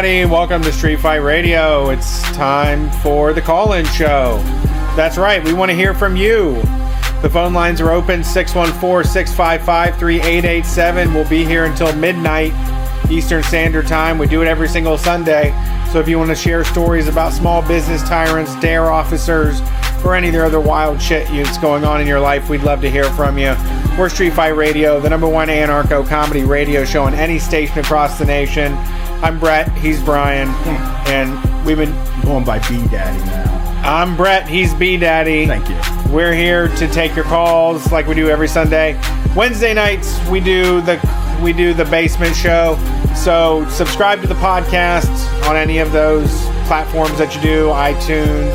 Everybody, welcome to Street Fight Radio. It's time for the call in show. That's right, we want to hear from you. The phone lines are open 614 655 3887. We'll be here until midnight Eastern Standard Time. We do it every single Sunday. So if you want to share stories about small business tyrants, dare officers, or any of the other wild shit that's going on in your life, we'd love to hear from you. We're Street Fight Radio, the number one anarcho comedy radio show on any station across the nation. I'm Brett, he's Brian, and we've been. Going by B Daddy now. I'm Brett, he's B Daddy. Thank you. We're here to take your calls like we do every Sunday. Wednesday nights we do the we do the basement show. So subscribe to the podcast on any of those platforms that you do, iTunes,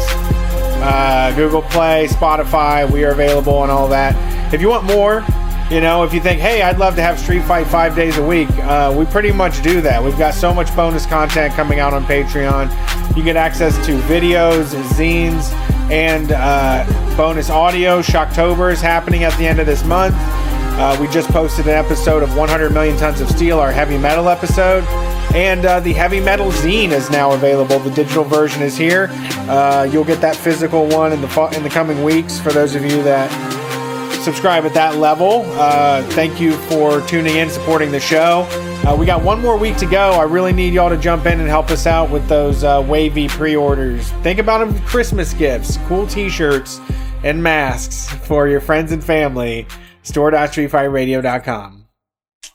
uh, Google Play, Spotify. We are available and all that. If you want more, you know, if you think, hey, I'd love to have Street Fight five days a week, uh, we pretty much do that. We've got so much bonus content coming out on Patreon. You get access to videos, zines, and uh, bonus audio. Shocktober is happening at the end of this month. Uh, we just posted an episode of 100 Million Tons of Steel, our heavy metal episode. And uh, the heavy metal zine is now available. The digital version is here. Uh, you'll get that physical one in the in the coming weeks. For those of you that subscribe at that level, uh, thank you for tuning in, supporting the show. Uh, we got one more week to go. I really need y'all to jump in and help us out with those uh, wavy pre-orders. Think about them Christmas gifts, cool T-shirts, and masks for your friends and family. Store.streetfightradio.com.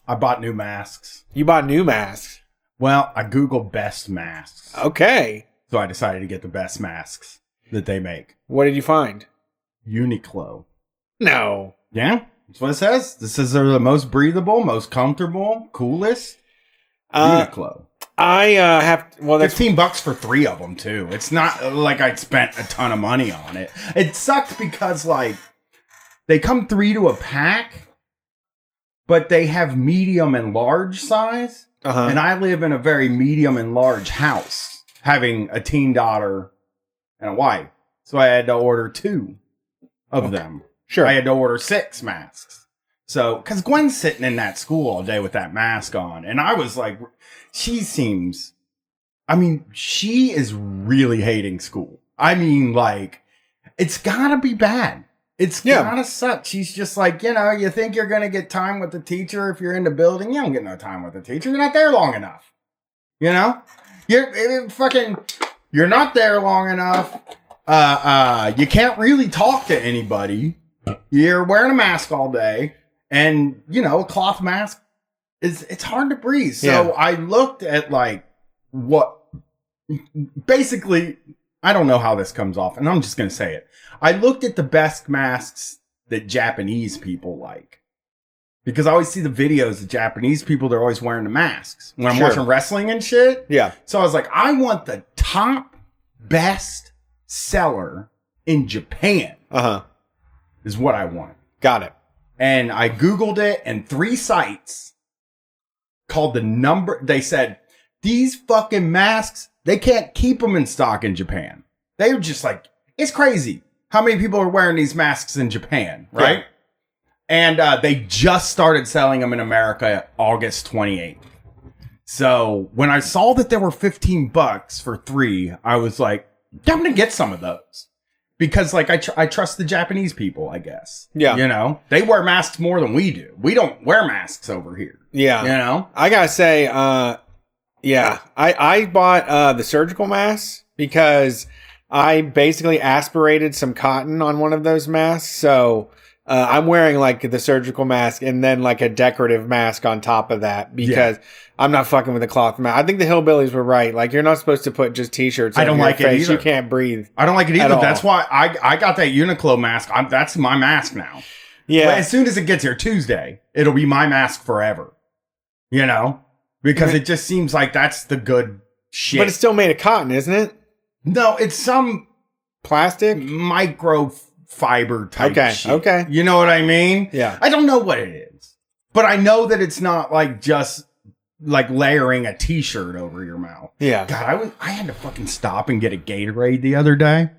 I bought new masks. You bought new masks. Well, I Googled best masks. Okay. So I decided to get the best masks that they make. What did you find? Uniqlo. No. Yeah, that's what it says. This is the most breathable, most comfortable, coolest. Uh, Uniqlo. I uh, have. Well, that's 15 bucks for three of them, too. It's not like I spent a ton of money on it. It sucked because, like, they come three to a pack, but they have medium and large size. uh And I live in a very medium and large house, having a teen daughter and a wife. So I had to order two of Okay. them. Sure. I had to order six masks. So, because Gwen's sitting in that school all day with that mask on. And I was like, she seems, I mean, she is really hating school. I mean, like, it's gotta be bad. It's Yeah. gotta suck. She's just like, you know, you think you're gonna get time with the teacher if you're in the building. You don't get no time with the teacher. You're not there long enough. You know? You're eh, fucking, you're not there long enough. Uh, uh, you can't really talk to anybody. You're wearing a mask all day, and you know, a cloth mask is it's hard to breathe. So Yeah. I looked at like what basically I don't know how this comes off, and I'm just gonna say it. I looked at the best masks that Japanese people like. Because I always see the videos of Japanese people, they're always wearing the masks when I'm Sure. watching wrestling and shit. yeah. So I was like, I want the top best seller in Japan Uh huh. Is what I want. Got it. And I Googled it and three sites called the number. They said, these fucking masks, they can't keep them in stock in Japan. They were just like, it's crazy how many people are wearing these masks in Japan, right? Yeah. And uh, they just started selling them in America August 28th. So when I saw that there were 15 bucks for three, I was like, I'm gonna get some of those because like I tr- I trust the Japanese people, I guess. Yeah. you know they wear masks more than we do. We don't wear masks over here. Yeah. You know, I gotta say, uh, yeah, I I bought uh the surgical mask because I basically aspirated some cotton on one of those masks, so. Uh, I'm wearing like the surgical mask and then like a decorative mask on top of that because I'm not fucking with the cloth mask. I think the hillbillies were right. Like you're not supposed to put just t-shirts. I don't your like it face. You can't breathe. I don't like it either. That's why I I got that Uniqlo mask. I'm, that's my mask now. But Yeah, as soon as it gets here Tuesday, it'll be my mask forever. You know, because it just seems like that's the good shit. but it's still made of cotton, isn't it? no, it's some Plastic. Microfiber type Okay, shit. okay. You know what I mean? Yeah. I don't know what it is, but I know that it's not like just like layering a t-shirt over your mouth. Yeah. God, I was I had to fucking stop and get a Gatorade the other day.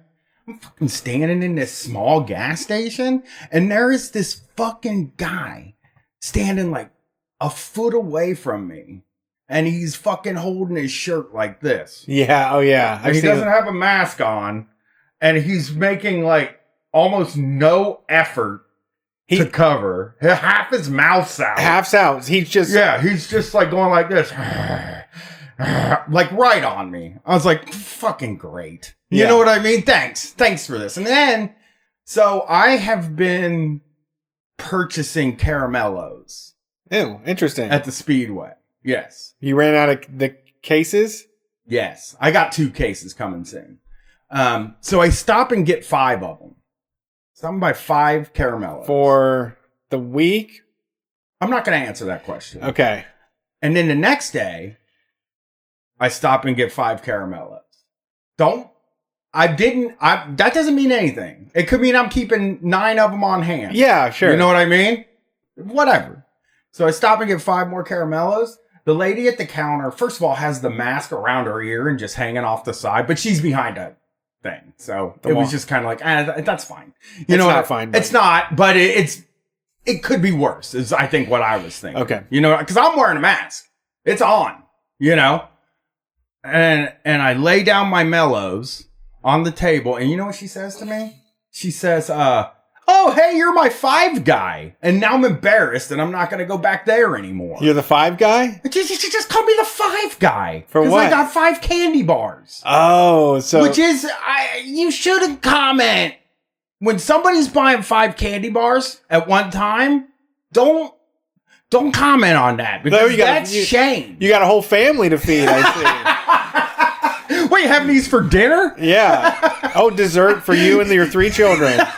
I'm fucking standing in this small gas station, and there is this fucking guy standing like a foot away from me. and he's fucking holding his shirt like this. Yeah. Oh yeah. He doesn't have a mask on, and he's making like almost no effort He- to cover. Half his mouth's out. half out. He's just Yeah, he's just like going like this. like right on me. I was like, fucking great. You Yeah. know what I mean? Thanks. Thanks for this. And then, so I have been purchasing caramellos Ew, interesting. at the Speedway. Yes. you ran out of the cases. Yes. I got two cases coming soon. Um, so I stop and get five of them. So I'm buy five caramellos. for the week. I'm not going to answer that question. Okay. And then the next day, I stop and get five caramellos. Don't. I didn't. I that doesn't mean anything. It could mean I'm keeping nine of them on hand. Yeah, sure. You know what I mean? Whatever. So I stop and get five more caramellos. The lady at the counter, first of all, has the mask around her ear and just hanging off the side, but she's behind a thing. So The it was just kind of like, th- that's fine. You It's know, not what? fine, It's not, but it, it's it could be worse. Is I think what I was thinking. Okay. You know, because I'm wearing a mask. It's on. You know, and and I lay down my mellows on the table, and you know what she says to me? She says, "Uh, oh hey, you're my five guy," and now I'm embarrassed, and I'm not gonna go back there anymore. You're the five guy. Just, just, just call me the five guy For what? I got five candy bars. Oh, so Which is, I you shouldn't comment when somebody's buying five candy bars at one time. Don't don't comment on that because No, you gotta- that's you- shame. you got a whole family to feed. I see. Wait, you having these for dinner? yeah. Oh, dessert for you and your three children.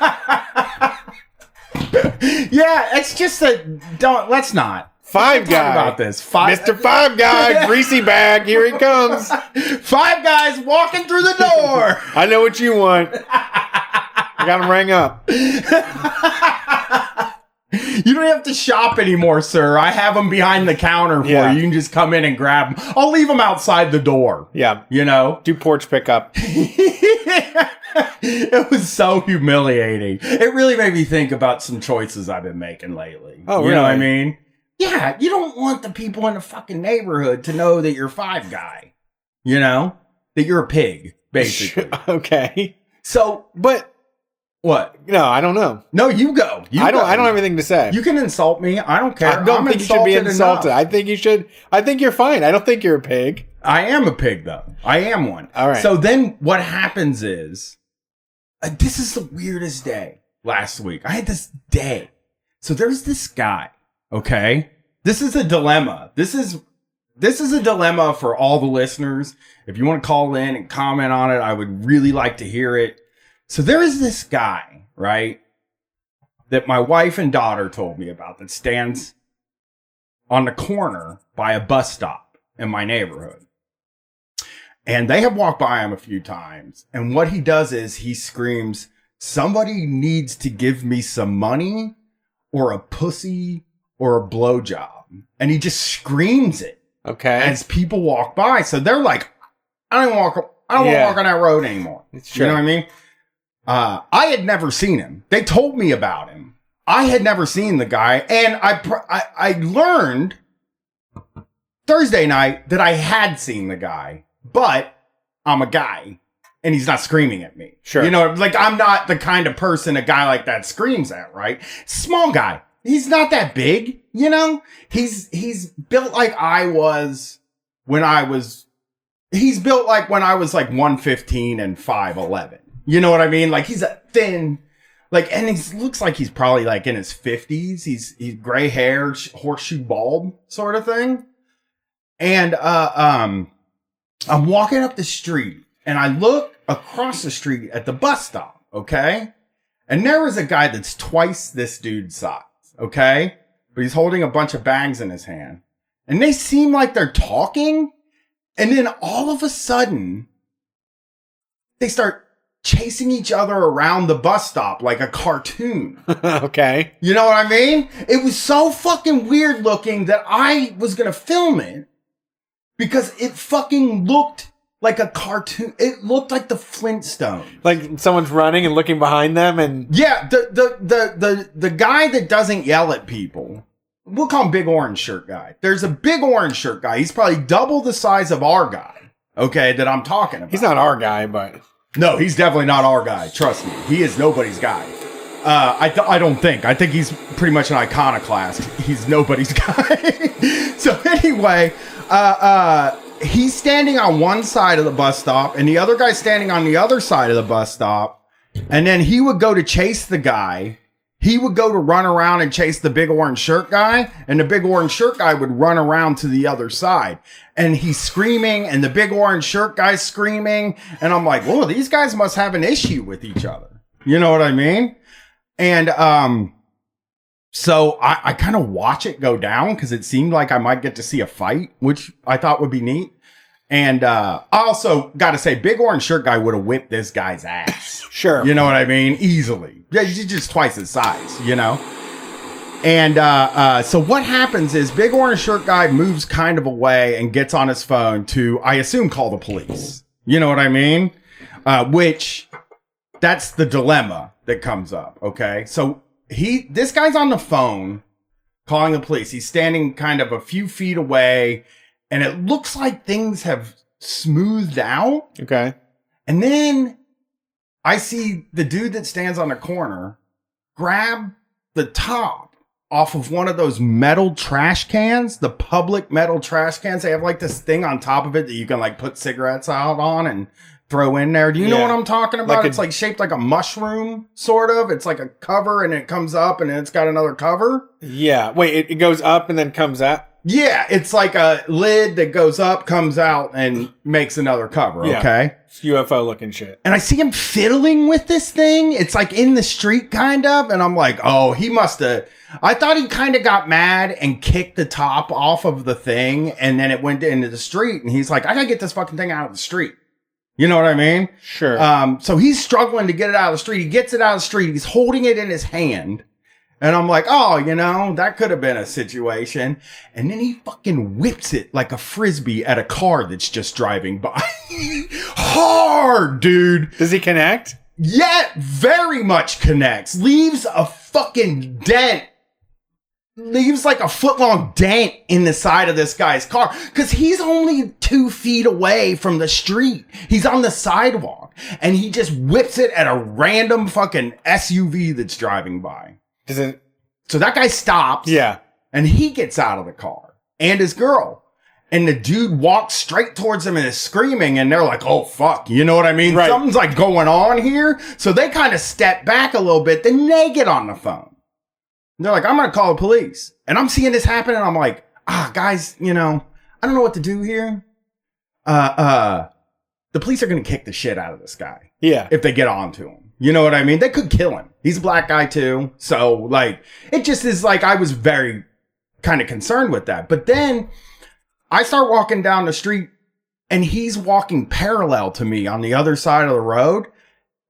Yeah, it's just that. Don't let's not Five guy. about this. Five, Mr. Five Guy, greasy bag. Here he comes. five guys walking through the door. I know what you want. I got him rang up. You don't have to shop anymore, sir. I have them behind the counter for Yeah. you. You can just come in and grab them. I'll leave them outside the door. Yeah. You know? Do porch pickup. it was so humiliating. It really made me think about some choices I've been making lately. Oh, You know what I mean? Yeah, you don't want the people in the fucking neighborhood to know that you're five guy. You know? That you're a pig, basically. okay. so, But what? no, I don't know. No, you go. You I don't go. I don't have anything to say. You can insult me. I don't care. I don't I'm think you should be insulted insulted. enough. I think you should I think you're fine. I don't think you're a pig. I am a pig, though. I am one. All right. So then what happens is, uh, this is the weirdest day last week. I had this day. So there's this guy, okay? This is a dilemma. This is. This is a dilemma for all the listeners. If you want to call in and comment on it, I would really like to hear it. So there is this guy, right? That my wife and daughter told me about that stands on the corner by a bus stop in my neighborhood. And they have walked by him a few times. And what he does is he screams, Somebody needs to give me some money or a pussy or a blowjob. And he just screams it Okay. as people walk by. So they're like, I don't walk, I don't Yeah. want to walk on that road anymore. You know what I mean? Uh, I had never seen him. They told me about him. I had never seen the guy, and I pr- I, I learned Thursday night that I had seen the guy, but I'm a guy, and he's not screaming at me. Sure. you know, like I'm not the kind of person a guy like that screams at. Right? Small guy. He's not that big. You know, he's he's built like I was when I was he's built like when I was like 115 and 5'11. You know what I mean? Like he's a thin, like, and he looks like he's probably like in his 50s. He's he's gray hair, horseshoe bald sort of thing. And uh um I'm walking up the street and I look across the street at the bus stop, okay? And there was a guy that's twice this dude's size, okay? But he's holding a bunch of bags in his hand. And they seem like they're talking. And then all of a sudden, they start chasing each other around the bus stop like a cartoon. okay. You know what I mean? It was so fucking weird looking that I was gonna film it because it fucking looked like a cartoon. It looked like the Flintstones. Like someone's running and looking behind them and Yeah, the the the the the guy that doesn't yell at people we'll call him Big Orange Shirt Guy. There's a Big Orange Shirt Guy. He's probably double the size of our guy. Okay, that I'm talking about. He's not our guy, but No, he's definitely not our guy. Trust me, he is nobody's guy. Uh, I th- I don't think. I think he's pretty much an iconoclast. He's nobody's guy. so anyway, uh, uh, he's standing on one side of the bus stop, and the other guy's standing on the other side of the bus stop. And then he would go to chase the guy. He would go to run around and chase the big orange shirt guy, and the big orange shirt guy would run around to the other side. And he's screaming, and the big orange shirt guy's screaming. And I'm like, whoa, these guys must have an issue with each other. You know what I mean? And um, so I, I kind of watch it go down because it seemed like I might get to see a fight, which I thought would be neat. And uh, I also got to say, Big Orange Shirt Guy would have whipped this guy's ass. sure. You know what I mean? Easily. Yeah, he's just twice his size, you know? And uh, uh, so what happens is Big Orange Shirt Guy moves kind of away and gets on his phone to, I assume, call the police. You know what I mean? Uh, which that's the dilemma that comes up. Okay. So he, this guy's on the phone calling the police. He's standing kind of a few feet away and it looks like things have smoothed out. Okay. And then I see the dude that stands on the corner grab the top off of one of those metal trash cans, the public metal trash cans. They have like this thing on top of it that you can like put cigarettes out on and throw in there. Do you know what I'm talking about? Like a- it's like shaped like a mushroom, sort of. It's like a cover and it comes up and it's got another cover. Yeah. Wait, it, it goes up and then comes out. Yeah, it's like a lid that goes up, comes out, and makes another cover. Yeah. Okay. It's UFO looking shit. and I see him fiddling with this thing. It's like in the street, kind of. And I'm like, oh, he must have. I thought he kind of got mad and kicked the top off of the thing, and then it went into the street. And he's like, I gotta get this fucking thing out of the street. You know what I mean? Sure. Um, so he's struggling to get it out of the street. He gets it out of the street. He's holding it in his hand. And I'm like, oh, you know, that could have been a situation. And then he fucking whips it like a frisbee at a car that's just driving by. Hard, dude. Does he connect? Yet very much connects. Leaves a fucking dent. Leaves like a foot long dent in the side of this guy's car. Cause he's only two feet away from the street. He's on the sidewalk. And he just whips it at a random fucking SUV that's driving by. Does it? So that guy stops Yeah. and he gets out of the car and his girl. And the dude walks straight towards him and is screaming, and they're like, oh, fuck. You know what I mean? Right. Something's like going on here. So they kind of step back a little bit. Then they get on the phone. And they're like, I'm going to call the police. And I'm seeing this happen, and I'm like, ah, guys, you know, I don't know what to do here. Uh, uh, the police are going to kick the shit out of this guy Yeah. if they get onto him. You know what I mean? They could kill him. He's a black guy too. So like it just is like I was very kind of concerned with that. But then I start walking down the street and he's walking parallel to me on the other side of the road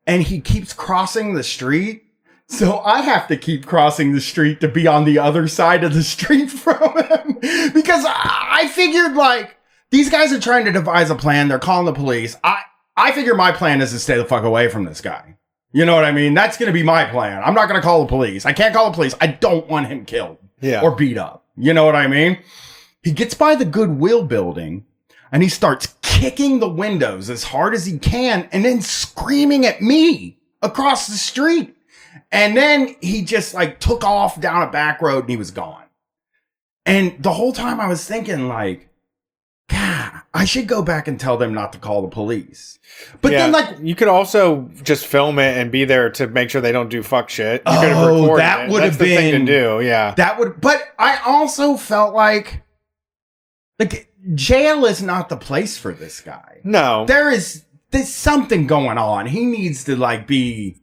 and he keeps crossing the street. So I have to keep crossing the street to be on the other side of the street from him because I figured like these guys are trying to devise a plan. They're calling the police. I I figure my plan is to stay the fuck away from this guy. You know what I mean? That's going to be my plan. I'm not going to call the police. I can't call the police. I don't want him killed Yeah. or beat up. You know what I mean? He gets by the Goodwill building and he starts kicking the windows as hard as he can and then screaming at me across the street. And then he just like took off down a back road and he was gone. And the whole time I was thinking like, God, I should go back and tell them not to call the police. But yeah. then like you could also just film it and be there to make sure they don't do fuck shit. You could have Oh, that would have the thing been- to do. Yeah. That would, but I also felt like, like jail is not the place for this guy. No. There is there's something going on. He needs to like be.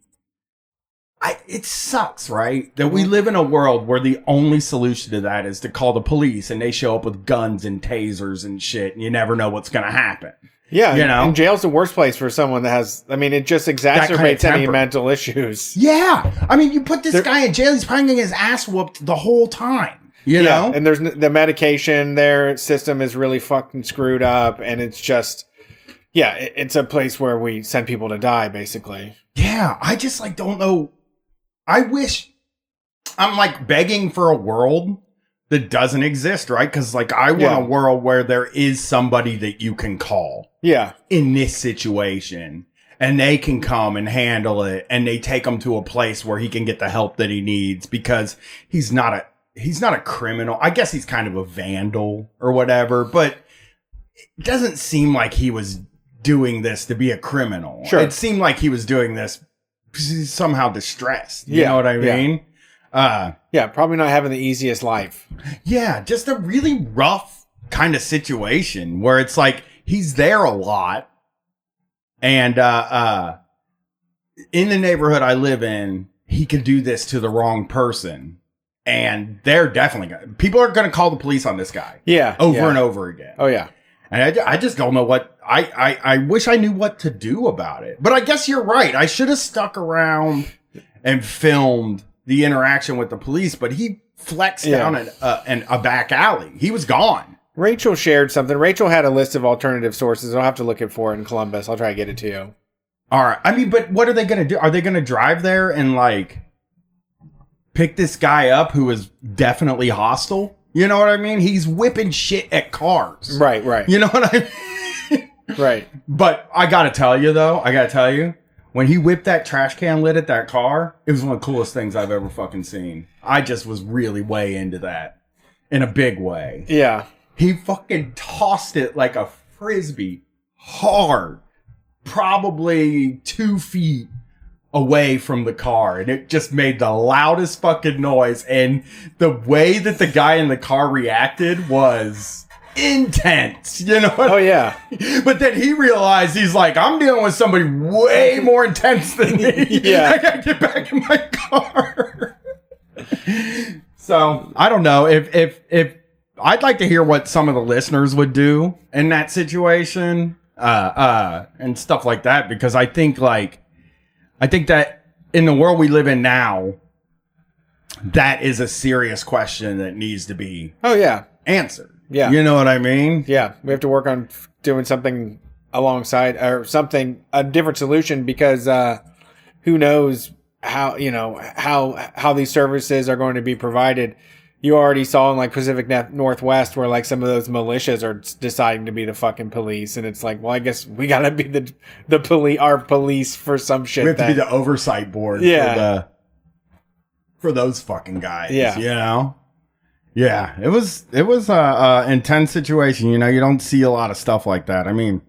I, it sucks, right? That we mm-hmm. live in a world where the only solution to that is to call the police and they show up with guns and tasers and shit, and you never know what's going to happen. Yeah, You know? and jail's the worst place for someone that has. I mean, it just kind of exacerbates any mental issues. Yeah, I mean, you put this There- guy in jail; he's probably getting his ass whooped the whole time. You yeah, know, and there's the medication. Their system is really fucking screwed up, and it's just, yeah, it, it's a place where we send people to die, basically. Yeah, I just like don't know. I wish I'm like begging for a world that doesn't exist, right? Because like I want Yeah. a world where there is somebody that you can call Yeah. in this situation and they can come and handle it and they take him to a place where he can get the help that he needs because he's not a he's not a criminal. I guess he's kind of a vandal or whatever, but it doesn't seem like he was doing this to be a criminal. Sure. It seemed like he was doing this somehow distressed. You Yeah, know what I yeah. mean? Uh Yeah. Probably not having the easiest life. yeah, just a really rough kind of situation where it's like he's there a lot and uh uh in the neighborhood I live in, he could do this to the wrong person. And they're definitely to people are going to call the police on this guy Yeah. over yeah. and over again. Oh yeah. And I, I just don't know what I, I I wish I knew what to do about it. But I guess you're right. I should have stuck around and filmed the interaction with the police. But he flexed Yeah. down an, uh, an, a back alley. He was gone. Rachel shared something. Rachel had a list of alternative sources. I'll have to look it for it in Columbus. I'll try to get it to you. All right. I mean, but what are they going to do? Are they going to drive there and like pick this guy up who is definitely hostile? You know what I mean? He's whipping shit at cars. Right. Right. You know what I mean? Right. But I gotta tell you though, I gotta tell you, when he whipped that trash can lid at that car, it was one of the coolest things I've ever fucking seen. I just was really way into that in a big way. Yeah. He fucking tossed it like a frisbee hard, probably two feet away from the car, and it just made the loudest fucking noise. And the way that the guy in the car reacted was intense. You know what Oh yeah. but then he realized he's like, I'm dealing with somebody way more intense than me. Yeah. I gotta get back in my car. so I don't know if if if I'd like to hear what some of the listeners would do in that situation, uh, uh, and stuff like that, because I think like I think that in the world we live in now, that is a serious question that needs to be Oh yeah. answered. Yeah. You know what I mean? Yeah. We have to work on f- doing something alongside or something a different solution because uh, who knows how you know how how these services are going to be provided. You already saw in like Pacific Northwest where like some of those militias are deciding to be the fucking police, and it's like, well, I guess we gotta be the the police, our police for some shit. we have to be the oversight board Yeah. for the for those fucking guys. Yeah. You know? Yeah. It was it was a, a intense situation. You know, you don't see a lot of stuff like that. I mean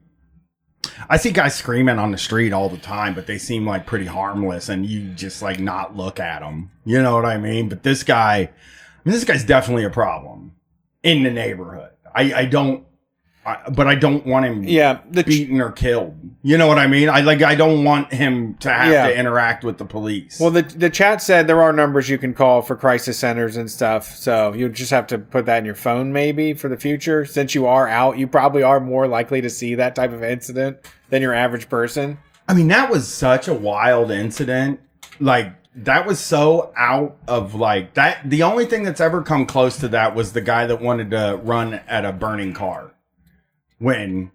I see guys screaming on the street all the time, but they seem like pretty harmless and you just like not look at them. You know what I mean? But this guy, I mean, this guy's definitely a problem in the neighborhood. I, I don't, I, but I don't want him yeah, the beaten or killed. You know what I mean? I like I don't want him to have Yeah. to interact with the police. Well, the the chat said there are numbers you can call for crisis centers and stuff. So you just have to put that in your phone, maybe for the future. Since you are out, you probably are more likely to see that type of incident than your average person. I mean, that was such a wild incident. Like that was so out of like that. The only thing that's ever come close to that was the guy that wanted to run at a burning car. When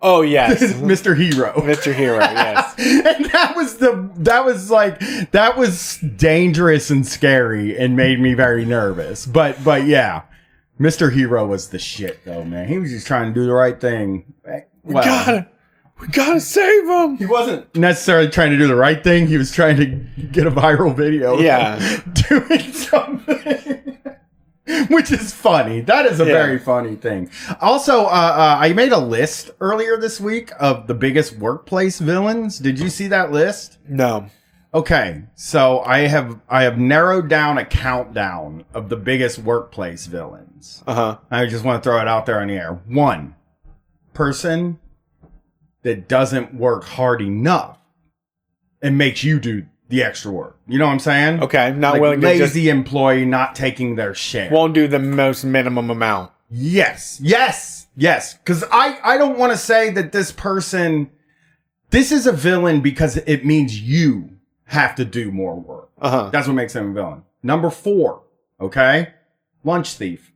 Oh yes, Mr. Hero. Mr. Hero. Yes. and that was the that was like that was dangerous and scary and made me very nervous. But but yeah, Mr. Hero was the shit though, man. He was just trying to do the right thing. We gotta, we gotta save him. he wasn't necessarily trying to do the right thing. He was trying to get a viral video. Yeah. doing something. Which is funny. That is a Yeah. very funny thing. Also, uh, uh, I made a list earlier this week of the biggest workplace villains. Did you see that list? No. Okay, so I have I have narrowed down a countdown of the biggest workplace villains. Uh huh. I just want to throw it out there on the air. One person that doesn't work hard enough and makes you do the extra work. You know what I'm saying? Okay. Not Like willing to lazy employee not taking their share. won't do the most minimum amount. yes, yes, yes. Because I I don't want to say that this person this is a villain because it means you have to do more work. Uh huh. That's what makes him a villain. Number four, okay? Lunch thief.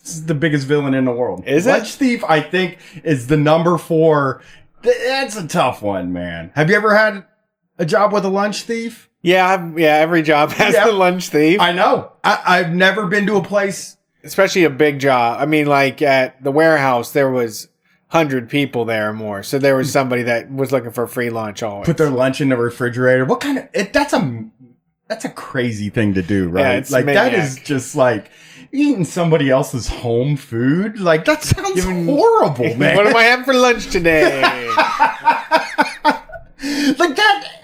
This is the biggest villain in the world. Is it? Lunch thief, I think, is the number four. That's a tough one, man. Have you ever had a job with a lunch thief? Yeah. Yeah. Every job has Yeah. the lunch thief. I know. I, I've never been to a place especially a big job. I mean, like at the warehouse, there was hundred people there or more, so there was hmm. somebody that was looking for free lunch always. Put their lunch in the refrigerator. What kind of? It, that's a that's a crazy thing to do, right? it's like that maniac. is just like eating somebody else's home food. Like that sounds Giving- horrible, man. what am I having for lunch today? like that.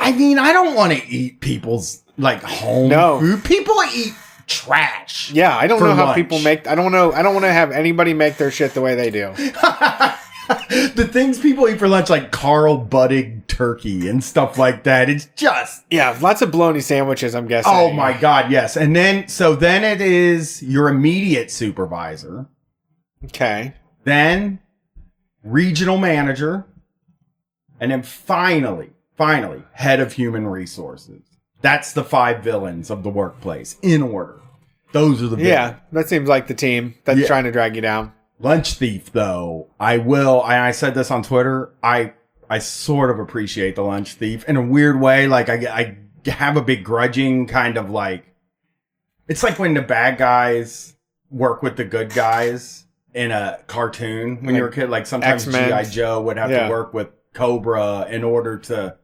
I, mean, I don't want to eat people's like home No. food. People eat trash. yeah, I don't know how lunch. people make. I don't know. I don't want to have anybody make their shit the way they do. the things people eat for lunch, like Carl Buddig turkey and stuff like that. It's just Yeah, lots of bologna sandwiches. I'm guessing. oh my god, yes. And then so then it is your immediate supervisor, Okay. then regional manager, and then finally, finally, head of human resources. That's the five villains of the workplace in order. Those are the villains. Yeah, that seems like the team that's Yeah. trying to drag you down. Lunch thief, though, I will. I, I said this on Twitter. I I sort of appreciate the lunch thief in a weird way. Like I I have a begrudging kind of like. It's like when the bad guys work with the good guys in a cartoon when you were a kid. Like sometimes X-Men. GI Joe would have Yeah. to work with Cobra in order to,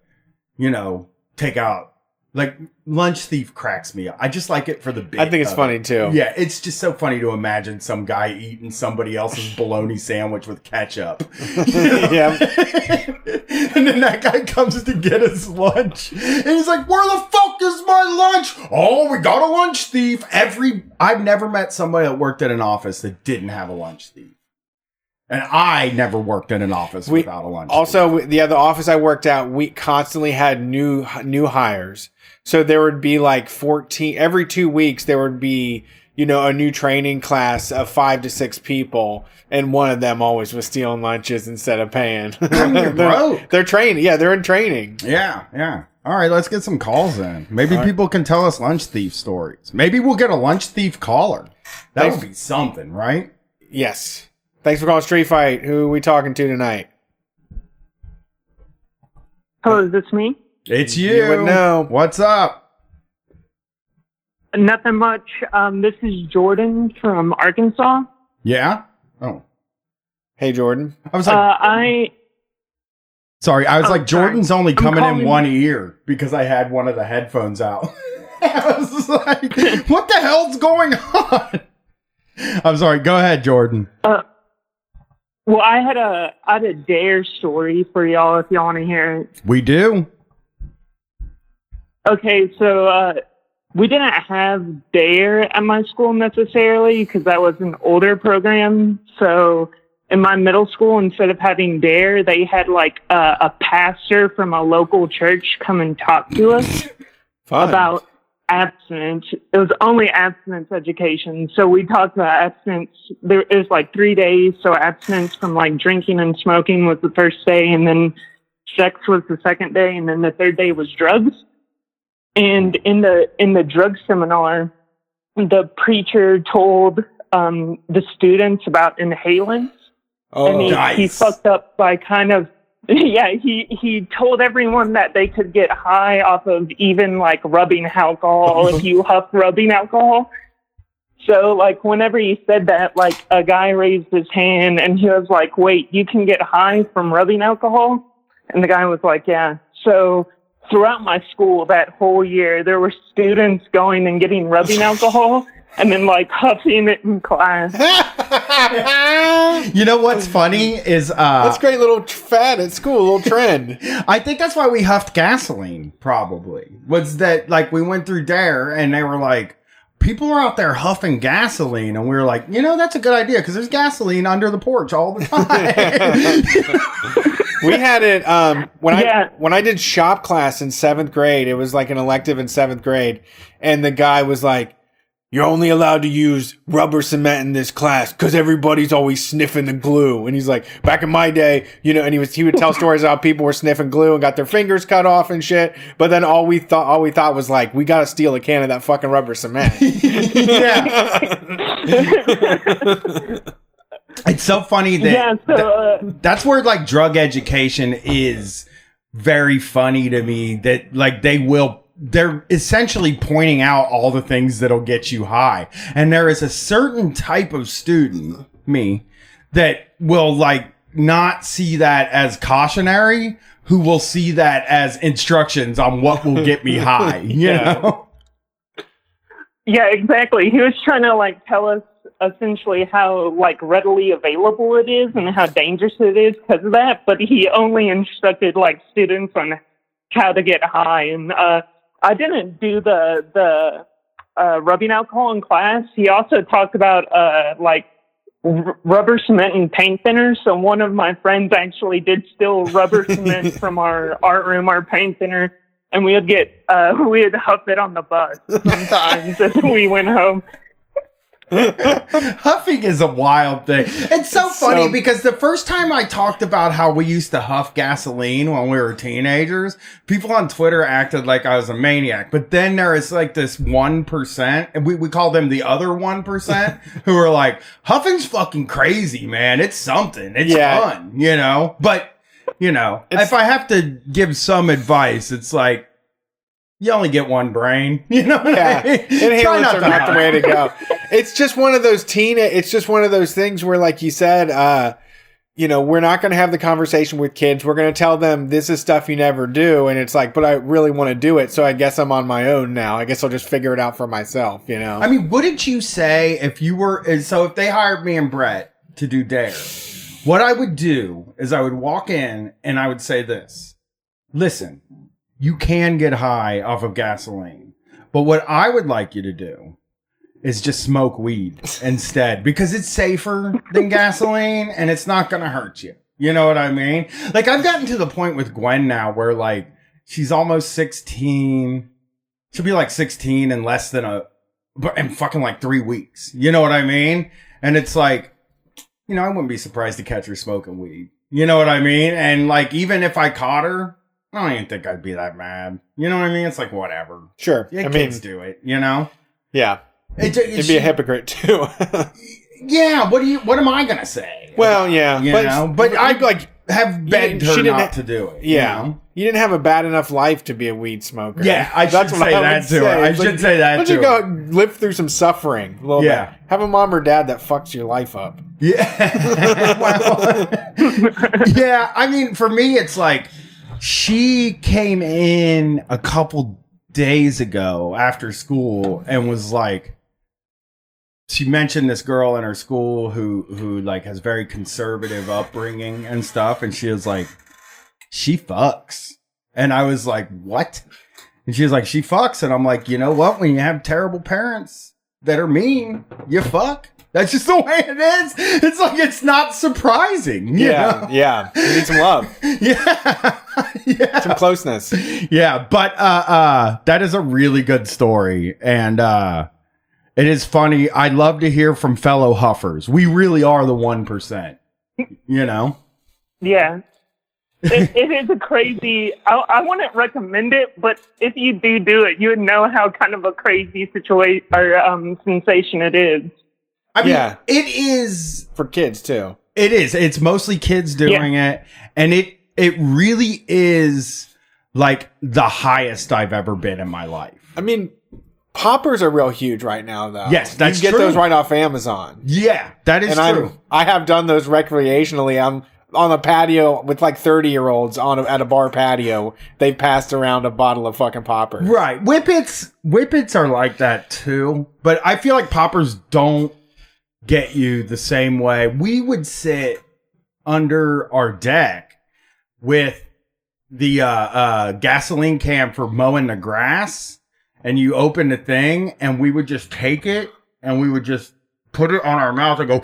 you know, take out. Like lunch thief cracks me up. I just like it for the bit. I think it's funny it. too. Yeah, it's just so funny to imagine some guy eating somebody else's bologna sandwich with ketchup. Yeah. and then that guy comes to get his lunch. And he's like, Where the fuck is my lunch? Oh, we got a lunch thief. Every I've never met somebody that worked at an office that didn't have a lunch thief. And I never worked in an office We- without a lunch. Also, the other office I worked at, we constantly had new new hires. So there would be like fourteen every two weeks. There would be you know a new training class of five to six people, and one of them always was stealing lunches instead of paying. Oh, mean, they're, broke. they're training. Yeah, they're in training. Yeah, yeah. All right, let's get some calls in. Maybe right. people can tell us lunch thief stories. Maybe we'll get a lunch thief caller. That Thanks. would be something, right? Yes. Thanks for calling Street Fight. Who are we talking to tonight? Hello, is this me? It's you. You would know. What's up? Nothing much. Um, this is Jordan from Arkansas. Yeah. Oh, Hey, Jordan. I was Uh, like, I sorry. I was oh, like, sorry. Jordan's only coming in calling- one ear because I had one of the headphones out. I was like, what the hell's going on? I'm sorry. Go ahead, Jordan. uh, well, I had a I had a dare story for y'all if y'all want to hear it. We do. Okay, so uh, we didn't have dare at my school necessarily because that was an older program. So in my middle school, instead of having dare, they had like a, a pastor from a local church come and talk to us. About abstinence. It was only abstinence education. So we talked about abstinence. There it was like three days. So abstinence from like drinking and smoking was the first day, and then sex was the second day, and then the third day was drugs. And in the in the drug seminar, the preacher told um, the students about inhalants oh, and he, nice. he fucked up by kind of yeah he he told everyone that they could get high off of even like rubbing alcohol if you huff rubbing alcohol. So like whenever he said that like a guy raised his hand and he was like wait you can get high from rubbing alcohol? And the guy was like yeah. So throughout my school that whole year there were students going and getting rubbing alcohol and then like huffing it in class You know what's funny is uh That's great little tr- fad at school, little trend. I think that's why we huffed gasoline, probably. Was that like we went through Dare and they were like, people are out there huffing gasoline. And we were like, you know, that's a good idea because there's gasoline under the porch all the time. we had it um, when Yeah. I when I did shop class in seventh grade. It was like an elective in seventh grade, and the guy was like, "You're only allowed to use rubber cement in this class because everybody's always sniffing the glue." And he's like, "Back in my day, you know," and he was he would tell stories about people were sniffing glue and got their fingers cut off and shit. But then all we thought all we thought was like, "We got to steal a can of that fucking rubber cement." yeah. It's so funny that yeah so uh, that's where like drug education is very funny to me that like they will they're essentially pointing out all the things that'll get you high. And there is a certain type of student, me, that will like not see that as cautionary, who will see that as instructions on what will get me high, you Yeah. know? Yeah, exactly. He was trying to like tell us essentially how like readily available it is and how dangerous it is because of that. But he only instructed like students on how to get high. And uh, I didn't do the the uh, rubbing alcohol in class. He also talked about uh, like r- rubber cement and paint thinners. So one of my friends actually did steal rubber cement from our art room, our paint thinner. And we would get, uh, we would huff it on the bus sometimes as we went home. Huffing is a wild thing. It's so It's funny so- because the first time I talked about how we used to huff gasoline when we were teenagers, people on Twitter acted like I was a maniac. But then there is like this 1%, and we, we call them the other 1%, who are like, huffing's fucking crazy, man. It's something. It's Yeah. fun, you know? But, you know, It's- if I have to give some advice, it's like, you only get one brain, you know? What Yeah, I mean? Try inhalants are not the way to go. It's just one of those teen. It's just one of those things where, like you said, uh, you know, we're not going to have the conversation with kids. We're going to tell them this is stuff you never do, and it's like, but I really want to do it, so I guess I'm on my own now. I guess I'll just figure it out for myself. You know. I mean, wouldn't you say if you were so if they hired me and Brett to do Dare, what I would do is I would walk in and I would say this. Listen, you can get high off of gasoline, but what I would like you to do is just smoke weed instead because it's safer than gasoline and it's not going to hurt you. You know what I mean? Like I've gotten to the point with Gwen now where like she's almost 16. She'll be like 16 in less than a but in fucking like 3 weeks. You know what I mean? And it's like you know, I wouldn't be surprised to catch her smoking weed. You know what I mean? And like even if I caught her, I don't even think I'd be that mad. You know what I mean? It's like whatever. sure. Yeah, I mean, kids do it, you know? yeah, It, you'd be a hypocrite too. Yeah, what do you? What am I gonna say? well, yeah, you but know, but I I'd like. have begged she her didn't not ha- to do it. Yeah, you know? you didn't have a bad enough life to be a weed smoker. Yeah, I should say what that would to her. I should say that Why to you go live through some suffering a little Yeah. bit? Have a mom or dad that fucks your life up. Yeah. Well, yeah. I mean, for me, it's like she came in a couple days ago after school and was like, she mentioned this girl in her school who who like has very conservative upbringing and stuff, and she was like, she fucks, and I was like, what? And she was like, she fucks, and I'm like, you know what? When you have terrible parents that are mean, you fuck. That's just the way it is. It's like it's not surprising. you Yeah, know? yeah. You need some love, yeah, yeah, some closeness. yeah. But uh, uh, that is a really good story, and uh, it is funny. I'd love to hear from fellow Huffers. We really are the one percent. You know. Yeah. it, it is a crazy. I, I wouldn't recommend it, but if you do do it, you would know how kind of a crazy situation or um, sensation it is. I mean, Yeah. it is. For kids too. It is. It's mostly kids doing it, and it it really is like the highest I've ever been in my life. I mean, poppers are real huge right now, though. Yes, that's you can get true. those right off Amazon. Yeah, that is and true. I'm I have done those recreationally. I'm on a patio with like 30 year olds on a, at a bar patio. They've passed around a bottle of fucking poppers. Right. Whippets whippets are like that too. But I feel like poppers don't get you the same way. We would sit under our deck with the uh, uh, gasoline can for mowing the grass, and you open the thing, and we would just take it and we would just put it on our mouth and go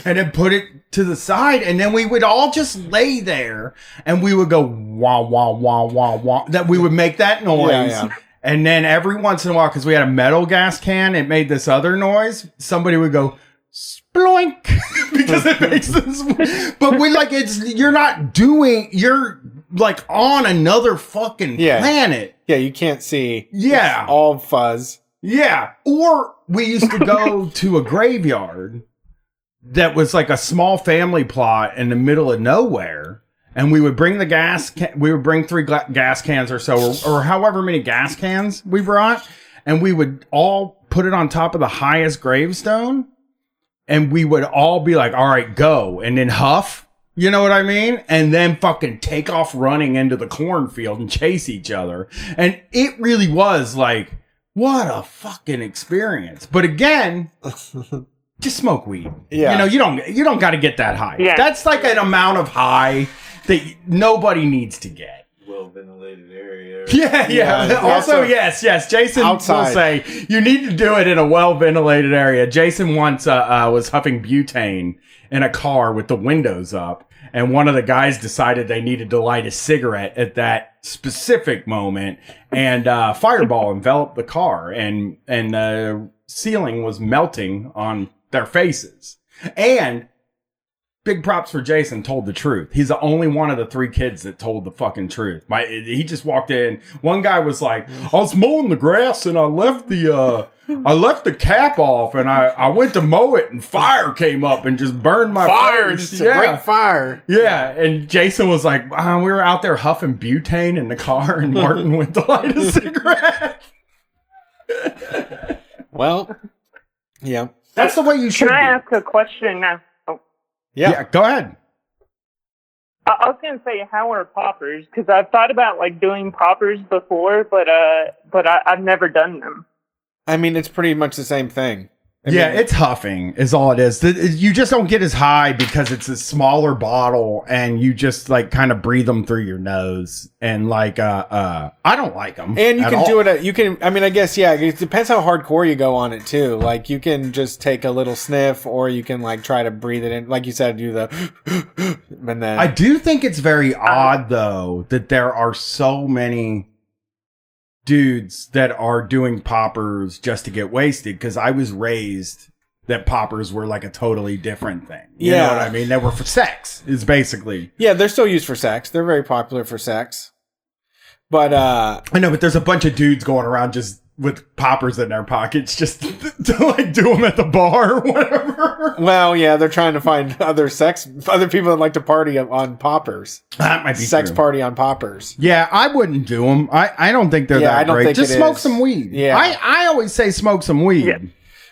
and then put it to the side, and then we would all just lay there, and we would go wah wah wah wah wah. That we would make that noise, Yeah, yeah. and then every once in a while, because we had a metal gas can, it made this other noise. Somebody would go sploink because it makes this. But we like it's you're not doing. You're like on another fucking Yeah. planet. Yeah, you can't see. Yeah. It's all fuzz. Yeah. Or we used to go to a graveyard that was like a small family plot in the middle of nowhere. and we would bring the gas. Ca- we would bring three gla- gas cans or so, or, or however many gas cans we brought, and we would all put it on top of the highest gravestone, and we would all be like, "All right, go," and then huff. You know what I mean? And then fucking take off running into the cornfield and chase each other. And it really was like, what a fucking experience. But again, just smoke weed. Yeah. You know, you don't you don't got to get that high. Yeah. That's like an amount of high that nobody needs to get. Well ventilated area. Yeah, yeah. Yeah, also, also- yes, yes. Jason Outside. will say you need to do it in a well ventilated area. Jason once uh, uh, was huffing butane in a car with the windows up, and one of the guys decided they needed to light a cigarette at that specific moment, and uh, fireball enveloped the car, and and the ceiling was melting on their faces, and big props for Jason told the truth. He's the only one of the three kids that told the fucking truth. My he just walked in. One guy was like, "I was mowing the grass and I left the uh I left the cap off and I I went to mow it and fire came up and just burned my Fire, face." just a great fire. Yeah, and Jason was like, uh, "We were out there huffing butane in the car, and Martin went to light a cigarette." Well, yeah, That's the way you should. Can I be. ask a question now? Oh, yeah. yeah, go ahead. I, I was gonna say, how are poppers? Because I've thought about like doing poppers before, but uh, but I, I've never done them. I mean, it's pretty much the same thing. I yeah, mean, it's huffing is all it is. You just don't get as high because it's a smaller bottle and you just like kind of breathe them through your nose and like uh uh I don't like them. and you can do it. At, you can. I mean, I guess yeah. It depends how hardcore you go on it too. Like you can just take a little sniff, or you can like try to breathe it in. Like you said, do the and then I do think it's very odd though that there are so many dudes that are doing poppers just to get wasted because I was raised that poppers were like a totally different thing. You know Yeah. what I mean? They were for sex is basically. yeah, they're still used for sex. They're very popular for sex. But uh I know, but there's a bunch of dudes going around just with poppers in their pockets just to like do them at the bar or whatever. well, yeah, they're trying to find other sex, other people that like to party on poppers, That might be sex true. party on poppers. Yeah, I wouldn't do them. I, I don't think they're Yeah, that I don't great. think Just it smoke is. some weed. Yeah. I, I always say smoke some weed. Yeah.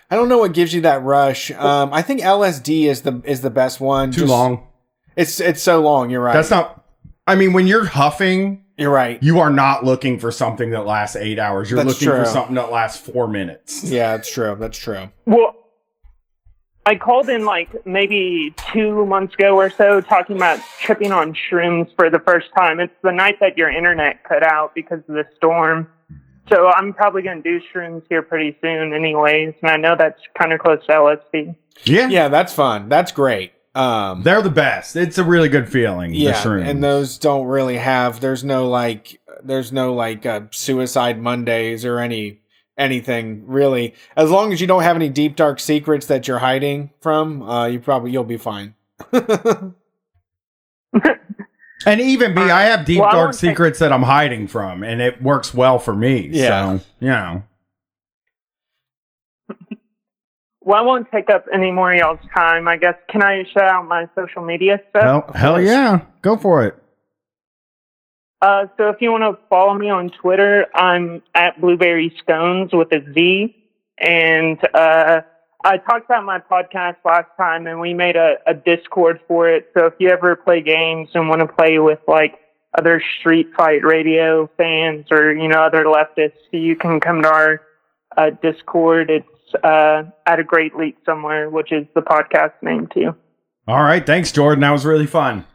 I don't know what gives you that rush. Um, I think LSD is the is the best one. Too Just- long. It's it's so long. You're right. That's not. I mean, when you're huffing, You're right. you are not looking for something that lasts eight hours. You're That's looking for something that lasts four minutes. Yeah, that's true. That's true. Well, I called in like maybe two months ago or so talking about tripping on shrooms for the first time. It's the night that your internet cut out because of the storm. So I'm probably going to do shrooms here pretty soon, anyways. And I know that's kind of close to LSD. Yeah, Yeah, that's fun. That's great. Um, they're the best. It's a really good feeling. the yeah, shrooms. and those don't really have. There's no like. There's no like uh, suicide Mondays or any anything really. As long as you don't have any deep dark secrets that you're hiding from, uh, you probably you'll be fine. And even me, I have deep Well, dark won't secrets that I'm hiding from, and it works well for me. Yeah. So, you know. Well, I won't take up any more of y'all's time. I guess, can I shout out my social media stuff? Hell, hell yeah. Go for it. Uh, so if you want to follow me on Twitter, I'm at Blueberry Stones with a Z. And uh, I talked about my podcast last time, and we made a, a Discord for it. So if you ever play games and want to play with like other Street Fight Radio fans or you know other leftists, you can come to our uh, Discord. It's uh, at a Great Leap somewhere, which is the podcast name too. All right. Thanks, Jordan. That was really fun.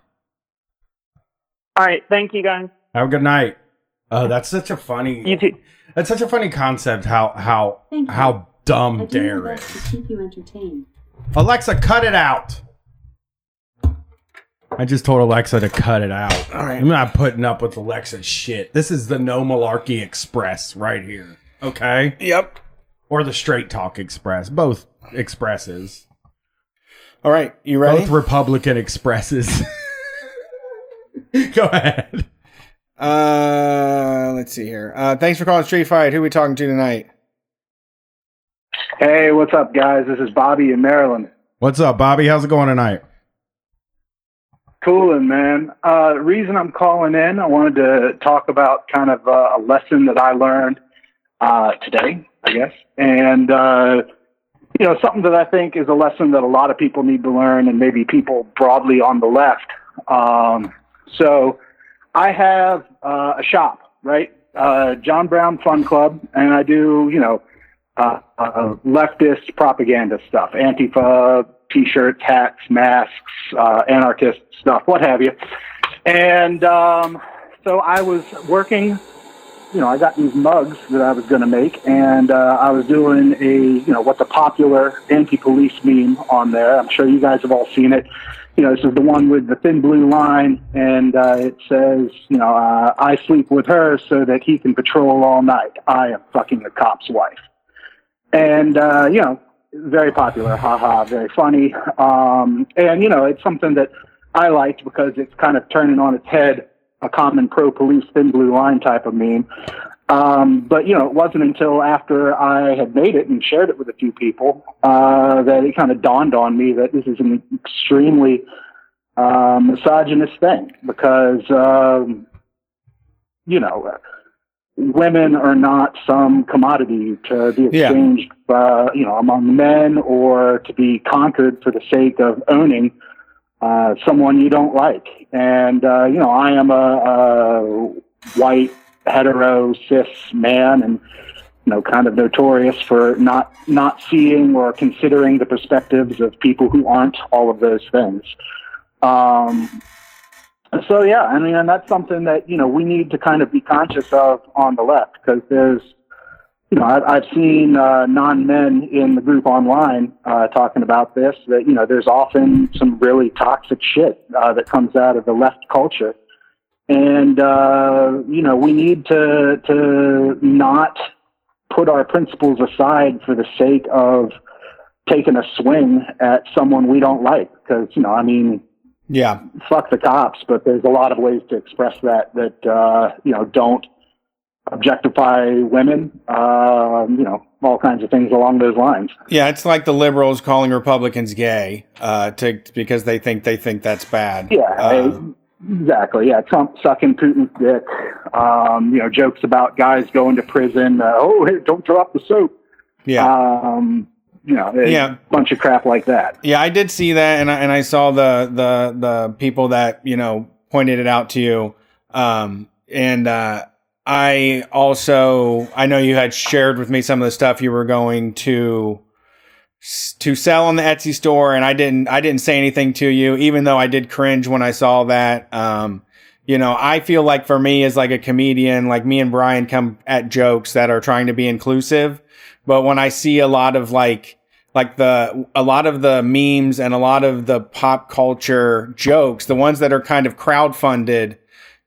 All right, thank you guys. Have a good night. Oh, that's such a funny. You too. That's such a funny concept. How how Thank how I dumb do my dare best is. to keep you entertained. Alexa, cut it out. I just told Alexa to cut it out. All right. I'm not putting up with Alexa's shit. This is the No Malarkey Express right here. Okay? Yep. Or the Straight Talk Express. Both expresses. All right. You ready? Both Republican expresses. Go ahead. Uh, let's see here. Uh, thanks for calling Street Fight. Who are we talking to tonight? Hey, what's up, guys? This is Bobby in Maryland. What's up, Bobby? How's it going tonight? Coolin', man. Uh, the reason I'm calling in, I wanted to talk about kind of uh, a lesson that I learned uh, today, I guess, and uh, you know something that I think is a lesson that a lot of people need to learn, and maybe people broadly on the left. Um, so, I have uh, a shop, right? Uh, John Brown Fun Club, and I do, you know, uh, uh, leftist propaganda stuff, Antifa t-shirts, hats, masks, uh, anarchist stuff, what have you. And um, so I was working. You know, I got these mugs that I was going to make, and uh, I was doing a, you know, what's a popular anti-police meme on there. I'm sure you guys have all seen it. You know, this is the one with the thin blue line, and uh, it says, you know, uh, I sleep with her so that he can patrol all night. I am fucking the cop's wife and uh, you know, very popular, haha, very funny. Um, and you know, it's something that I liked because it's kind of turning on its head a common pro police thin blue line type of meme. Um, but you know, it wasn't until after I had made it and shared it with a few people uh, that it kind of dawned on me that this is an extremely uh, misogynist thing because um, you know women are not some commodity to be Yeah. exchanged, uh, you know, among men or to be conquered for the sake of owning uh, someone you don't like. And uh, you know, I am a, a white hetero cis man, and you know, kind of notorious for not not seeing or considering the perspectives of people who aren't all of those things. Um, so yeah, I mean, and that's something that you know we need to kind of be conscious of on the left because there's, you know, I've, I've seen uh, non-men in the group online uh, talking about this. That you know, there's often some really toxic shit uh, that comes out of the left culture, and uh, you know, we need to to not put our principles aside for the sake of taking a swing at someone we don't like because you know, I mean Yeah. fuck the cops, but there's a lot of ways to express that that uh, you know don't objectify women, um, you know, all kinds of things along those lines. Yeah, it's like the liberals calling Republicans gay uh, to because they think they think that's bad. Yeah, Uh, exactly. Yeah, Trump sucking Putin's dick. Um, you know, jokes about guys going to prison. Uh, oh, hey, don't drop the soap. yeah. Um, you know, a Yeah. bunch of crap like that. Yeah, I did see that, and I, and I saw the the the people that you know pointed it out to you, um, and uh, I also I know you had shared with me some of the stuff you were going to to sell on the Etsy store, and I didn't I didn't say anything to you, even though I did cringe when I saw that. Um, you know, I feel like for me as like a comedian, like me and Brian come at jokes that are trying to be inclusive, but when I see a lot of like like the a lot of the memes and a lot of the pop culture jokes, the ones that are kind of crowdfunded,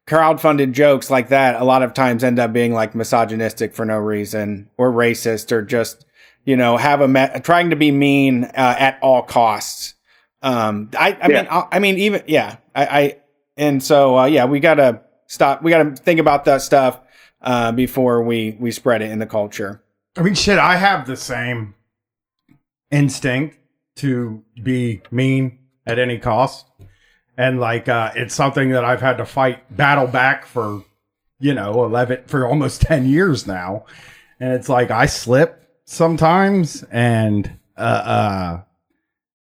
crowdfunded jokes like that, a lot of times end up being like misogynistic for no reason or racist or just you know have a me- trying to be mean uh, at all costs. Um, I I Yeah. mean I, I mean even yeah I, I and so uh, yeah we gotta stop we gotta think about that stuff uh, before we we spread it in the culture. I mean, shit, I have the same instinct to be mean at any cost. And like, uh, it's something that I've had to fight, battle back for, you know, 11, for almost 10 years now. And it's like, I slip sometimes and, uh, uh,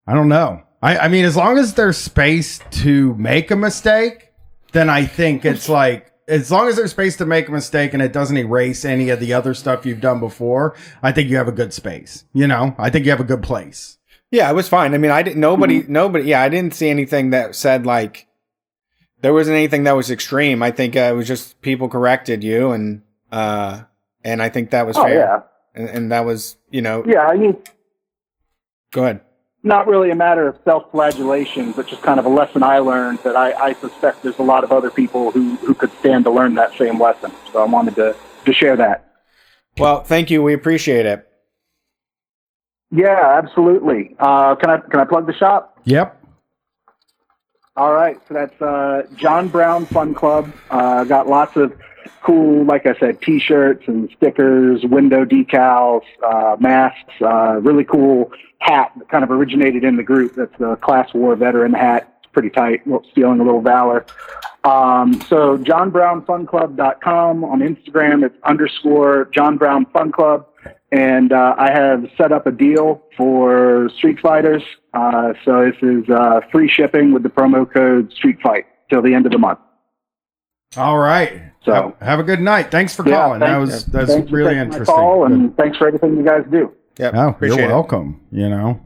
I don't know. I, I mean, as long as there's space to make a mistake, then I think it's like as long as there's space to make a mistake and it doesn't erase any of the other stuff you've done before, I think you have a good space. You know, I think you have a good place. Yeah, it was fine. I mean, I didn't. Nobody, nobody. Yeah, I didn't see anything that said like there wasn't anything that was extreme. I think uh, it was just people corrected you, and uh, and I think that was Oh fair. yeah, And, and that was, you know, yeah. I mean, go ahead. not really a matter of self-flagellation, but just kind of a lesson I learned that I, I suspect there's a lot of other people who, who could stand to learn that same lesson. So I wanted to, to share that. Well, thank you. We appreciate it. Yeah, absolutely. Uh, can I can I plug the shop? Yep. All right, so that's uh, John Brown Fun Club. Uh, got lots of cool, like I said, T-shirts and stickers, window decals, uh, masks. Uh, really cool hat that kind of originated in the group. That's the Class War veteran hat. It's pretty tight. Well, Stealing a little valor. Um, so johnbrownfunclub.com on Instagram. It's underscore John Brown Fun Club. And uh, I have set up a deal for Street Fighters. Uh, so this is uh, free shipping with the promo code Street Fight till the end of the month. All right. So- have, have a good night. Thanks for calling. that thanks- was that's thanks for really my interesting. Call Good. and thanks for everything you guys do. Yeah, Oh, you're it. welcome. You know.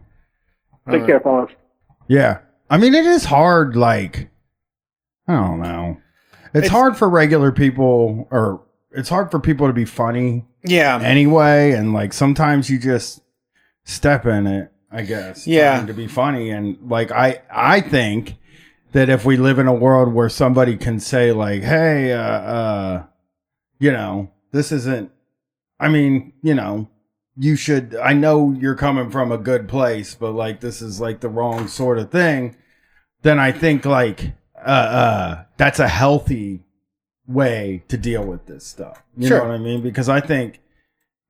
Take Uh, care, fellas. Yeah. I mean, it is hard. Like, I don't know. It's, It's- hard for regular people, or it's hard for people to be funny Yeah. anyway. And like, sometimes you just step in it, I guess. Yeah. To be funny. And like, I, I think that if we live in a world where somebody can say, like, hey, uh, uh, you know, this isn't, I mean, you know, you should i know you're coming from a good place but like this is like the wrong sort of thing then i think like uh uh that's a healthy way to deal with this stuff you Sure. know what i mean because i think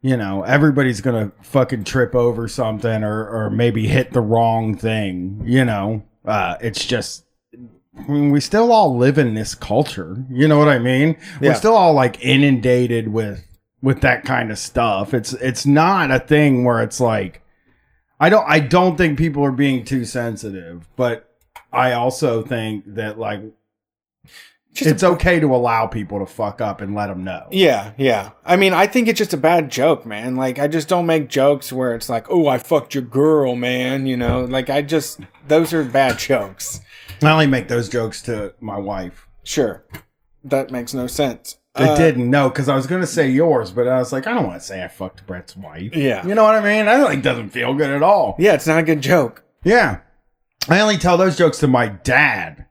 you know everybody's gonna fucking trip over something or or maybe hit the wrong thing you know uh it's just I mean, we still all live in this culture. You know what I mean? Yeah. We're still all like inundated with with that kind of stuff. It's it's not a thing where it's like I don't I don't think people are being too sensitive, but I also think that like Just it's okay to allow people to fuck up and let them know. Yeah, yeah. I mean, I think it's just a bad joke, man. Like, I just don't make jokes where it's like, "Oh, I fucked your girl, man." You know, like I just those are bad jokes. I only make those jokes to my wife. Sure, that makes no sense. It Uh, didn't no, because I was gonna say yours, but I was like, I don't want to say I fucked Brett's wife. Yeah, You know what I mean? That like doesn't feel good at all. yeah. It's not a good joke. Yeah. I only tell those jokes to my dad.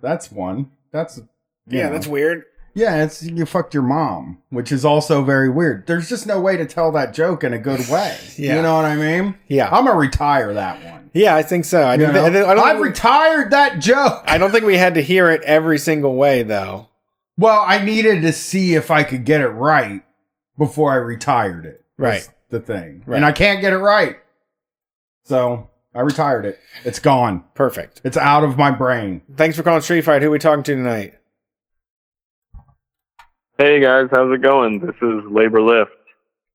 That's one. That's Yeah, know. that's weird. yeah. It's you fucked your mom, which is also very weird. There's just no way to tell that joke in a good way. Yeah. You know what I mean? Yeah, I'm gonna retire that one. yeah. I think so. I, know? I don't, I don't I've we- retired that joke. I don't think we had to hear it every single way, though. Well, I needed to see if I could get it right before I retired it. Right. The thing. Right. And I can't get it right. So I retired it. It's gone. Perfect. It's out of my brain. Thanks for calling Street Fight. Who are we talking to tonight? Hey guys, how's it going? This is Labor Lift.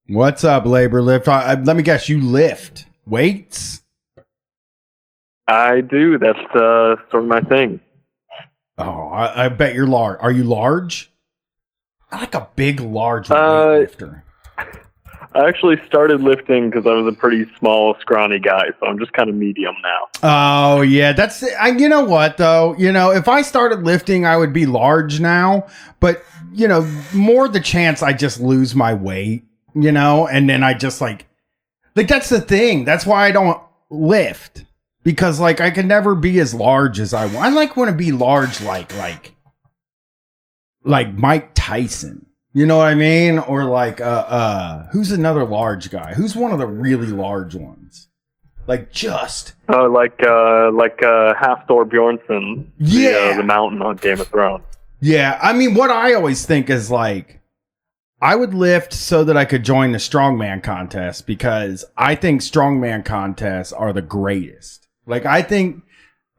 What's up, labor lift? I, I- let me guess, you lift weights? I do. That's uh, sort of my thing. Oh, I, I bet you're large. Are you large? I like a big, large Uh, weightlifter. I actually started lifting because I was a pretty small, scrawny guy, so I'm just kind of medium now. Oh yeah, that's. I, you know what though? You know, if I started lifting, I would be large now. But you know, more the chance I just lose my weight. You know, and then I just like, like that's the thing. That's why I don't lift because like I can never be as large as I want. I like want to be large, like like like Mike Tyson. You know what I mean? Or like uh uh who's another large guy? Who's one of the really large ones? Like just Oh, like uh, like uh, Hafthor Bjornsson, the, Yeah. uh, the mountain on Game of Thrones. Yeah, I mean, what I always think is like, I would lift so that I could join the strongman contest because I think strongman contests are the greatest. Like, I think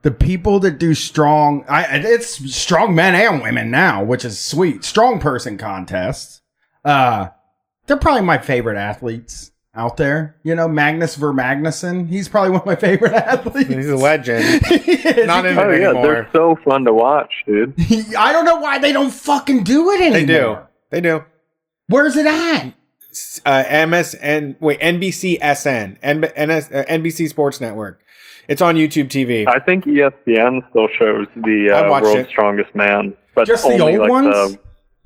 the people that do strong, I it's strong men and women now, which is sweet. Strong person contests, uh, they're probably my favorite athletes out there. You know, Magnus Ver Magnusson, he's probably one of my favorite athletes. He's a legend. He. Not in Oh it yeah, anymore. they're so fun to watch, dude. I don't know why they don't fucking do it anymore. They do. They do. Where's it at? uh, MSN, wait, NBCSN, N- NS, uh, NBC Sports Network. It's on YouTube TV. I think ESPN still shows the I uh, World's it. Strongest Man, but Just the only old like ones? the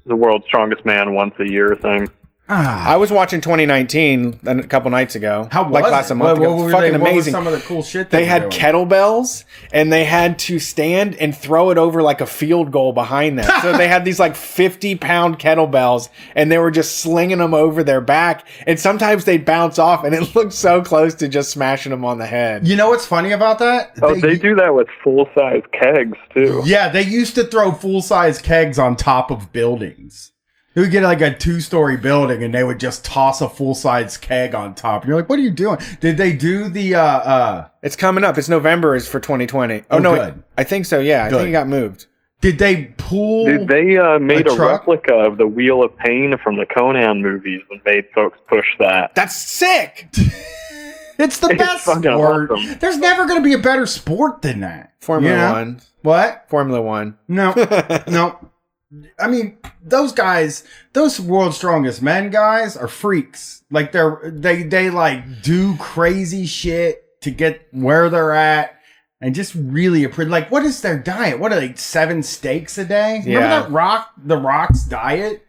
the World's Strongest Man once a year thing. Ah, I was watching 2019 a couple nights ago. how was like it? last month What- ago. what were Fucking they- what amazing. some of the cool shit they were had doing? kettlebells and they had to stand and throw it over like a field goal behind them. so they had these like 50 pound kettlebells and they were just slinging them over their back. And sometimes they'd bounce off and it looked so close to just smashing them on the head. You know what's funny about that? Oh, they do that with full size kegs too. Yeah, they used to throw full size kegs on top of buildings. They would get like a two story building and they would just toss a full size keg on top. And you're like, what are you doing? Did they do the uh uh It's coming up. It's November is for 2020. Oh, Oh, no, good. I think so. Yeah, I Good. think it got moved. did they pull Dude, they uh, made A a, truck? replica of the Wheel of Pain from the Conan movies and made folks push that. That's sick. It's the It's best fucking sport. awesome. There's never gonna be a better sport than that. Formula You know? One. What? Formula One. No. no. I mean, those guys, those world's strongest men guys are freaks. Like they're they they like do crazy shit to get where they're at and just really appre- like what is their diet? What are they seven steaks a day? Yeah. Remember that rock the rock's diet?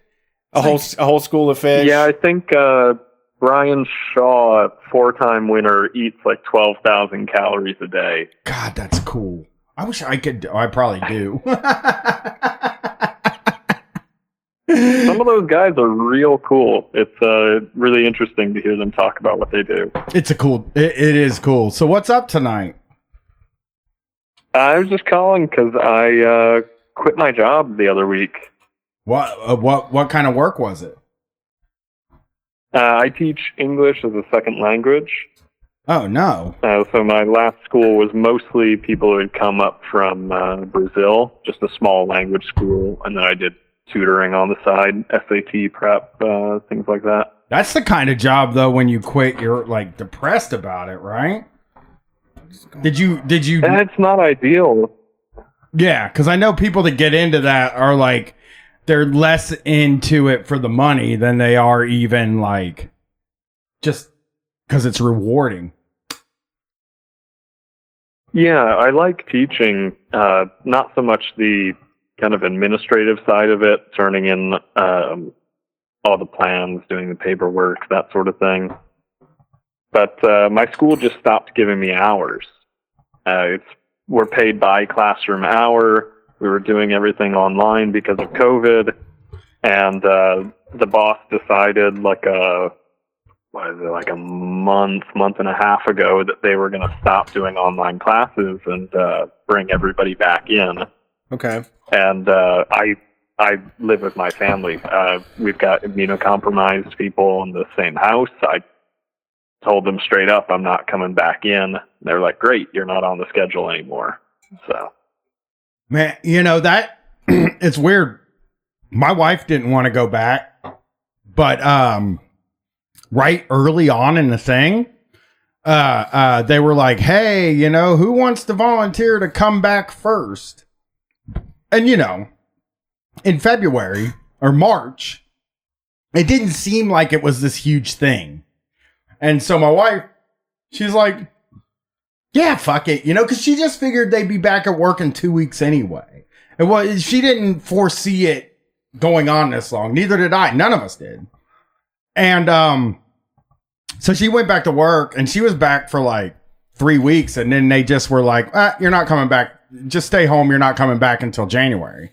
A whole a whole school of fish. Yeah, I think uh, Brian Shaw, four time winner, eats like 12,000 calories a day. God, that's cool. I wish I could I probably do. Some of those guys are real cool. It's uh, really interesting to hear them talk about what they do. it's a cool it, it is cool. So what's up tonight? I was just calling because I uh, quit my job the other week. What uh, what what kind of work was it? Uh, I teach English as a second language. Oh no. Uh, so my last school was mostly people who had come up from uh, Brazil, just a small language school, and then I did tutoring on the side, SAT prep, uh, things like that. That's the kind of job though when you quit you're like depressed about it, right? Did you did you And it's not ideal. Yeah, cuz I know people that get into that are like they're less into it for the money than they are even like just cuz it's rewarding. Yeah, I like teaching, uh, not so much the kind of administrative side of it, turning in um, all the plans, doing the paperwork, that sort of thing. But uh, my school just stopped giving me hours. Uh, it's we're paid by classroom hour. We were doing everything online because of COVID, and uh, the boss decided like a what is it like a month, month and a half ago that they were going to stop doing online classes and uh, bring everybody back in. Okay. And uh, I I live with my family. Uh, we've got immunocompromised people in the same house. I told them straight up, I'm not coming back in. They're like, "Great, you're not on the schedule anymore." So Man, you know that it's weird. My wife didn't want to go back, but um right early on in the thing, uh uh they were like, "Hey, you know, who wants to volunteer to come back first? And you know, in February or March, it didn't seem like it was this huge thing. And so my wife, she's like, yeah, fuck it. You know, because she just figured they'd be back at work in two weeks anyway. And was she didn't foresee it going on this long. Neither did I. None of us did. And um, so she went back to work, and she was back for like three weeks, and then they just were like, ah, "You're not coming back. Just stay home. You're not coming back until January."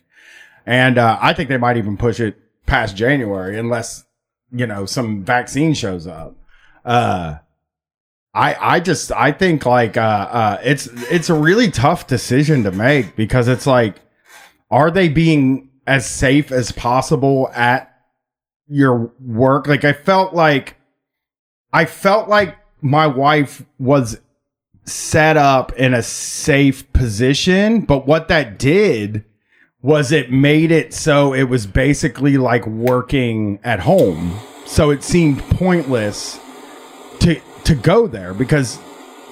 And uh, I think they might even push it past January, unless you know some vaccine shows up. Uh, I I just I think like uh uh it's it's a really tough decision to make because it's like are they being as safe as possible at your work? Like I felt like I felt like my wife was set up in a safe position, but what that did was it made it so it was basically like working at home. So it seemed pointless to to go there because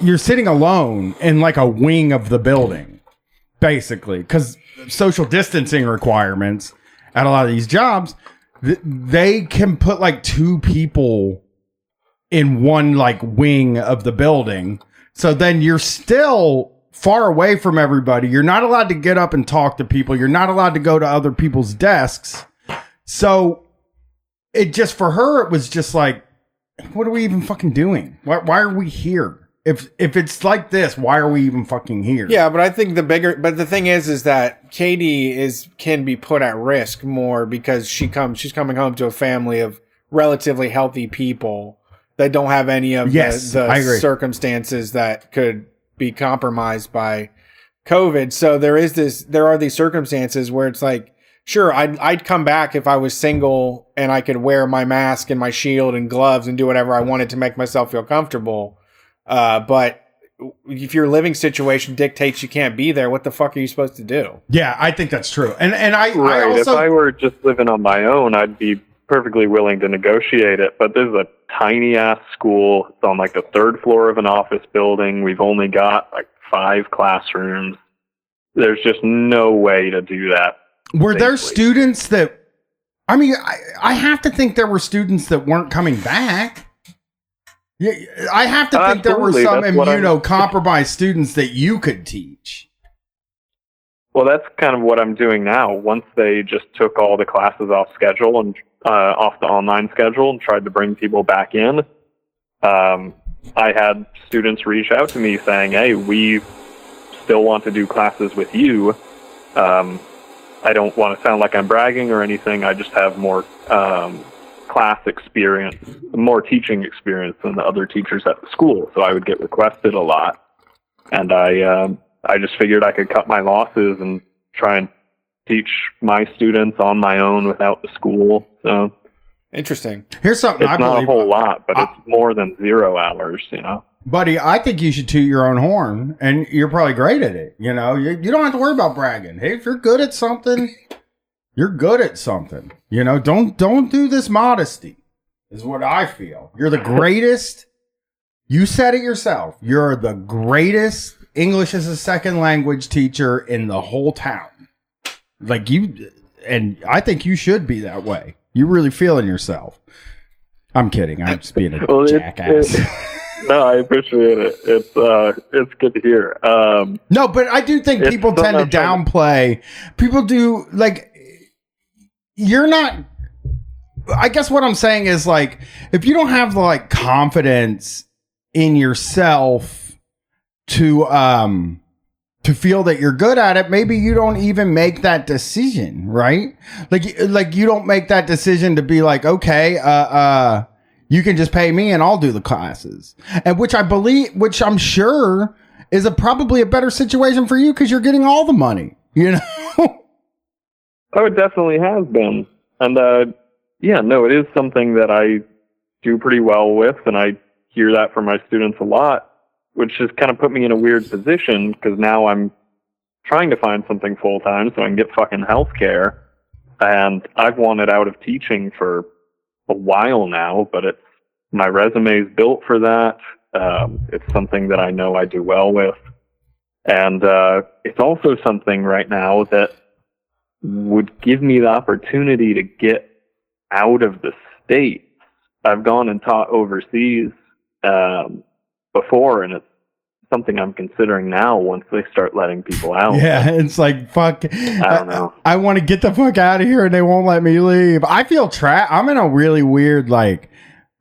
you're sitting alone in like a wing of the building basically because social distancing requirements at a lot of these jobs th- they can put like two people in one like wing of the building so then you're still far away from everybody you're not allowed to get up and talk to people you're not allowed to go to other people's desks so it just for her it was just like what are we even fucking doing? Why, why are we here? If if it's like this, why are we even fucking here? Yeah, but I think the bigger, but the thing is, is that Katie is can be put at risk more because she comes, she's coming home to a family of relatively healthy people that don't have any of Yes, the, I the agree. circumstances that could be compromised by COVID. So there is this, there are these circumstances where it's like sure, I'd I'd come back if I was single and I could wear my mask and my shield and gloves and do whatever I wanted to make myself feel comfortable. Uh, but if your living situation dictates you can't be there, what the fuck are you supposed to do? Yeah, I think that's true. And and I, I Right. if I were just living on my own, I'd be perfectly willing to negotiate it. But this is a tiny ass school. It's on like the third floor of an office building. We've only got like five classrooms. There's just no way to do that. were there students that I mean, I, I have to think there were students that weren't coming back. Yeah, I have to think there were some that's what I'm- immunocompromised students that you could teach. Well, that's kind of what I'm doing now. Once they just took all the classes off schedule and uh, off the online schedule and tried to bring people back in, um, I had students reach out to me saying, "Hey, we still want to do classes with you. Um, I don't want to sound like I'm bragging or anything. I just have more um, class experience, more teaching experience than the other teachers at the school. So I would get requested a lot, and I um, I just figured I could cut my losses and try and teach my students on my own without the school. So Interesting. Here's something it's I not a whole lot, but I- it's more than zero hours. You know. buddy. I think you should toot your own horn, and you're probably great at it. You know, you, you don't have to worry about bragging. Hey, if you're good at something, you're good at something. You know, don't don't do this modesty. Is what I feel. You're the greatest. You said it yourself. You're the greatest English as a second language teacher in the whole town. Like you, and I think you should be that way. You really feeling yourself. I'm kidding. I'm just being a Well, jackass. it- No, I appreciate it. It's uh, it's good to hear. Um, No, but I do think people tend to downplay. People do like you're not I guess what I'm saying is like if you don't have the like confidence in yourself to um to feel that you're good at it, maybe you don't even make that decision, right? Like like you don't make that decision to be like, okay, uh uh you can just pay me and I'll do the classes. And which I believe which I'm sure is a probably a better situation for you because you're getting all the money, you know? oh, it definitely has been, and uh, yeah, no, it is something that I do pretty well with, and I hear that from my students a lot, which has kind of put me in a weird position because now I'm trying to find something full time so I can get fucking health care. And I've wanted out of teaching for a while now, but it's my resume is built for that. Um, it's something that I know I do well with. And uh, it's also something right now that would give me the opportunity to get out of the state. I've gone and taught overseas um, before, and it's something I'm considering now once they start letting people out. Yeah, it's like fuck. I don't know. I, want to get the fuck out of here, and they won't let me leave. I feel trapped. I'm in a really weird like.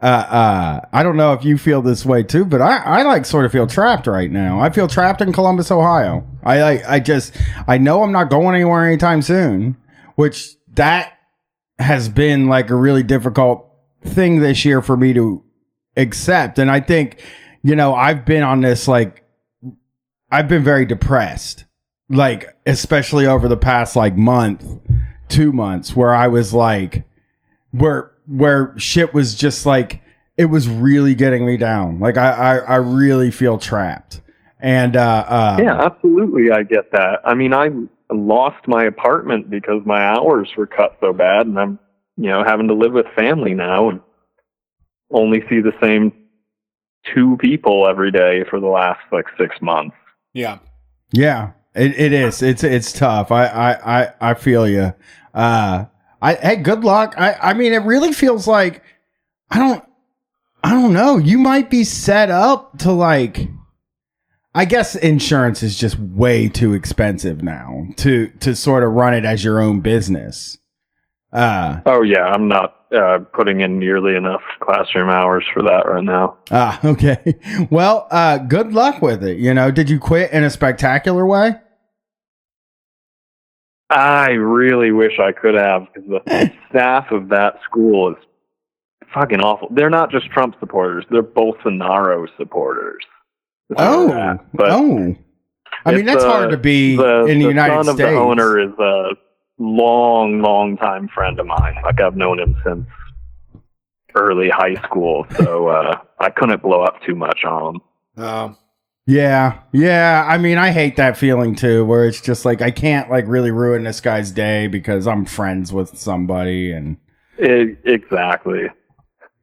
Uh, uh, I don't know if you feel this way too, but I, I like sort of feel trapped right now. I feel trapped in Columbus, Ohio. I like, I just, I know I'm not going anywhere anytime soon, which that has been like a really difficult thing this year for me to accept. And I think, you know, I've been on this like, I've been very depressed, like, especially over the past like month, two months, where I was like, where, where shit was just like, it was really getting me down. Like, I, I, I really feel trapped. And, uh, uh, Yeah, absolutely. I get that. I mean, I lost my apartment because my hours were cut so bad, and I'm, you know, having to live with family now and only see the same two people every day for the last like six months. Yeah. Yeah, it, it is. It's it's tough. I I I, I feel you. Uh, I hey, good luck. I I mean, it really feels like I don't I don't know. You might be set up to like. I guess insurance is just way too expensive now to to sort of run it as your own business. Uh Oh yeah, I'm not uh, putting in nearly enough classroom hours for that right now. ah okay. Well, uh good luck with it. You know, did you quit in a spectacular way? I really wish I could have because the staff of that school is fucking awful. They're not just Trump supporters; they're Bolsonaro supporters. Oh, but oh. I mean, that's uh, hard to be the, in the, United son States. of the owner is uh, long, long time friend of mine. Like I've known him since early high school, so uh, I couldn't blow up too much on him. Um, Yeah, yeah. I mean, I hate that feeling too, where it's just like I can't like really ruin this guy's day because I'm friends with somebody, and E- exactly.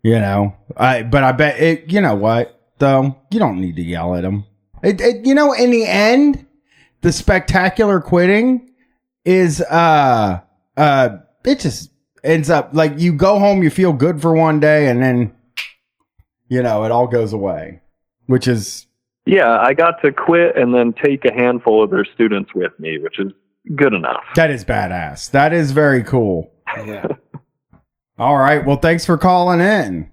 you know, I. But I bet it. You know what? Though you don't need to yell at him. It, it, you know, in the end, the spectacular quitting is uh uh it just ends up like you go home, you feel good for one day, and then you know it all goes away, which is Yeah, I got to quit and then take a handful of their students with me, which is good enough. That is badass. That is very cool. yeah. All right. Well, thanks for calling in.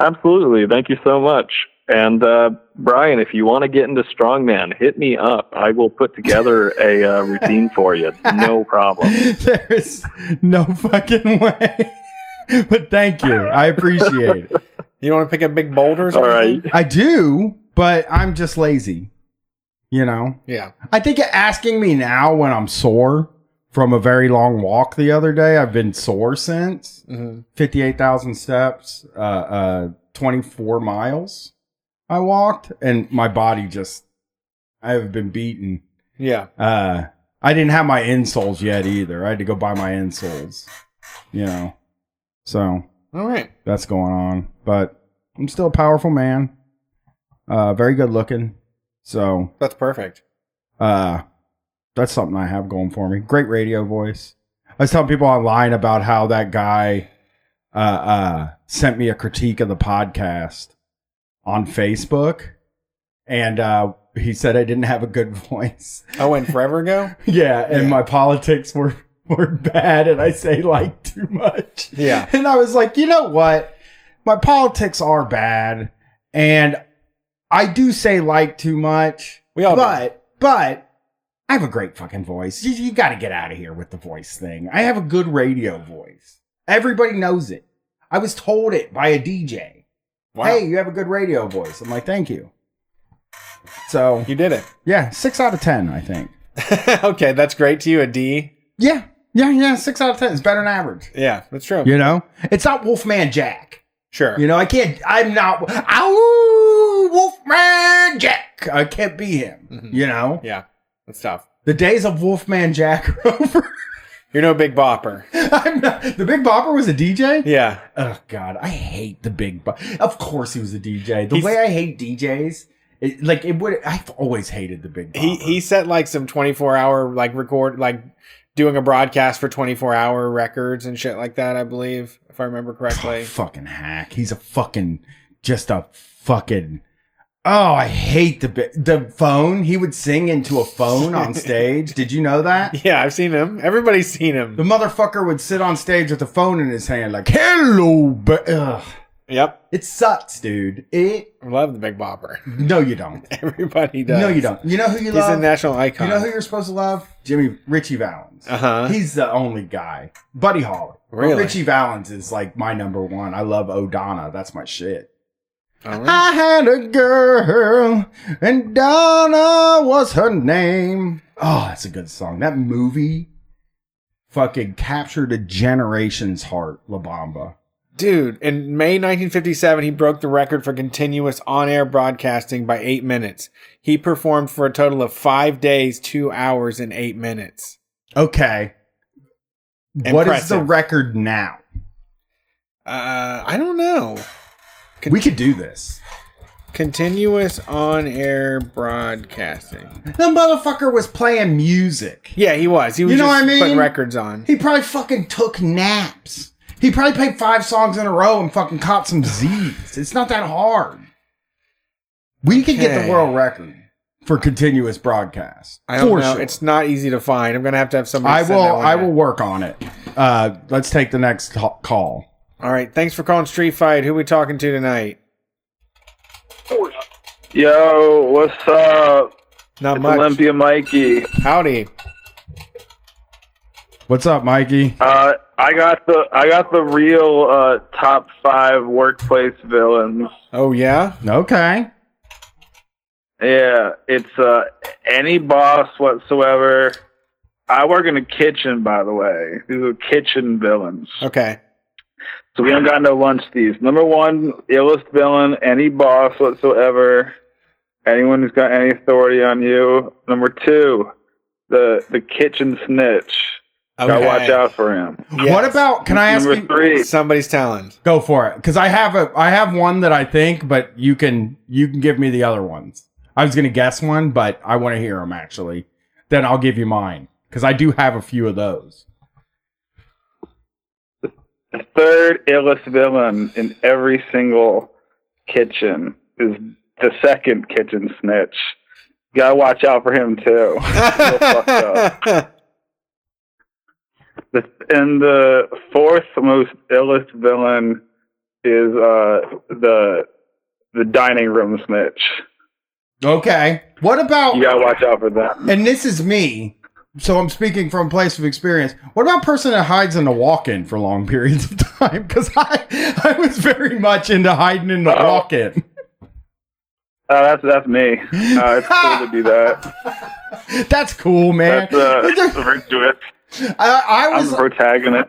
Absolutely. Thank you so much. And uh, Brian, if you want to get into strongman, hit me up. I will put together a uh, routine for you. No problem. There's no fucking way. but thank you. I appreciate it. You want to pick up big boulders? All right. I do, but I'm just lazy. You know? Yeah. I think asking me now when I'm sore from a very long walk the other day, I've been sore since hmm 58,000 steps, uh, uh, 24 miles I walked, and my body just, I have been beaten. Yeah. Uh, I didn't have my insoles yet either. I had to go buy my insoles, you know. So All right. that's going on, but I'm still a powerful man. Uh, very good looking. So, That's perfect. uh, that's something I have going for me. Great radio voice. I was telling people online about how that guy, uh, uh, sent me a critique of the podcast on Facebook. And, uh, he said I didn't have a good voice. Oh, went forever ago. Yeah, and Yeah. my politics were were bad, and I say like too much. Yeah. and I was like, you know what? My politics are bad, and I do say like too much. We all do. but but I have a great fucking voice. You, you got to get out of here with the voice thing. I have a good radio voice. Everybody knows it. I was told it by a DJ. Wow. Hey, you have a good radio voice. I'm like, thank you. So You did it. yeah, six out of ten, I think. okay, that's great to you. A D. Yeah, yeah, yeah. Six out of ten is better than average. Yeah, that's true. You know, it's not Wolfman Jack. Sure. You know, I can't. I'm not. Ow, Wolfman Jack. I can't be him. Mhm. You know, Yeah, that's tough. the days of Wolfman Jack are over. You're no big bopper. I'm not. The Big Bopper was a DJ. Yeah. Oh God, I hate the Big Bopper. Of course, he was a DJ. The He's- way I hate DJs, it, like it would. I've always hated the Big Bopper. He he set like some 24 hour like record like doing a broadcast for 24 hour records and shit like that. I believe if I remember correctly. fucking hack. He's a fucking just a fucking. Oh, I hate the bi- the phone. He would sing into a phone on stage. Did you know that? Yeah, I've seen him. Everybody's seen him. The motherfucker would sit on stage with a phone in his hand, like "Hello." But ugh, Yep. it sucks, dude. It. Love the Big Bopper. No, you don't. Everybody does. No, you don't. You know who you love? He's a national icon. you know who you're supposed to love? Jimmy Richie Valens. Uh huh. He's the only guy. Buddy Holly. But Really? Richie Valens is like my number one. I love O'Donna. That's my shit. Right. I had a girl, and Donna was her name. Oh, that's a good song. That movie fucking captured a generation's heart, La Bamba. Dude, in May 1957, he broke the record for continuous on air broadcasting by eight minutes. He performed for a total of five days, two hours, and eight minutes. Okay. What is the record now? Uh, I don't know. Con- We could do this. continuous on air broadcasting. The motherfucker was playing music. Yeah, he was. He was You know just what I mean? putting records on. He probably fucking took naps. He probably played five songs in a row and fucking caught some Z's. It's not that hard. We could get Okay. the world record for continuous broadcast. I don't for know. sure. It's not easy to find. I'm gonna have to have somebody. I send will. that one I in. will work on it. Uh, let's take the next ca- call. All right. Thanks for calling Street Fight. Who we talking to tonight? Yo, what's up? Not It's much. Olympia Mikey. Howdy. What's up, Mikey? Uh, I got the I got the real uh, top five workplace villains. Oh yeah. Okay. Yeah, it's uh, any boss whatsoever I work in a kitchen, by the way. These are kitchen villains. Okay. So we don't got no lunch thieves. Number one, illest villain, any boss whatsoever, anyone who's got any authority on you. Number two, the the kitchen snitch. Gotta watch out for him. Yes. What about? Can I ask Number you? three, somebody's talent? Go for it, because I have a I have one that I think, but you can you can give me the other ones. I was gonna guess one, but I want to hear them actually. Then I'll give you mine because I do have a few of those. The third illest villain in every single kitchen is the second kitchen snitch. You Gotta watch out for him too. Real fucked up. The, and the fourth most illest villain is uh, the the dining room snitch. Okay. What about? You gotta watch out for that. And this is me, so I'm speaking from a place of experience. What about a person that hides in the walk-in for long periods of time? Because I I was very much into hiding in the Oh. walk-in. Uh, that's that's me. Uh, it's cool to do that. That's cool, man. That's uh, virtuous. I, I I'm was the protagonist.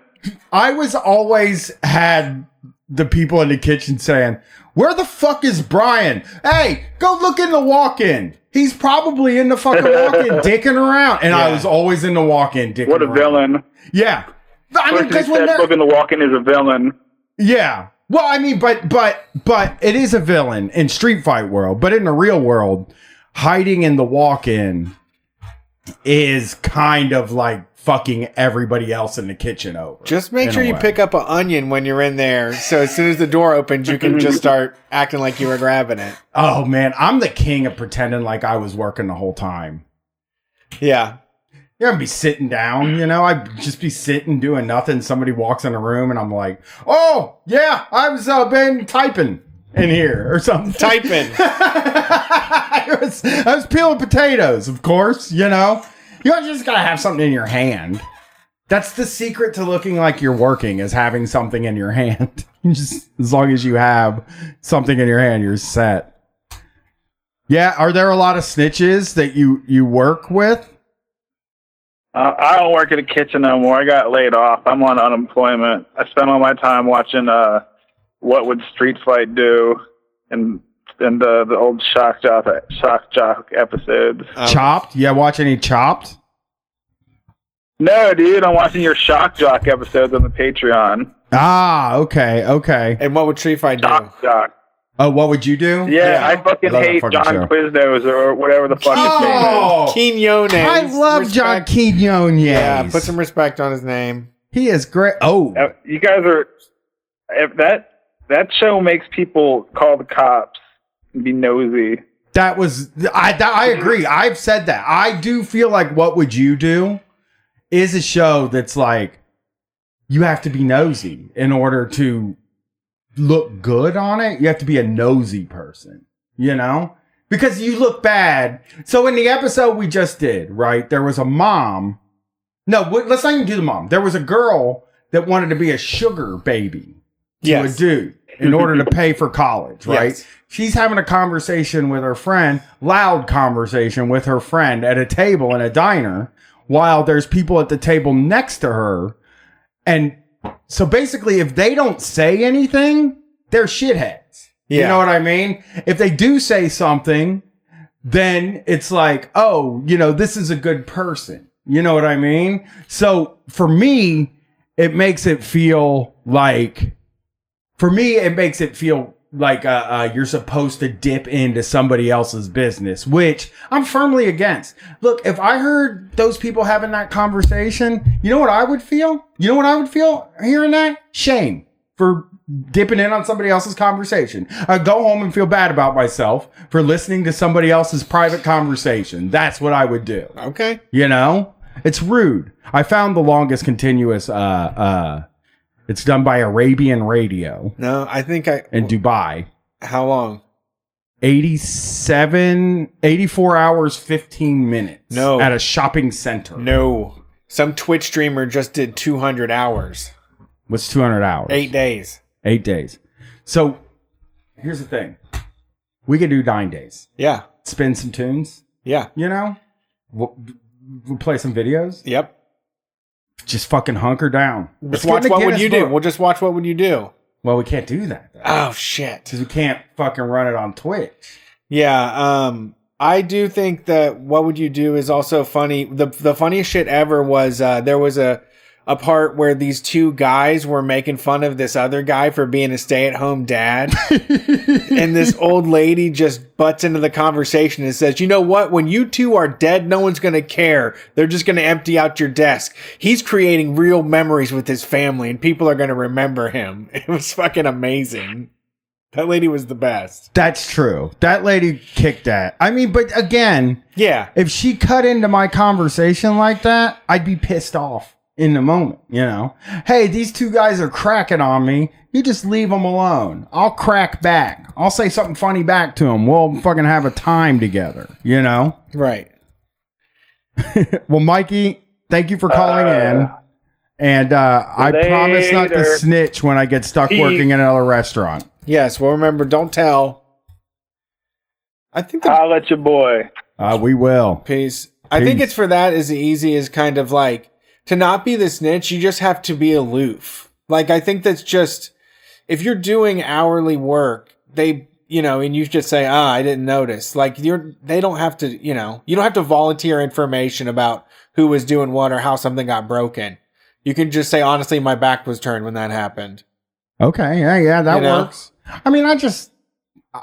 I was always had the people in the kitchen saying, "Where the fuck is Brian? Hey, go look in the walk-in. He's probably in the fucking walk-in, dicking around." And I was always in the walk-in, dicking What a around. villain! Yeah, I mean, Person because who when said they're booking the walk-in is a villain. yeah. Well, I mean, but but but it is a villain in Street Fight world, but in the real world, hiding in the walk-in is kind of like fucking everybody else in the kitchen over. Just make sure you way. pick up an onion when you're in there. So as soon as the door opens, you can just start acting like you were grabbing it. Oh man, I'm the king of pretending like I was working the whole time. Yeah. Yeah, I'd be sitting down, you know, I'd just be sitting doing nothing. Somebody walks in the room and I'm like, oh, yeah, I was uh, been typing in here or something. Typing. I, was, I was peeling potatoes, of course, you know. You just gotta have something in your hand. That's the secret to looking like you're working is having something in your hand. just as long as you have something in your hand, you're set. Yeah, are there a lot of snitches that you you work with? Uh, I don't work in a kitchen no more. I got laid off. I'm on unemployment. I spend all my time watching uh, what would Street Fight do, and and the the old shock jock shock jock episodes. Um, Chopped? Yeah, watch any Chopped? No, dude, I'm watching your shock jock episodes on the Patreon. Ah, okay, okay. And what would Tree Fight do? Shock jock. Oh, what would you do? Yeah, Yeah. I fucking Love that hate fucking John show. Quiznos or whatever the fuck his name is. Oh, Quinones. I love John Quinones. Yeah, put some respect on his name. He is great. Oh, You guys are if that that show makes people call the cops and be nosy. that was I. That, I agree. I've said that. I do feel like what would you do is a show that's like you have to be nosy in order to look good on it. You have to be a nosy person, you know, because you look bad. So in the episode we just did, right, there was a mom. No, w- let's not even do the mom. There was a girl that wanted to be a sugar baby to Yes. a dude in order to pay for college, right? Yes. She's having a conversation with her friend, loud conversation with her friend at a table in a diner, while there's people at the table next to her. And so basically, if they don't say anything, they're shitheads. You know what I mean? If they do say something, then it's like, oh, you know, this is a good person. You know what I mean? So for me, it makes it feel like, for me, it makes it feel like uh, uh, you're supposed to dip into somebody else's business, which I'm firmly against. Look, if I heard those people having that conversation, you know what I would feel? You know what I would feel hearing that? Shame for dipping in on somebody else's conversation. I go home and feel bad about myself for listening to somebody else's private conversation. That's what I would do. Okay. You know, it's rude. I found the longest continuous. Uh, uh, it's done by Arabian Radio No, I think I. in Dubai. How long? 87, 84 hours, 15 minutes. No. At a shopping center. No. Some Twitch streamer just did 200 hours. What's 200 hours? Eight days. Eight days. So here's the thing we could do nine days. Yeah. Spin some tunes, Yeah. you know? W- we'll play some videos. Yep. Just fucking hunker down. Just Let's watch what would Guinness you do. We'll just watch what would you do. Well, we can't do that Oh shit. because we can't fucking run it on Twitch. Yeah, um I do think that what would you do is also funny. The the funniest shit ever was uh there was a a part where these two guys were making fun of this other guy for being a stay-at-home dad. and this old lady just butts into the conversation and says, "You know what? When you two are dead, no one's going to care. They're just going to empty out your desk. He's creating real memories with his family and people are going to remember him." It was fucking amazing. That lady was the best. That's true. That lady kicked that. I mean, but again, Yeah. if she cut into my conversation like that, I'd be pissed off in the moment, you know? Hey, these two guys are cracking on me. You just leave them alone. I'll crack back. I'll say something funny back to them. We'll fucking have a time together, you know? Right. Well, Mikey, thank you for calling in. And uh, I promise not to snitch when I get stuck working in another restaurant. Yes. Well, remember, don't tell. I think the I'll let your boy. Uh, we will. Peace. I think it's for that as easy as kind of like to not be this niche, You just have to be aloof. Like I think that's just if you're doing hourly work, they you know, and you just say, ah, I didn't notice. Like you're, they don't have to, you know, you don't have to volunteer information about who was doing what or how something got broken. You can just say, honestly, my back was turned when that happened. Okay, yeah, yeah, that You know? works. I mean, I just, uh,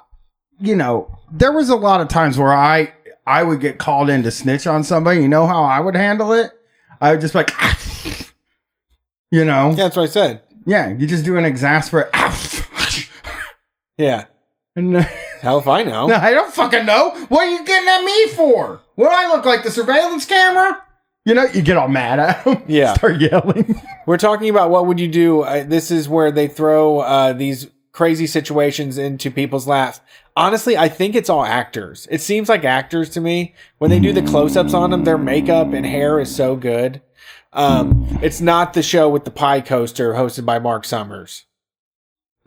you know, there was a lot of times where I I would get called in to snitch on somebody. You know how I would handle it? I would just be like, you know, Yeah, that's what I said. yeah, you just do an exasperate, Yeah. and uh, Hell if I know. No, I don't fucking know. What are you getting at me for? What do I look like? The surveillance camera? You know, you get all mad at him. Yeah. start yelling. We're talking about what would you do. Uh, this is where they throw uh, these crazy situations into people's laps. Honestly, I think it's all actors. It seems like actors to me. When they do the close-ups on them, their makeup and hair is so good. Um, it's not the show with the pie coaster hosted by Marc Summers.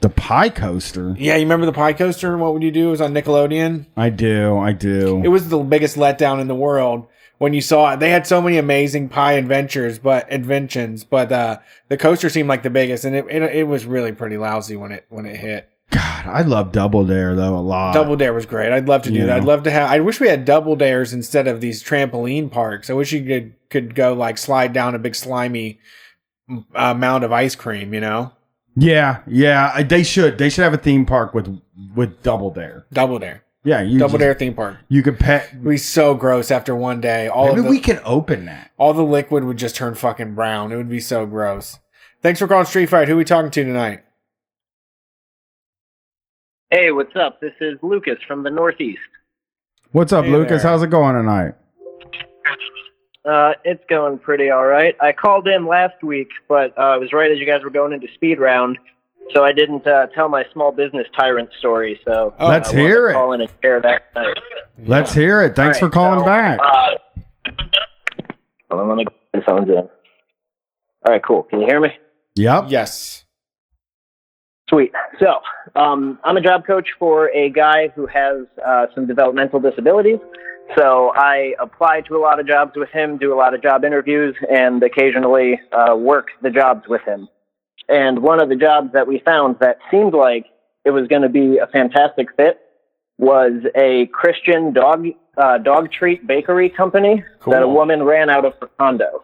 The pie coaster. Yeah, you remember the pie coaster? and What would you do? It was on Nickelodeon. I do. I do. It was the biggest letdown in the world when you saw it. They had so many amazing pie adventures, but inventions, but uh, the coaster seemed like the biggest, and it, it it was really pretty lousy when it when it hit. God, I love Double Dare though a lot. Double Dare was great. I'd love to do Yeah. that. I'd love to have. I wish we had Double Dares instead of these trampoline parks. I wish you could could go like slide down a big slimy uh, mound of ice cream. You know, Yeah, yeah. They should. They should have a theme park with with Double Dare. Double Dare, Yeah, you Double just- Dare theme park. You could pet. Be so gross after one day. All Maybe the, we can open that. all the liquid would just turn fucking brown. It would be so gross. Thanks for calling Street Fight. Who we talking to tonight? Hey, what's up? This is Lucas from the Northeast. What's up, Hey Lucas? there. How's it going tonight? Uh, it's going pretty all right. I called in last week, but uh, it was right as you guys were going into speed round, so I didn't uh, tell my small business tyrant story. So Oh, Let's I hear it. Call in and share that. tonight. Let's hear it. Thanks All for right, calling so, back. Uh, hold on, let me get the phones in. All right, cool. Can you hear me? Yep. Yes. Sweet. So, um, I'm a job coach for a guy who has uh, some developmental disabilities. So I apply to a lot of jobs with him, do a lot of job interviews, and occasionally uh, work the jobs with him. And one of the jobs that we found that seemed like it was going to be a fantastic fit was a Christian dog uh, dog treat bakery company that a woman ran out of her condo.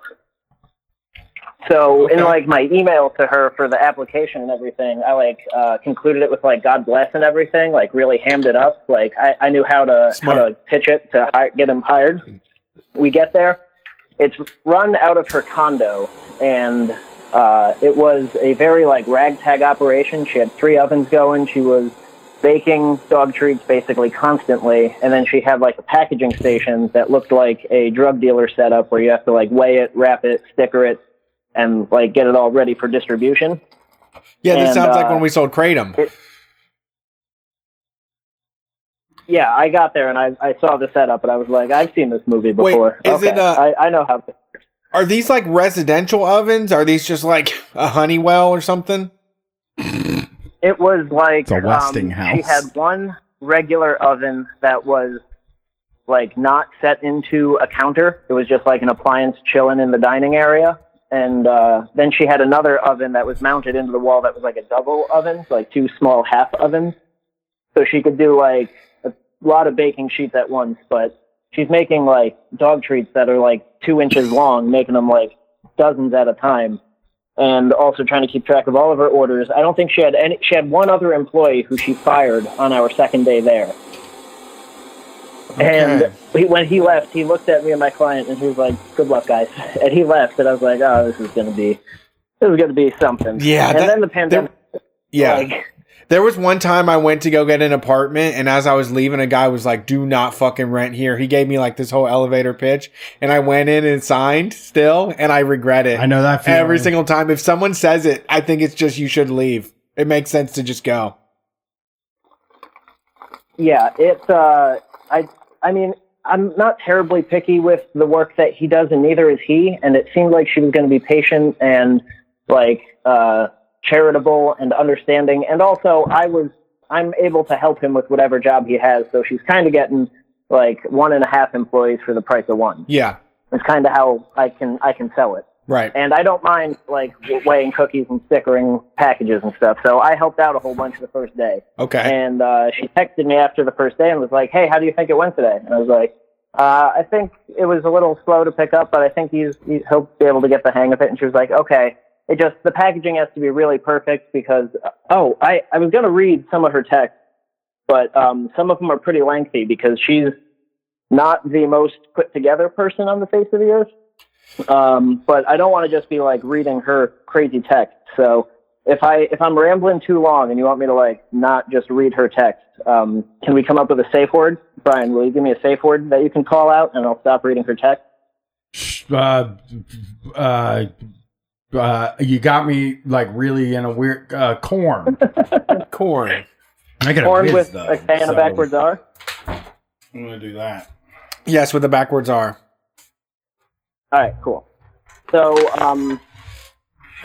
So in like my email to her for the application and everything, I like uh, concluded it with like God bless and everything, like really hammed it up. Like I, I knew how to Smart. how to pitch it to hi- get him hired. We get there, it's run out of her condo, and uh, it was a very like ragtag operation. She had three ovens going. She was baking dog treats basically constantly, and then she had like a packaging station that looked like a drug dealer setup where you have to like weigh it, wrap it, sticker it, and like get it all ready for distribution. Yeah, this And, sounds like uh, when we sold Kratom. Yeah, I got there and I, I saw the setup, and I was like, I've seen this movie before. Wait, before. is it, uh, I, I know how. Are these like residential ovens? Are these just like a Honeywell or something? It was like It's a um, Westinghouse. She had one regular oven that was like not set into a counter. It was just like an appliance chilling in the dining area. And uh, then she had another oven that was mounted into the wall that was like a double oven, so like two small half ovens. So she could do like a lot of baking sheets at once, but she's making like dog treats that are like two inches long, making them like dozens at a time. And also trying to keep track of all of her orders. I don't think she had any. She had one other employee who she fired on our second day there. And he, when he left, he looked at me and my client, and he was like, "Good luck, guys." And he left, and I was like, "Oh, this is gonna be, this is gonna be something." Yeah, And that- then the pandemic. Yeah. Like, There was one time I went to go get an apartment, and as I was leaving, a guy was like, "Do not fucking rent here." He gave me like this whole elevator pitch, and I went in and signed still, and I regret it. I know that feeling. every single time. If someone says it, I think it's just you should leave. It makes sense to just go. yeah, it's. Uh, I. I mean, I'm not terribly picky with the work that he does, and neither is he. And it seemed like she was going to be patient and like uh, charitable and understanding. And also, I was. I'm able to help him with whatever job he has. So she's kind of getting like one and a half employees for the price of one. Yeah, It's kind of how I can I can sell it. Right. And I don't mind like weighing cookies and stickering packages and stuff. So I helped out a whole bunch the first day. Okay. And uh, she texted me after the first day and was like, "Hey, how do you think it went today?" And I was like, uh, "I think it was a little slow to pick up, but I think he's, he's he'll be able to get the hang of it." And she was like, "Okay." It just the packaging has to be really perfect because oh, I I was gonna read some of her text, but um, some of them are pretty lengthy because she's not the most put together person on the face of the earth. Um, but I don't want to just be like reading her crazy text. So if I if I'm rambling too long and you want me to like not just read her text, um, can we come up with a safe word? Brian, will you give me a safe word that you can call out and I'll stop reading her text? uh, uh, uh, you got me like really in a weird uh, corn. Corn. I got Corn whiz, with though, a K and so a backwards R. I'm gonna do that. Yes, with the backwards R. All right, cool. So um,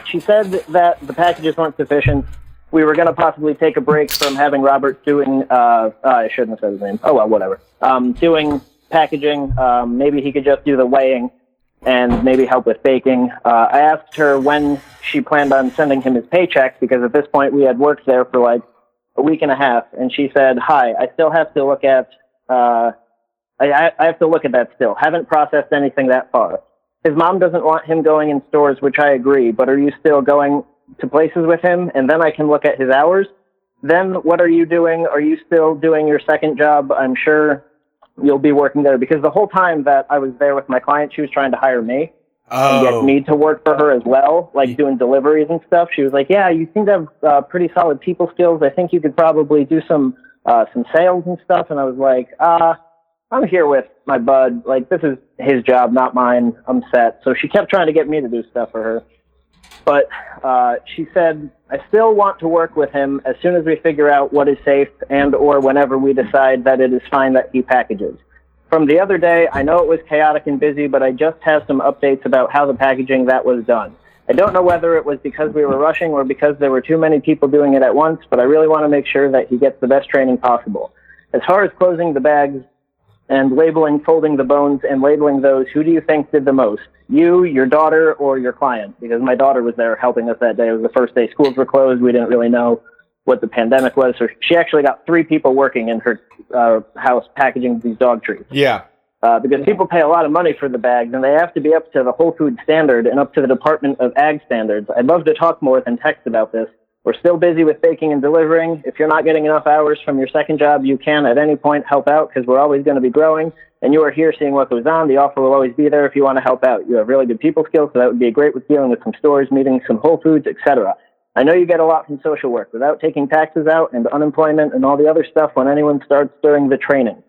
she said that the packages weren't sufficient. We were going to possibly take a break from having Robert doing. Uh, uh, I shouldn't have said his name. Oh well, whatever. Um, doing packaging. Um, maybe he could just do the weighing and maybe help with baking. Uh, I asked her when she planned on sending him his paycheck because at this point we had worked there for like a week and a half, and she said, "Hi, I still have to look at. Uh, I, I I have to look at that still. Haven't processed anything that far." His mom doesn't want him going in stores, which I agree, but are you still going to places with him? And then I can look at his hours. Then what are you doing? Are you still doing your second job? I'm sure you'll be working there because the whole time that I was there with my client, she was trying to hire me and get Oh, me to work for her as well, like doing deliveries and stuff. She was like, "Yeah, you seem to have uh, pretty solid people skills. I think you could probably do some uh, some sales and stuff." And I was like, "Uh, I'm here with my bud. Like this is his job, not mine. I'm set." So she kept trying to get me to do stuff for her. But uh, she said, "I still want to work with him as soon as we figure out what is safe and or whenever we decide that it is fine that he packages." From the other day, I know it was chaotic and busy, but I just have some updates about how the packaging that was done. I don't know whether it was because we were rushing or because there were too many people doing it at once, but I really want to make sure that he gets the best training possible. As far as closing the bags and labeling, folding the bones, and labeling those, who do you think did the most? You, your daughter, or your client? Because my daughter was there helping us that day. It was the first day schools were closed. We didn't really know what the pandemic was. So she actually got three people working in her uh, house packaging these dog treats yeah. uh, because people pay a lot of money for the bags and they have to be up to the Whole Food standard and up to the Department of Ag standards. I'd love to talk more than text about this. We're still busy with baking and delivering. If you're not getting enough hours from your second job, you can at any point help out because we're always going to be growing. And you are here seeing what goes on. The offer will always be there if you want to help out. You have really good people skills, so that would be great with dealing with some stores, meeting some Whole Foods, etc. I know you get a lot from social work without taking taxes out and unemployment and all the other stuff when anyone starts during the training.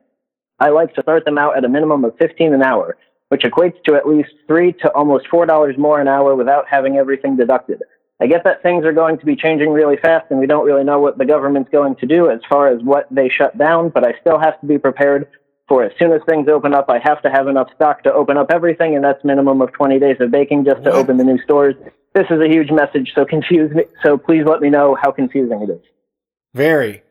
I like to start them out at a minimum of 15 an hour, which equates to at least three to almost four dollars more an hour without having everything deducted. I get that things are going to be changing really fast and we don't really know what the government's going to do as far as what they shut down, but I still have to be prepared for as soon as things open up, I have to have enough stock to open up everything, and that's minimum of 20 days of baking just to What? open the new stores. This is a huge message, so confuse me. So please let me know how confusing it is. Very.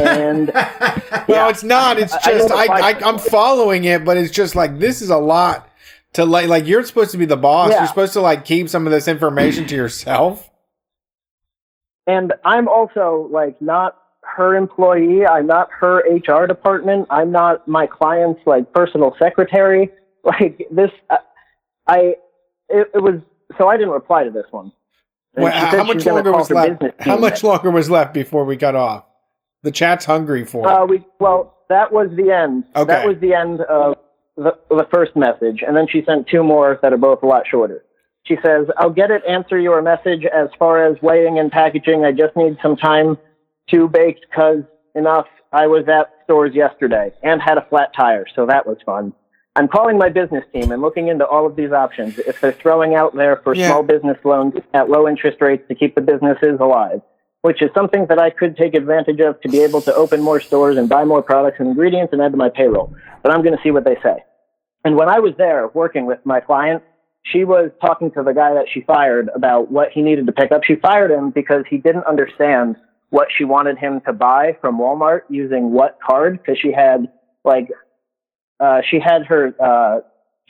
And Well, it's not. It's I- I just I, I, for I'm following it, but it's just like this is a lot to like. Like you're supposed to be the boss. Yeah. You're supposed to like keep some of this information to yourself. And I'm also like not her employee. I'm not her HR department. I'm not my client's like personal secretary. Like this, I, I it, it was so I didn't reply to this one. Well, how much longer was left? How much longer was left before we got off? The chat's hungry for. it. Uh, we well, that was the end. Okay. That was the end of the, the first message, and then she sent two more that are both a lot shorter. She says, "I'll get it. Answer your message as far as weighing and packaging. I just need some time to bake because enough. I was at stores yesterday and had a flat tire, so that was fun." I'm calling my business team and looking into all of these options. If they're throwing out there for Yeah. small business loans at low interest rates to keep the businesses alive, which is something that I could take advantage of to be able to open more stores and buy more products and ingredients and add to my payroll. But I'm going to see what they say. And when I was there working with my client, she was talking to the guy that she fired about what he needed to pick up. She fired him because he didn't understand what she wanted him to buy from Walmart using what card because she had like uh, she had her uh,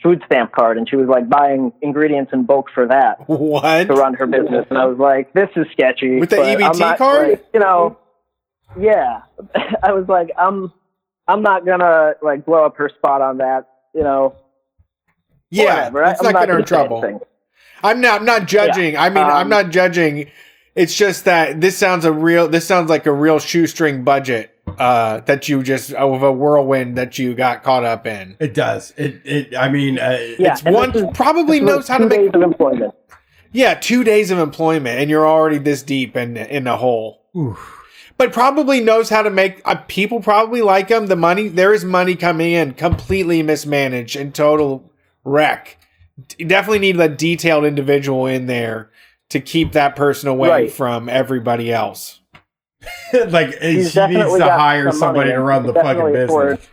food stamp card and she was like buying ingredients in bulk for that what? to run her business, and I was like, "This is sketchy." With the EBT I'm not, card? like, you know, yeah. I was like, "I'm, I'm not gonna like blow up her spot on that." You know, Yeah, whatever. I- it's I'm not not getting her in gonna say trouble. anything. I'm not. I'm not judging. I mean, I'm Um, not judging. It's just that this sounds a real. This sounds like a real shoestring budget uh, that you just of a whirlwind that you got caught up in. It does. It. It. I mean, uh, Yeah, it's one this is- probably this knows how to two make. days of employment. Yeah, two days of employment, and you're already this deep in in a hole. oof. But probably knows how to make. Uh, people probably like him. The money there is money coming in, completely mismanaged and total wreck. You definitely need a detailed individual in there to keep that person away Right. from everybody else. like she needs to hire somebody money to and run the fucking definitely afford- business.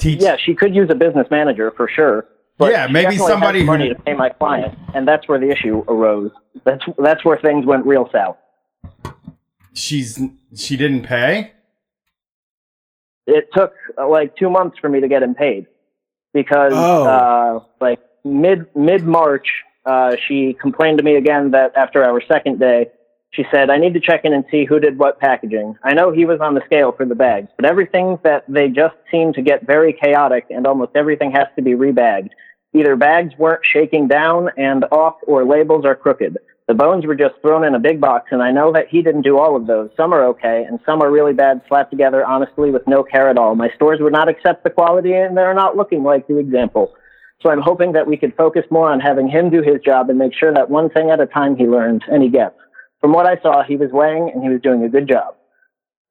Teach. Yeah, she could use a business manager for sure. But Yeah, she maybe definitely has somebody who- money to pay my client, and that's where the issue arose. That's that's where things went real south. She's. She didn't pay. it took uh, like two months for me to get him paid because Oh. uh, like mid mid March, uh, she complained to me again that after our second day, she said, "I need to check in and see who did what packaging." I know he was on the scale for the bags, but everything that they just seem to get very chaotic, and almost everything has to be rebagged. Either bags weren't shaking down and off, or labels are crooked. The bones were just thrown in a big box, and I know that he didn't do all of those. Some are okay, and some are really bad, slapped together honestly with no care at all. My stores would not accept the quality, and they're not looking like the example. So I'm hoping that we could focus more on having him do his job and make sure that one thing at a time he learns and he gets. From what I saw, he was weighing and he was doing a good job.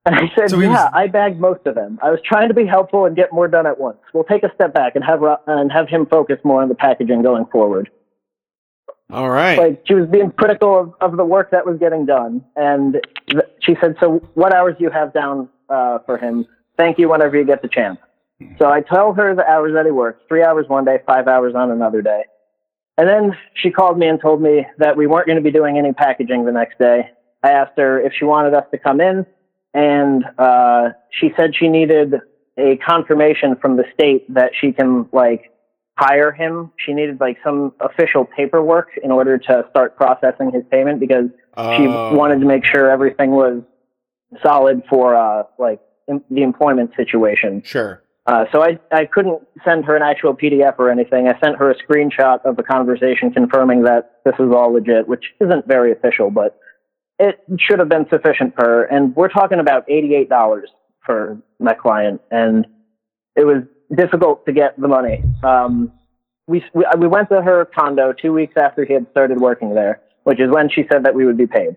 And I said, So "Yeah, was- I bagged most of them. I was trying to be helpful and get more done at once. We'll take a step back and have and have him focus more on the packaging going forward." All right. like she was being critical of, of the work that was getting done. And th- she said so what hours do you have down uh, for him? Thank you whenever you get the chance. So i told her the hours that he works three hours one day five hours on another day. And then she called me and told me that we weren't going to be doing any packaging the next day. I asked her if she wanted us to come in and uh, she said she needed a confirmation from the state that she can like hire him. She needed like some official paperwork in order to start processing his payment because she Oh. wanted to make sure everything was solid for uh, like em- the employment situation. Sure. Uh, so I, I couldn't send her an actual PDF or anything. I sent her a screenshot of the conversation confirming that this is all legit, which isn't very official, but it should have been sufficient for her. And we're talking about $88 for my client. And it was difficult to get the money. Um, we, we, we went to her condo two weeks after he had started working there, which is when she said that we would be paid.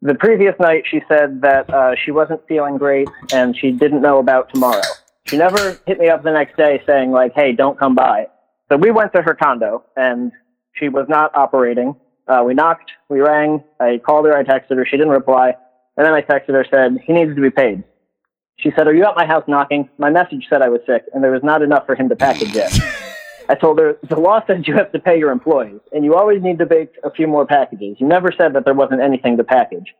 The previous night, she said that uh, she wasn't feeling great and she didn't know about tomorrow. She never hit me up the next day saying like, "Hey, don't come by." So we went to her condo, and she was not operating. Uh, we knocked, we rang, I called her, I texted her, she didn't reply, and then I texted her, said he needs to be paid. She said, "Are you at my house knocking?" My message said I was sick, and there was not enough for him to package yet. I told her the law says you have to pay your employees, and you always need to bake a few more packages. You never said that there wasn't anything to package.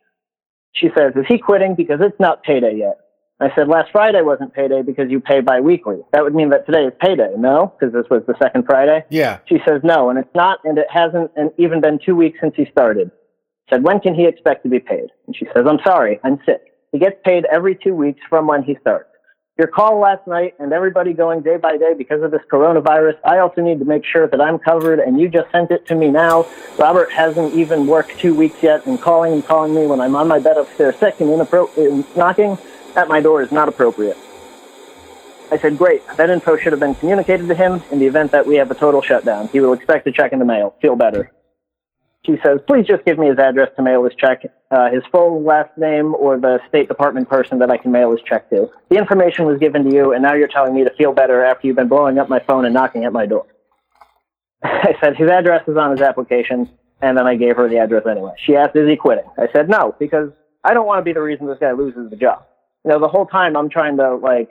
She says, Is he quitting because it's not payday yet? I said, Last Friday wasn't payday because you pay biweekly. That would mean that today is payday, no? Because this was the second Friday. Yeah. She says, No, and it's not, and it hasn't and even been two weeks since he started. I said, When can he expect to be paid? And she says, I'm sorry, I'm sick. He gets paid every two weeks from when he starts. Your call last night and everybody going day by day because of this coronavirus, I also need to make sure that I'm covered and you just sent it to me now. Robert hasn't even worked two weeks yet and calling and calling me when I'm on my bed upstairs sick and inappropriate knocking at my door is not appropriate. I said, great. That info should have been communicated to him in the event that we have a total shutdown. He will expect a check in the mail. Feel better. She says, please just give me his address to mail his check, uh, his full last name, or the State Department person that I can mail his check to. The information was given to you, and now you're telling me to feel better after you've been blowing up my phone and knocking at my door. I said, his address is on his application, and then I gave her the address anyway. She asked, is he quitting? I said, no, because I don't want to be the reason this guy loses the job. You know, the whole time I'm trying to, like,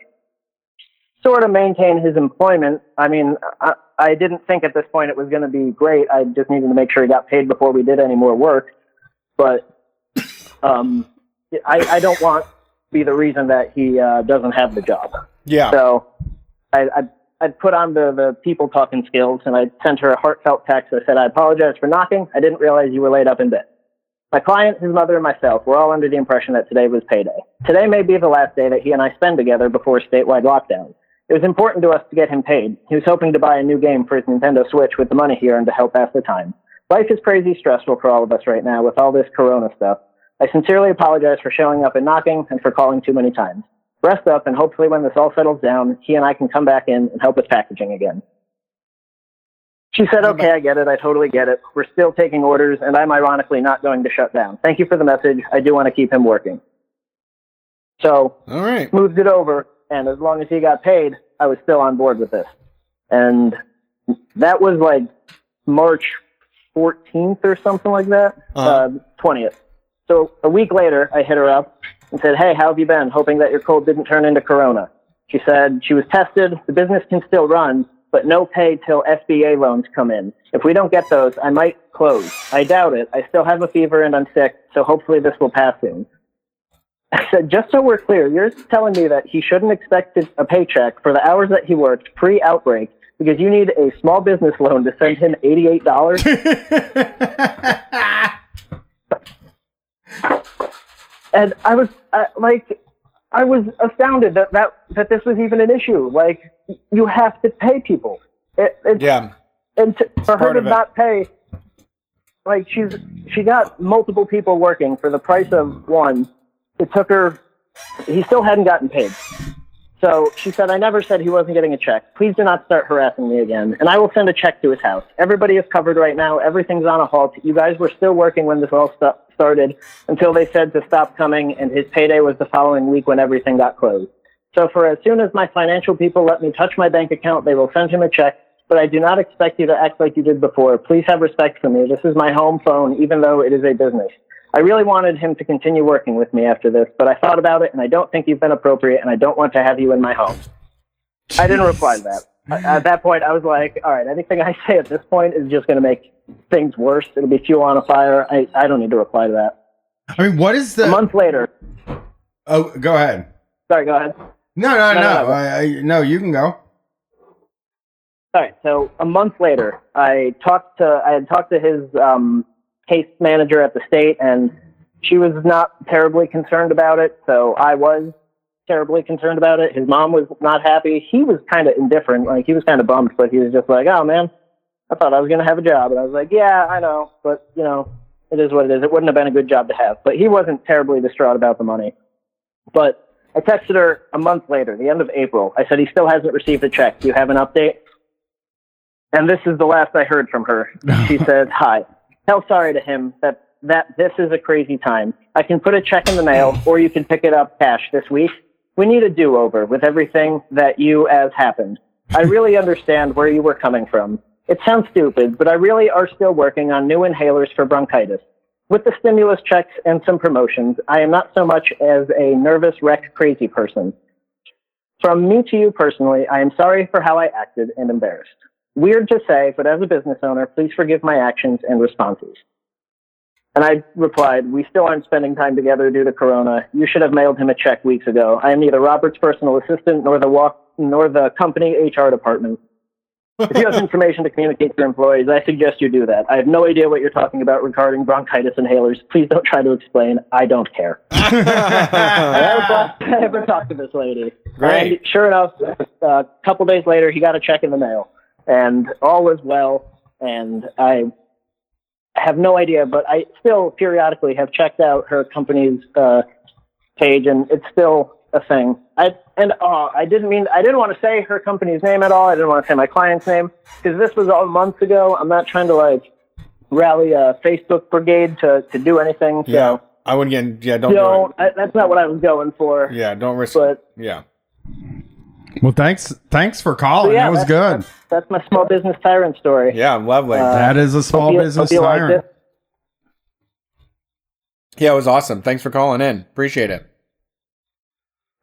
sort of maintain his employment. I mean, I, I didn't think at this point it was going to be great. I just needed to make sure he got paid before we did any more work. But um, I, I don't want to be the reason that he uh, doesn't have the job. Yeah. So I, I I put on the, the people talking skills and I sent her a heartfelt text. I said, I apologize for knocking. I didn't realize you were laid up in bed. My client, his mother, and myself were all under the impression that today was payday. Today may be the last day that he and I spend together before a statewide lockdown. It was important to us to get him paid. He was hoping to buy a new game for his Nintendo Switch with the money he earned to help pass the time. Life is crazy stressful for all of us right now with all this corona stuff. I sincerely apologize for showing up and knocking and for calling too many times. Rest up and hopefully when this all settles down, he and I can come back in and help with packaging again. She said, okay, I get it. I totally get it. We're still taking orders and I'm ironically not going to shut down. Thank you for the message. I do want to keep him working. So All right. moved it over, and as long as he got paid, I was still on board with this. And that was like March 14th or something like that, Uh-huh. uh, 20th. So a week later, I hit her up and said, Hey, how have you been? Hoping that your cold didn't turn into corona. She said she was tested. The business can still run, but no pay till SBA loans come in. If we don't get those, I might close. I doubt it. I still have a fever and I'm sick, so hopefully this will pass soon. I said, just so we're clear, you're telling me that he shouldn't expect a paycheck for the hours that he worked pre outbreak because you need a small business loan to send him $88? and I was uh, like, I was astounded that, that, that this was even an issue. Like, you have to pay people. It, it's, yeah. and to, for her to not pay, like she's she got multiple people working for the price of one. It took her. He still hadn't gotten paid. So she said, I never said he wasn't getting a check. Please do not start harassing me again. And I will send a check to his house. Everybody is covered right now. Everything's on a halt. You guys were still working when this all st- started until they said to stop coming, and his payday was the following week when everything got closed. So for as soon as my financial people let me touch my bank account, they will send him a check. But I do not expect you to act like you did before. Please have respect for me. This is my home phone, even though it is a business. I really wanted him to continue working with me after this, but I thought about it and I don't think you've been appropriate and I don't want to have you in my home. I didn't reply to that. At- At that point, I was like, all right, anything I say at this point is just going to make things worse. It'll be fuel on a fire. I, I don't need to reply to that. I mean, what is A the? month later, Oh, go ahead. sorry, go ahead. No, no, no. No, no, no. I, I, no, you can go. All right. So a month later, I talked to I had talked to his um, case manager at the state, and she was not terribly concerned about it. So I was terribly concerned about it. His mom was not happy. He was kind of indifferent, like he was kind of bummed, but he was just like, "Oh man, I thought I was going to have a job," and I was like, "Yeah, I know, but you know, it is what it is. It wouldn't have been a good job to have." But he wasn't terribly distraught about the money. But I texted her a month later, the end of April. I said he still hasn't received a check. Do you have an update? And this is the last I heard from her. She said, "Hi. Tell sorry to him that that this is a crazy time. I can put a check in the mail, mm. or you can pick it up cash this week. We need a do-over with everything that you as happened. I really understand where you were coming from. It sounds stupid, but I really are still working on new inhalers for bronchitis. With the stimulus checks and some promotions, I am not so much as a nervous wreck crazy person. From me to you personally, I am sorry for how I acted and embarrassed. Weird to say, but as a business owner, please forgive my actions and responses. And I replied, We still aren't spending time together due to Corona. You should have mailed him a check weeks ago. I am neither Robert's personal assistant nor the walk nor the company HR department. If you have information to communicate to your employees, I suggest you do that. I have no idea what you're talking about regarding bronchitis inhalers. Please don't try to explain. I don't care. And that was the last time I ever talked to this lady. Great. And sure enough, uh, a couple days later, he got a check in the mail, and all was well. And I have no idea, but I still periodically have checked out her company's uh, page, and it's still a thing. I and uh, I didn't mean I didn't want to say her company's name at all. I didn't want to say my client's name because this was all months ago. I'm not trying to like rally a Facebook brigade to to do anything. So Yeah. I would get yeah, don't you do I, that's not what I was going for. Yeah, don't risk But yeah. Well, thanks. Thanks for calling. yeah, that was good. That's, that's my small business tyrant story. Yeah, lovely. Uh, that is a small Hope you- business hope you liked tyrant. it. yeah, it was awesome. Thanks for calling in. Appreciate it.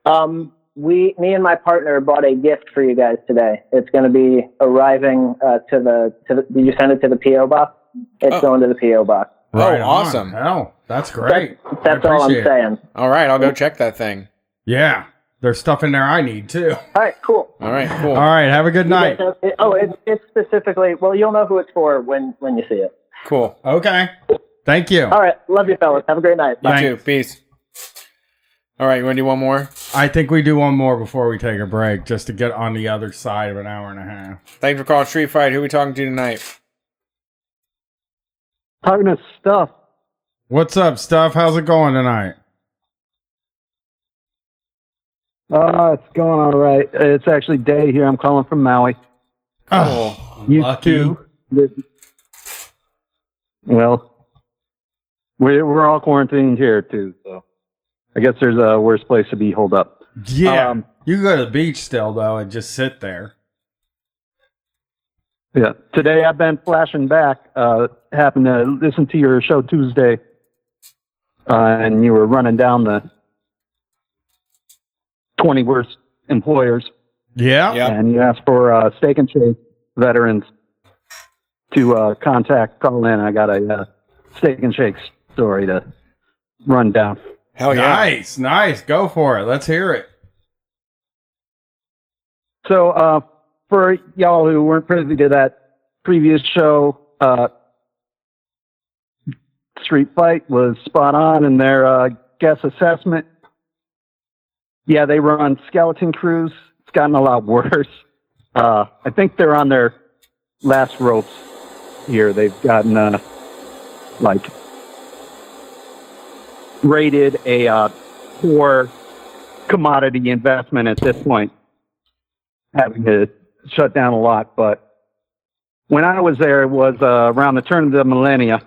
Um, we, me and my partner bought a gift for you guys today. It's going to be arriving uh, to the to the. Did you send it to the PO box? It's Oh. going to the PO box. Right oh, awesome. Oh, that's great. That's, that's all I'm it. saying. All right, I'll go check that thing. Yeah, there's stuff in there I need too. All right, cool. All right, cool. All right, have a good night. it- oh, it's it's specifically. Well, you'll know who it's for when when you see it. Cool. Okay, thank you. All right, love you, fellas. Have a great night. You Thanks. too. Peace. All right, you want to do one more? I think we do one more before we take a break, just to get on the other side of an hour and a half. Thanks for calling Street Fight. Who we talking to tonight? Talking to stuff. What's up, stuff? How's it going tonight? Uh, it's going all right. It's actually day here. I'm calling from Maui. Oh, You lucky. too. Well, we're we're all quarantined here too, so I guess there's a worse place to be holed up. Yeah, Um, you can go to the beach still though and just sit there. Yeah. Today I've been flashing back. Uh, happened to listen to your show Tuesday, uh, and you were running down the 20 worst employers, Yeah, Yeah. and you asked for uh, Steak and Shake veterans to uh, contact, call in. I got a uh, Steak and Shake story to run down. Hell yeah. nice, nice. Go for it. Let's hear it. So, uh, for y'all who weren't privy to that previous show, uh, Street Fight was spot on in their uh, guest assessment. Yeah, they run skeleton crews. It's gotten a lot worse. Uh, I think they're on their last ropes here. They've gotten uh, like rated a uh, poor commodity investment at this point having to shut down a lot. But when I was there, it was uh, around the turn of the millennia,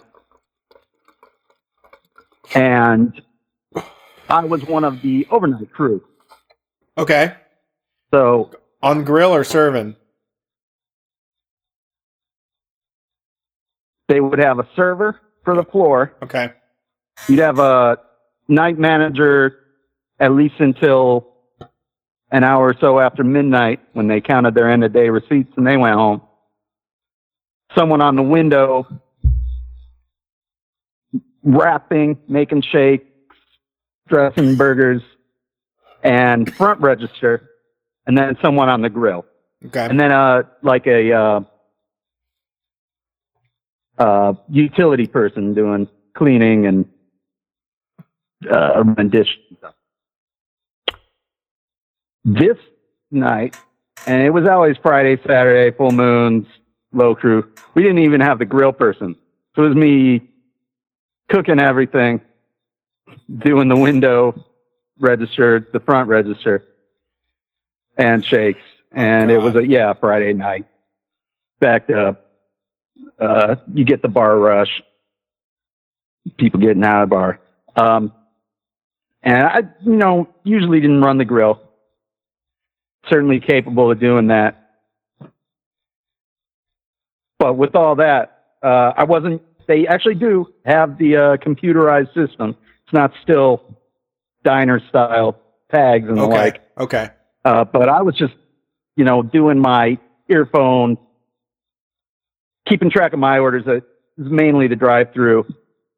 and I was one of the overnight crew. Okay. So On grill or serving? they would have a server for the floor. Okay. You'd have a night manager at least until an hour or so after midnight when they counted their end of day receipts and they went home. Someone on the window wrapping, making shakes, dressing burgers, and front register, and then someone on the grill. Okay. And then uh like a uh uh utility person doing cleaning and uh rendition stuff. This night, and it was always Friday, Saturday, full moons, low crew. We didn't even have the grill person. So it was me cooking everything, doing the window register, the front register, and shakes. And it was a yeah Friday night, backed up. Uh, you get the bar rush, people getting out of the bar. Um, and I, you know, usually didn't run the grill. Certainly capable of doing that. But with all that, uh, I wasn't. They actually do have the uh, computerized system. It's not still diner style tags and the Okay. like. Okay. Uh, but I was just, you know, doing my earphone, keeping track of my orders. It was mainly the drive through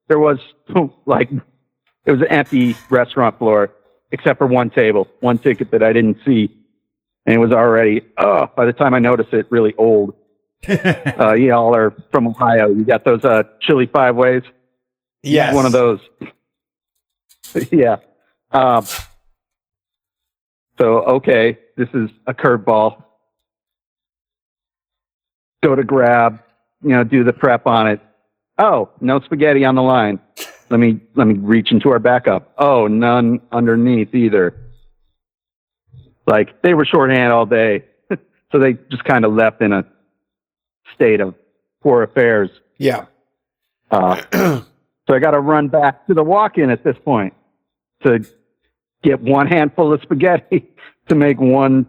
there was like it was an empty restaurant floor except for one table, one ticket that I didn't see, and it was already oh by the time I noticed it, really old. uh, y'all are from Ohio. You got those uh, chili five ways. Yes. one of those. yeah. Um, so okay, this is a curveball. Go to grab, you know, do the prep on it. Oh, no spaghetti on the line. Let me let me reach into our backup. Oh, none underneath either. Like they were shorthand all day, so they just kind of left in a state of poor affairs. Yeah. Uh, so I got to run back to the walk-in at this point to get one handful of spaghetti to make one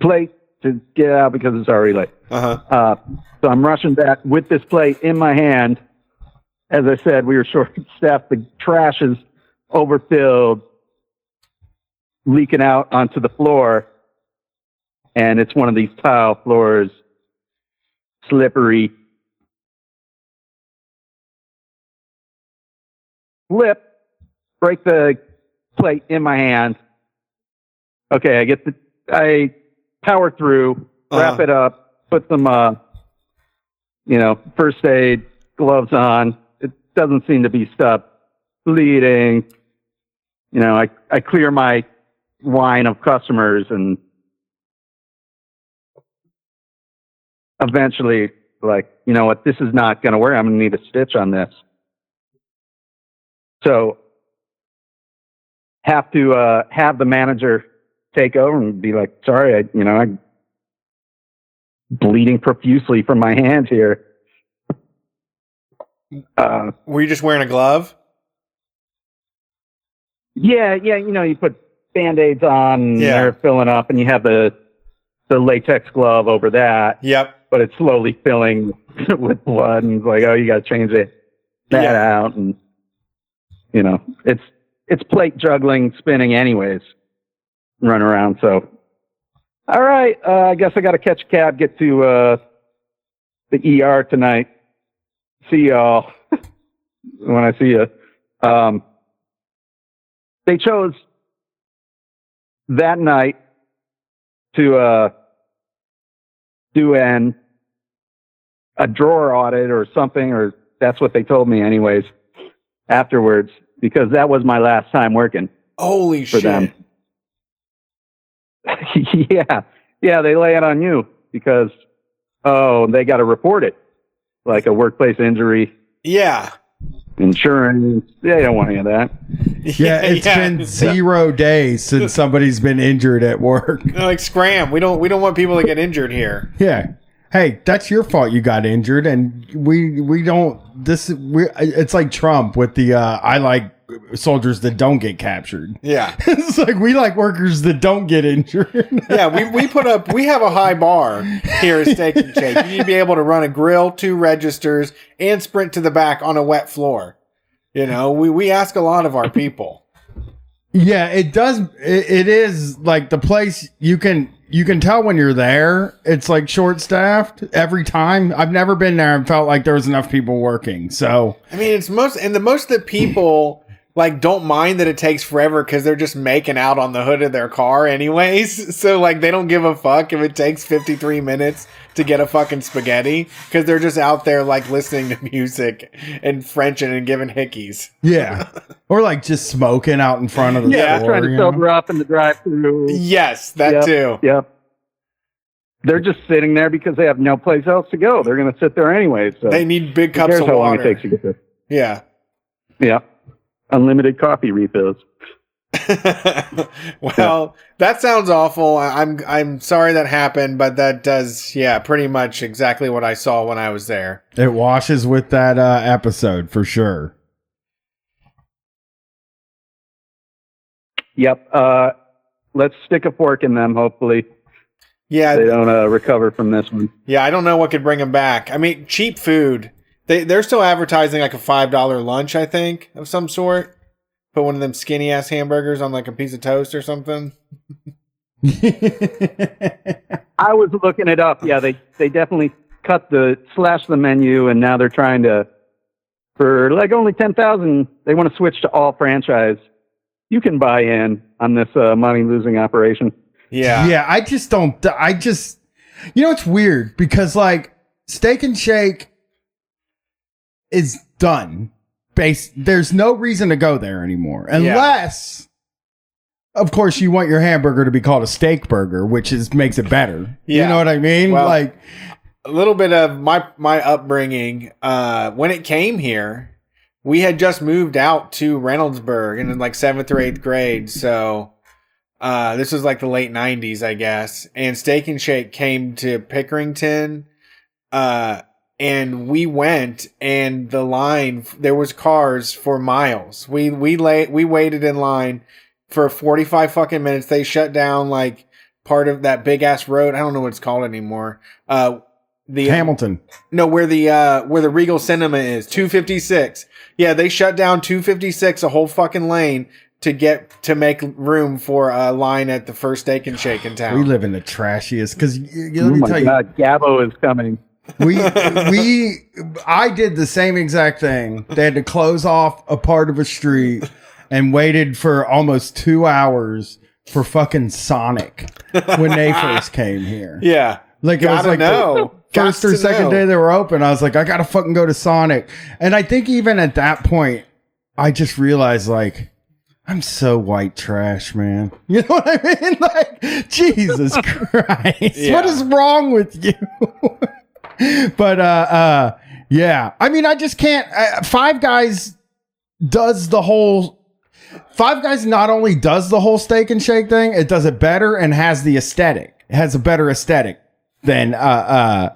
plate to get out because it's already late. Uh-huh. Uh, so I'm rushing back with this plate in my hand. As I said, we were short staffed. The trash is overfilled, leaking out onto the floor. And it's one of these tile floors, slippery. Flip, break the plate in my hand. Okay, I get the, I power through, wrap Uh-huh. it up, put some, uh, you know, first aid gloves on. It doesn't seem to be stopped bleeding. You know, I, I clear my line of customers and eventually like, you know what, this is not going to work. I'm going to need a stitch on this. So have to, uh, have the manager take over and be like, sorry, I, you know, I'm bleeding profusely from my hand here. Uh, Were you just wearing a glove? yeah, yeah, you know, you put band-aids on, and Yeah. they're filling up and you have the, the latex glove over that, Yep. but it's slowly filling with blood and it's like, oh, you got to change it, that Yeah. out. And, you know, it's, it's plate juggling, spinning anyways, run around. So, all right, uh, I guess I got to catch a cab, get to, uh, the ER tonight. See y'all when I see you. Um, they chose that night to uh, do an a drawer audit or something, or that's what they told me, anyways. Afterwards, because that was my last time working Holy for shit. them. yeah, yeah, they lay it on you because oh, they got to report it like a workplace injury, Yeah. insurance. They don't want any of that. Yeah, it's yeah. been zero days since somebody's been injured at work. They're like scram. We don't we don't want people to get injured here. Yeah. Hey, that's your fault. You got injured, and we we don't. This we. It's like Trump with the. Uh, I like soldiers that don't get captured. Yeah. it's like we like workers that don't get injured. Yeah, we, we put up we have a high bar here at Steak and Shake. You need to be able to run a grill, two registers, and sprint to the back on a wet floor. You know, we, we ask a lot of our people. Yeah, it does. It, it is like the place you can you can tell when you're there. It's like short staffed every time. I've never been there and felt like there was enough people working. So I mean, it's most and the most that people like don't mind that it takes forever because they're just making out on the hood of their car anyways. So like they don't give a fuck if it takes 53 minutes to get a fucking spaghetti because they're just out there like listening to music and Frenching and giving hickeys. yeah, or like just smoking out in front of the Yeah, store. trying to you know? sober up in the drive-through. Yes, that Yep, too. Yep. They're just sitting there because they have no place else to go. They're going to sit there anyway. So They need big who cups of how long water. it takes to get there? Yeah. Yeah. Unlimited coffee refills. well, that sounds awful. I- I'm I'm sorry that happened, but that does yeah, pretty much exactly what I saw when I was there. It washes with that uh, episode for sure. Yep. Uh, let's stick a fork in them. Hopefully Yeah, they don't uh, recover from this one. yeah. I don't know what could bring them back. I mean, cheap food. They they're still advertising like a five dollar lunch, I think, of some sort. Put one of them skinny ass hamburgers on like a piece of toast or something. I was looking it up. Yeah, they they definitely cut the slash the menu, and now they're trying to for like only ten thousand, they want to switch to all franchise. You can buy in on this uh, money losing operation. Yeah. Yeah, I just don't. I just, you know, it's weird because like Steak and Shake is done. Base, there's no reason to go there anymore unless, of course, you want your hamburger to be called a steak burger, which is makes it better. You know what I mean? Well- like, a little bit of my my upbringing uh when it came here we had just moved out to reynoldsburg in like seventh or eighth grade so uh this was like the late 90s i guess and steak and shake came to pickerington uh and we went and the line there was cars for miles we we lay we waited in line for 45 fucking minutes they shut down like part of that big ass road i don't know what it's called anymore uh the Hamilton. no, where the uh where the Regal Cinema is, 256. Yeah, they shut down 256 a whole fucking lane to get to make room for a line at the first steak and shake in town. We live in the trashiest because let oh me my tell you, god, Gabo is coming. We we I did the same exact thing. They had to close off a part of a street and waited for almost two hours for fucking Sonic when they first came here. yeah. Like it was like the know. first or second know. day they were open. I was like, I gotta fucking go to Sonic. And I think even at that point, I just realized like I'm so white trash, man. You know what I mean? Like, Jesus Christ. Yeah. What is wrong with you? but uh uh yeah. I mean, I just can't uh, Five Guys does the whole Five Guys not only does the whole steak and shake thing, it does it better and has the aesthetic. It has a better aesthetic than uh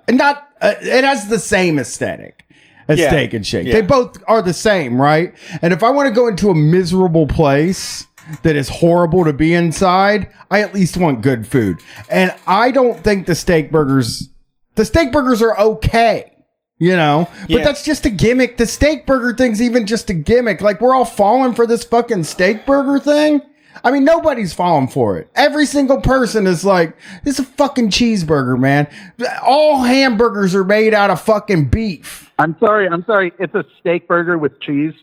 uh not uh, it has the same aesthetic as Yeah. steak and shake. Yeah. They both are the same, right? And if I want to go into a miserable place that is horrible to be inside, I at least want good food. And I don't think the steak burgers the steak burgers are okay. You know, but Yeah. that's just a gimmick. The steak burger thing's even just a gimmick. Like we're all falling for this fucking steak burger thing. I mean, nobody's falling for it. Every single person is like, "This is a fucking cheeseburger, man." All hamburgers are made out of fucking beef. I'm sorry, I'm sorry. It's a steak burger with cheese.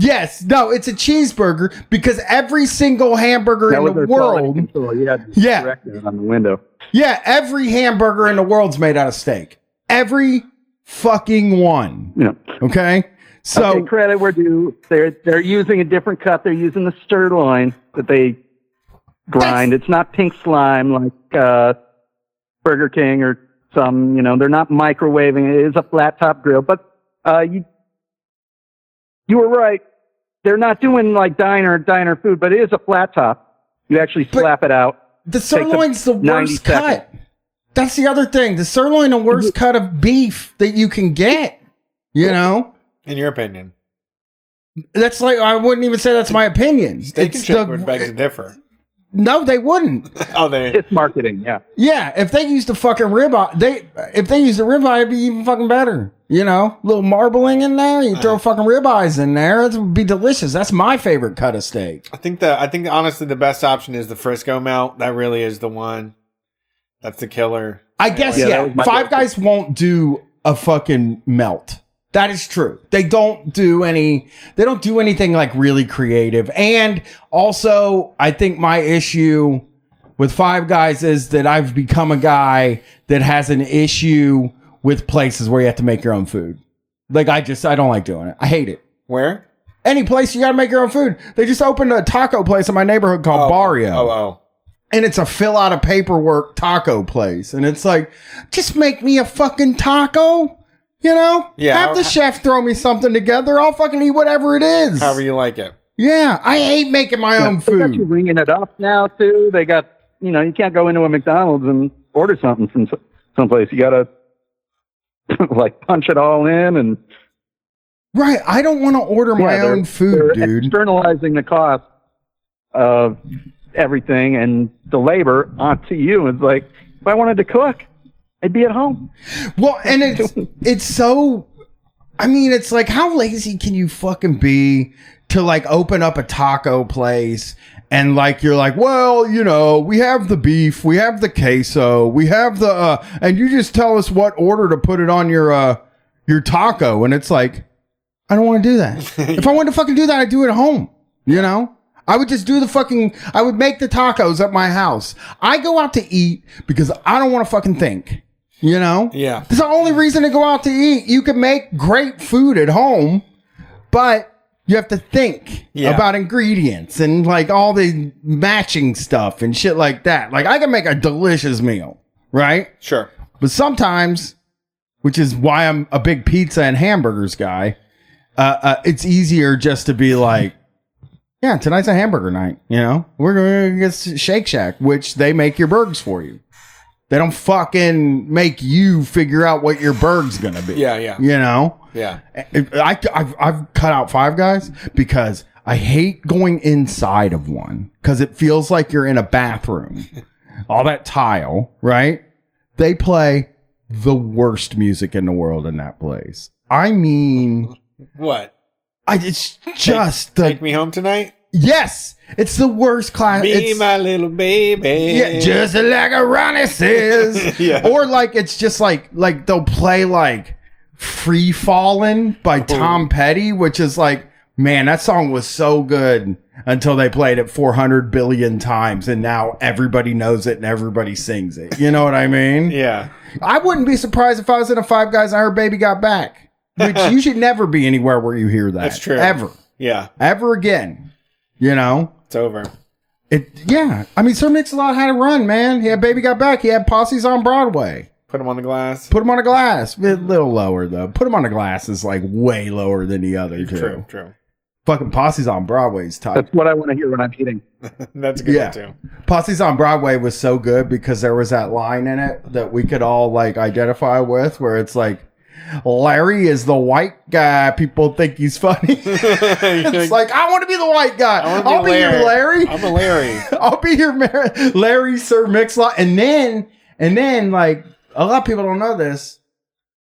Yes, no, it's a cheeseburger because every single hamburger in the world, control. You had to Yeah. on the window. yeah, every hamburger in the world's made out of steak. Every fucking one. Yeah. Okay, so okay, credit where due. They're they're using a different cut. They're using the sirloin that they grind. It's not pink slime like uh, Burger King or some. You know, they're not microwaving. It is a flat top grill, but uh, you you were right. They're not doing like diner diner food, but it is a flat top. You actually But- slap it out. The sirloin's the 90 worst cut. seconds. That's the other thing. The sirloin, the worst cut of beef that you can get. You know, In your opinion. that's like I wouldn't even say that's my opinion. Steak It's and shake the- would beg to differ. no, they wouldn't. Oh, they It's marketing. Yeah. Yeah, if they used the fucking ribeye, they if they used a ribeye, it'd be even fucking better. You know, little marbling in there. You throw uh-huh. fucking ribeyes in there. It would be delicious. That's my favorite cut of steak. I think the I think honestly the best option is the Frisco melt. That really is the one. That's the killer. I guess Yeah, yeah. Five. Guys won't do a fucking melt. That is true. They don't do any. They don't do anything like really creative. And also, I think my issue with Five Guys is that I've become a guy that has an issue with places where you have to make your own food. Like I just I don't like doing it. I hate it. Where? Any place you got to make your own food. They just opened a taco place in my neighborhood called oh, Barrio Oh, oh. and it's a fill out of paperwork taco place. And it's like, just make me a fucking taco. You know? Yeah, Have the chef throw me something together. I'll fucking eat whatever it is. However you like it. yeah, I hate making my own food. They got you food. ringing it up now too. They got you know you can't go into a McDonald's and order something from s- someplace. You gotta like punch it all in and Right. I don't want to order my Yeah, they're- own food, dude. Externalizing the cost of everything and the labor onto you. It's like if I wanted to cook, I'd be at home. Well, and it's it's so. I mean, it's like how lazy can you fucking be to like open up a taco place and like you're like, well, you know, we have the beef, we have the queso, we have the, uh, and you just tell us what order to put it on your uh your taco, and it's like. I don't want to do that. if I wanted to fucking do that, I'd do it at home. You know? I would just do the fucking, I would make the tacos at my house. I go out to eat because I don't want to fucking think. You know? Yeah. That's the only reason to go out to eat. You can make great food at home, but you have to think Yeah. about ingredients and like all the matching stuff and shit like that. Like I can make a delicious meal, right? Sure. But sometimes, which is why I'm a big pizza and hamburgers guy, uh, uh, it's easier just to be like, yeah, tonight's a hamburger night. You know, we're going to get Shake Shack, which they make your burgers for you. They don't fucking make you figure out what your burg's to be. Yeah, yeah. You know? Yeah. I, I've, I've cut out Five Guys because I hate going inside of one because it feels like you're in a bathroom. All that tile, right? They play the worst music in the world in that place. I mean, What? I, it's just the Take me home tonight? Yes, it's the worst class. Be it's- my little baby. yeah, just like a Ronnie says. Yeah. Or like it's just like like they'll play like Free Fallin' by Tom Petty, which is like, man, that song was so good until they played it 400 billion times and now everybody knows it and everybody sings it. You know what I mean? Yeah. I wouldn't be surprised if I was in a Five Guys and I heard Baby Got Back. Which you should never be anywhere where you hear that. That's true. Ever. Yeah. Ever again. You know? It's over. It yeah. I mean Sir Mix-a-Lot had a run, man. He had Baby Got Back. He had Posses on Broadway. Put him on the glass. Put him on a glass. A little lower though. Put him on a glass is like way lower than the other two. True, true. Fucking Posses on Broadway's tight. That's what I want to hear when I'm eating. That's a good Yeah. one too. Posses on Broadway was so good because there was that line in it that we could all like identify with where it's like Larry is the white guy. People think he's funny. it's like I want to be the white guy. I wanna be I'll be your Larry. I'm a Larry. I'll be your Mar- Larry Sir Mix-a-Lot. And then, and then, like, a lot of people don't know this.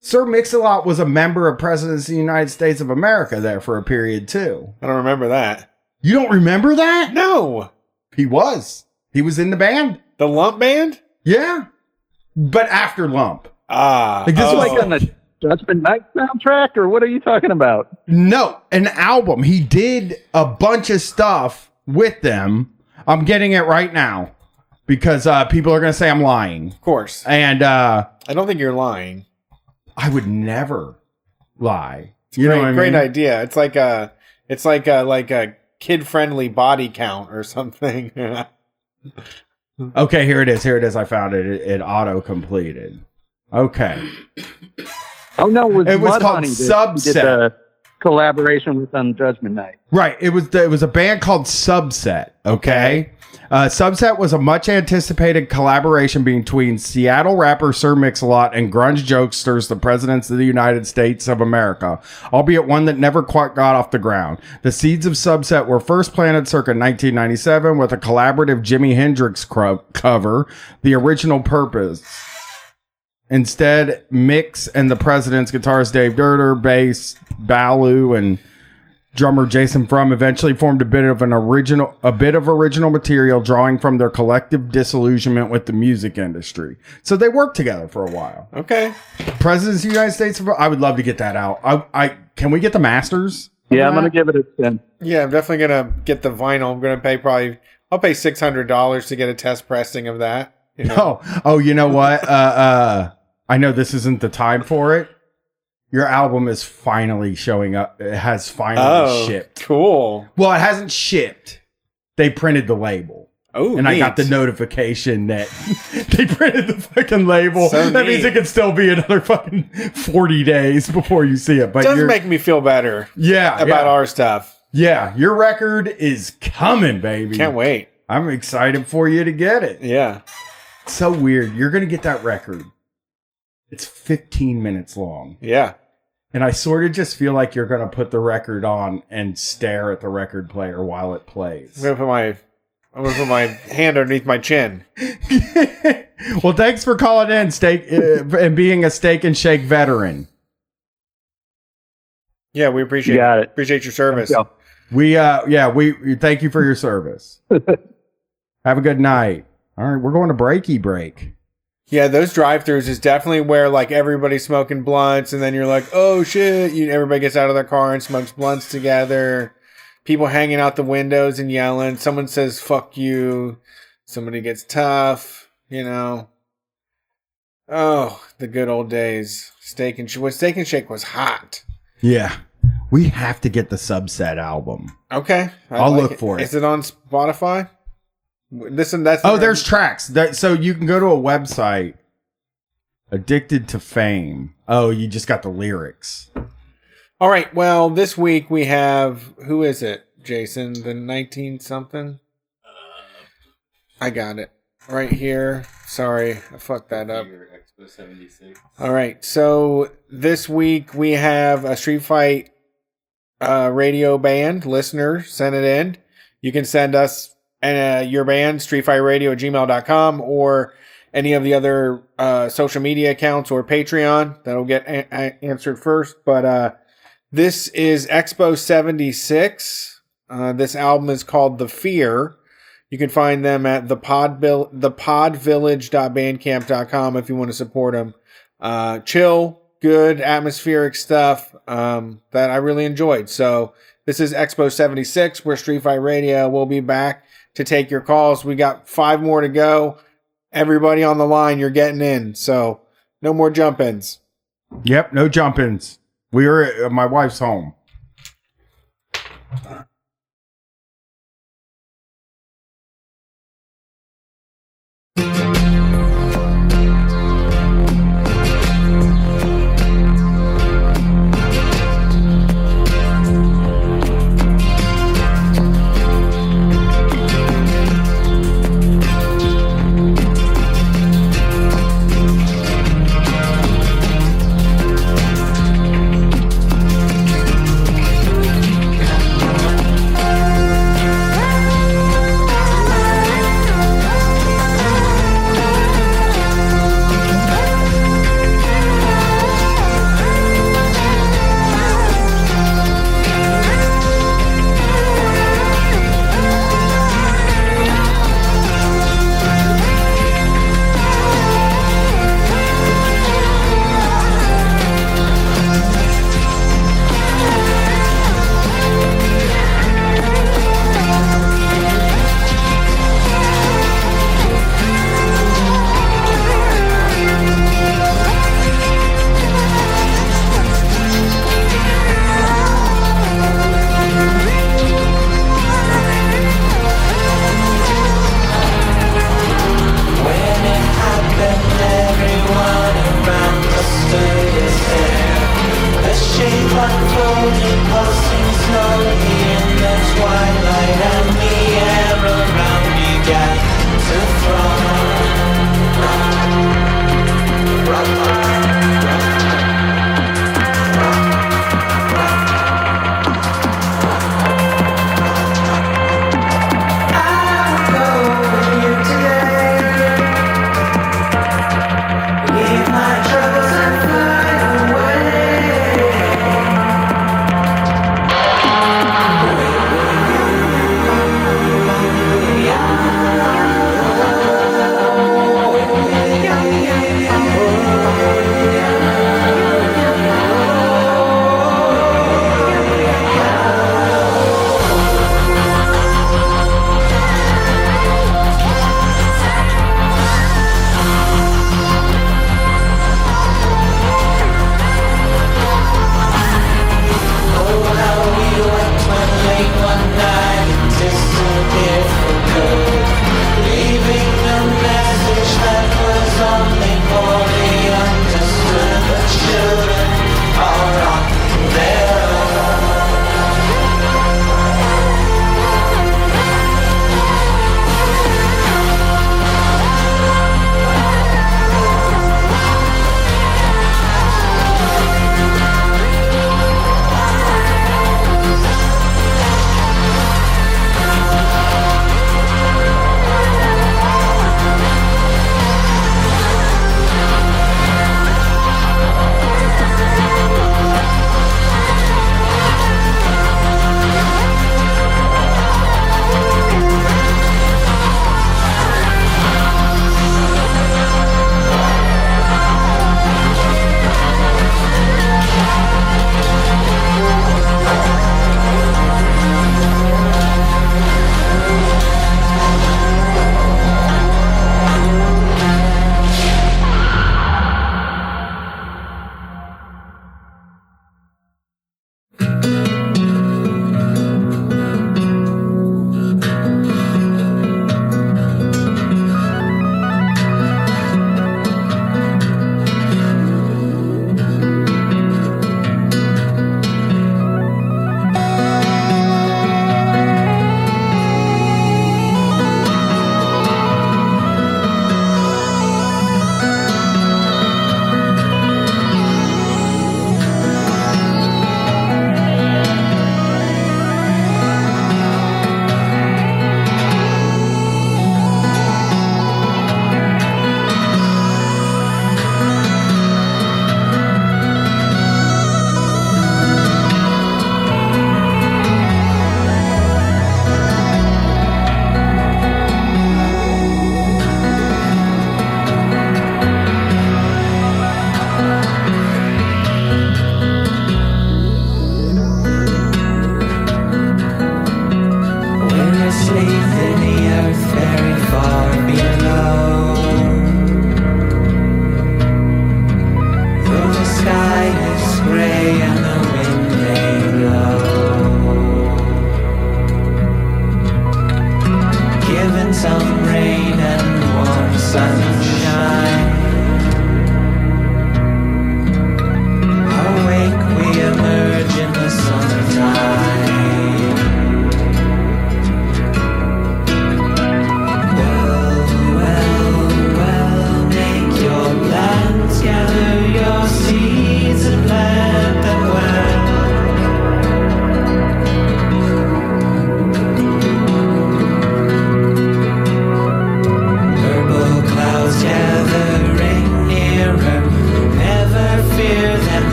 Sir Mix-a-Lot was a member of Presidents of the United States of America there for a period, too. I don't remember that. You don't remember that? No. He was. He was in the band. The lump band? Yeah. But after Lump. Ah. Like, this oh. was Like on the Judgment Night soundtrack, or what are you talking about? No, an album. He did a bunch of stuff with them. I'm getting it right now because uh, people are going to say I'm lying. Of course. And uh, I don't think you're lying. I would never lie. You You know great, I mean? idea. It's like a it's like a like a kid friendly body count or something. Okay, here it is. Here it is. I found it. It, it auto completed. Okay. Oh no, it was, It was called Subset. Collaboration with on Judgment Night. Right. It was it was a band called Subset. Okay. Uh, Subset was a much anticipated collaboration between Seattle rapper Sir Mix-a-Lot and grunge jokesters, the presidents of the United States of America, albeit one that never quite got off the ground. The seeds of Subset were first planted circa 1997 with a collaborative Jimi Hendrix cro- cover, The Original Purpose. Instead, Mix and the President's guitarist Dave Dederer, bass Ballew, and drummer Jason Frum eventually formed a bit of an original, a bit of original material, drawing from their collective disillusionment with the music industry. So they worked together for a while. okay. Presidents of the United States. I would love to get that out. I, I can we get the masters? Yeah, I'm that? gonna give it a ten. Yeah, I'm definitely gonna get the vinyl. I'm gonna pay probably I'll pay six hundred dollars to get a test pressing of that. You know? Oh, oh, you know what? Uh, uh, I know this isn't the time for it. Your album is finally showing up. It has finally Oh, shipped. cool. Well, it hasn't shipped. They printed the label. Oh, and I got the notification that they printed the fucking label. So that means it could still be another fucking 40 days before you see it. But it does make me feel better yeah, about yeah, our stuff. yeah, your record is coming, baby. Can't wait. I'm excited for you to get it. Yeah. It's so weird. You're going to get that record. It's 15 minutes long. Yeah. And I sort of just feel like you're going to put the record on and stare at the record player while it plays. I'm gonna put my I'm gonna put my hand underneath my chin. well, thanks for calling in, steak, uh, and being a steak and shake veteran. Yeah, we appreciate You got it. appreciate your service. Yeah. We, uh, yeah, we, we thank you for your service. Have a good night. All right, we're going to breaky break. Yeah, those drive-throughs is definitely where like everybody's smoking blunts, and then you're like, oh shit! You everybody gets out of their car and smokes blunts together. People hanging out the windows and yelling. Someone says "fuck you." Somebody gets tough. You know. Oh, the good old days. Steak and Sh- well, Steak and Shake was hot. Yeah. We have to get the subset album. Okay, I I'll like look for it. Is it on Spotify? Listen, that's Oh, there's tracks. That, so you can go to a website, Addicted to Fame. Oh, you just got the lyrics. All right. Well, this week we have who is it, Jason? The nineteen something. I got it right here. Sorry, I fucked that up. Expo 76. All right. So this week we have a Street Fight uh, radio band listener sent it in. You can send us uh, your band, streetfightradio at gmail.com, or any of the other uh, social media accounts or Patreon. That'll get a- a- answered first. But uh, this is Expo 76. Uh, this album is called The Fear. You can find them at the podbill thepodvillage.bandcamp.com if you want to support them. Uh, chill, good, atmospheric stuff um, that I really enjoyed. So this is Expo 76. We're Street Fight Radio. We'll be back to take your calls. We got five more to go. Everybody on the line, you're getting in. So no more jump ins. Yep, no jump ins. We are at uh, my wife's home.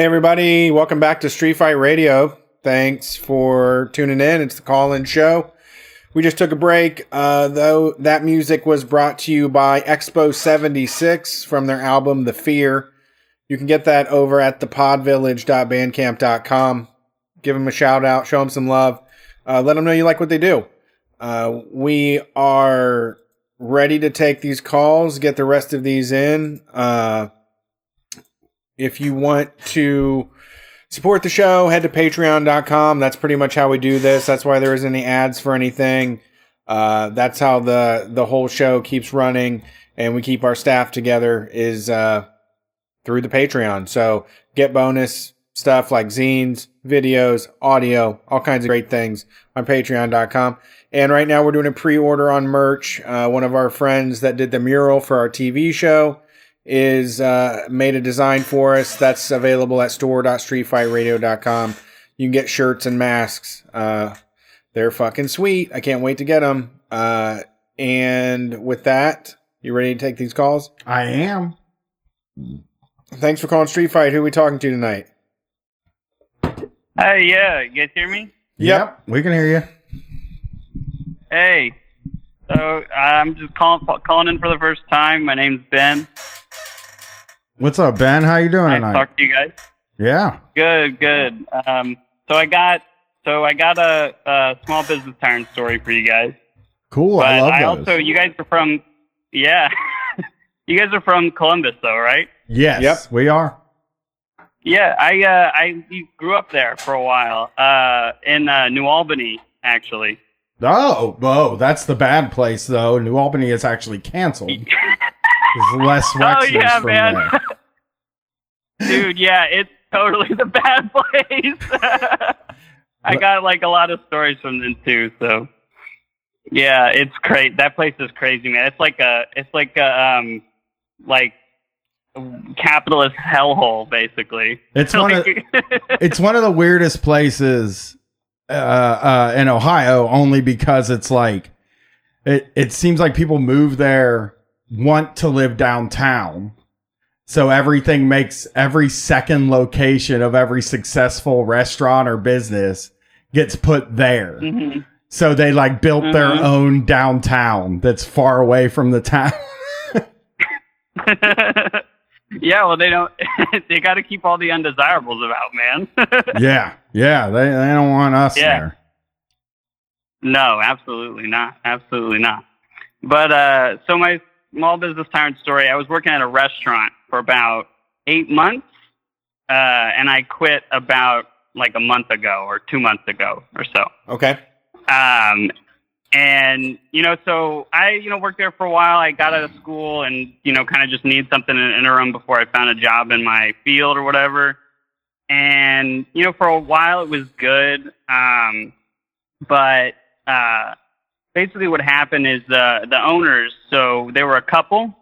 Hey, everybody. Welcome back to Street Fight Radio. Thanks for tuning in. It's the call in show. We just took a break, uh, though that music was brought to you by Expo 76 from their album The Fear. You can get that over at thepodvillage.bandcamp.com. Give them a shout out, show them some love, uh, let them know you like what they do. Uh, we are ready to take these calls, get the rest of these in. If you want to support the show, head to patreon.com. That's pretty much how we do this. That's why there isn't any ads for anything. Uh, that's how the the whole show keeps running and we keep our staff together is uh, through the Patreon. So get bonus stuff like zines, videos, audio, all kinds of great things on patreon.com. And right now we're doing a pre-order on merch. Uh, one of our friends that did the mural for our TV show is uh, made a design for us. That's available at store.streetfightradio.com. You can get shirts and masks. Uh, they're fucking sweet. I can't wait to get them. Uh, and with that, you ready to take these calls? I am. Thanks for calling Street Fight. Who are we talking to tonight? Hey, yeah, you guys hear me? Yep. We can hear you. Hey, so I'm just calling calling in for the first time. My name's Ben. What's up, Ben? How you doing Nice to tonight? talk to you guys. Yeah. Good, good. Um, so I got so I got a, a small business tyrant story for you guys. Cool. but I love I those. also you guys are from yeah, you guys are from Columbus though, right? yes. Yep. We are. Yeah, I uh, I grew up there for a while uh, in uh, New Albany actually. Oh, oh, that's the bad place though. New Albany is actually canceled. There's less Oh yeah, from man. there. Dude, yeah, it's totally the bad place. I got like a lot of stories from them too, so yeah, it's great. That place is crazy, man. It's like a it's like a um like capitalist hellhole basically. It's one of it's one of the weirdest places uh, uh, in Ohio, only because it's like it. It seems like people move there want to live downtown, so everything makes every second location of every successful restaurant or business gets put there. Mhm. So they like built their Mhm. own downtown that's far away from the town. yeah, well they don't they got to keep all the undesirables about, man. yeah, yeah, they they don't want us Yeah. there. No, absolutely not. Absolutely not. But uh, so my small business tyrant story. I was working at a restaurant for about eight months, uh, and I quit about like a month ago or two months ago or so. Okay. Um, and you know, so I you know worked there for a while. I got out of school and you know kind of just need something in the interim before I found a job in my field or whatever. And you know, for a while it was good, um, but uh, basically what happened is the the owners. So they were a couple,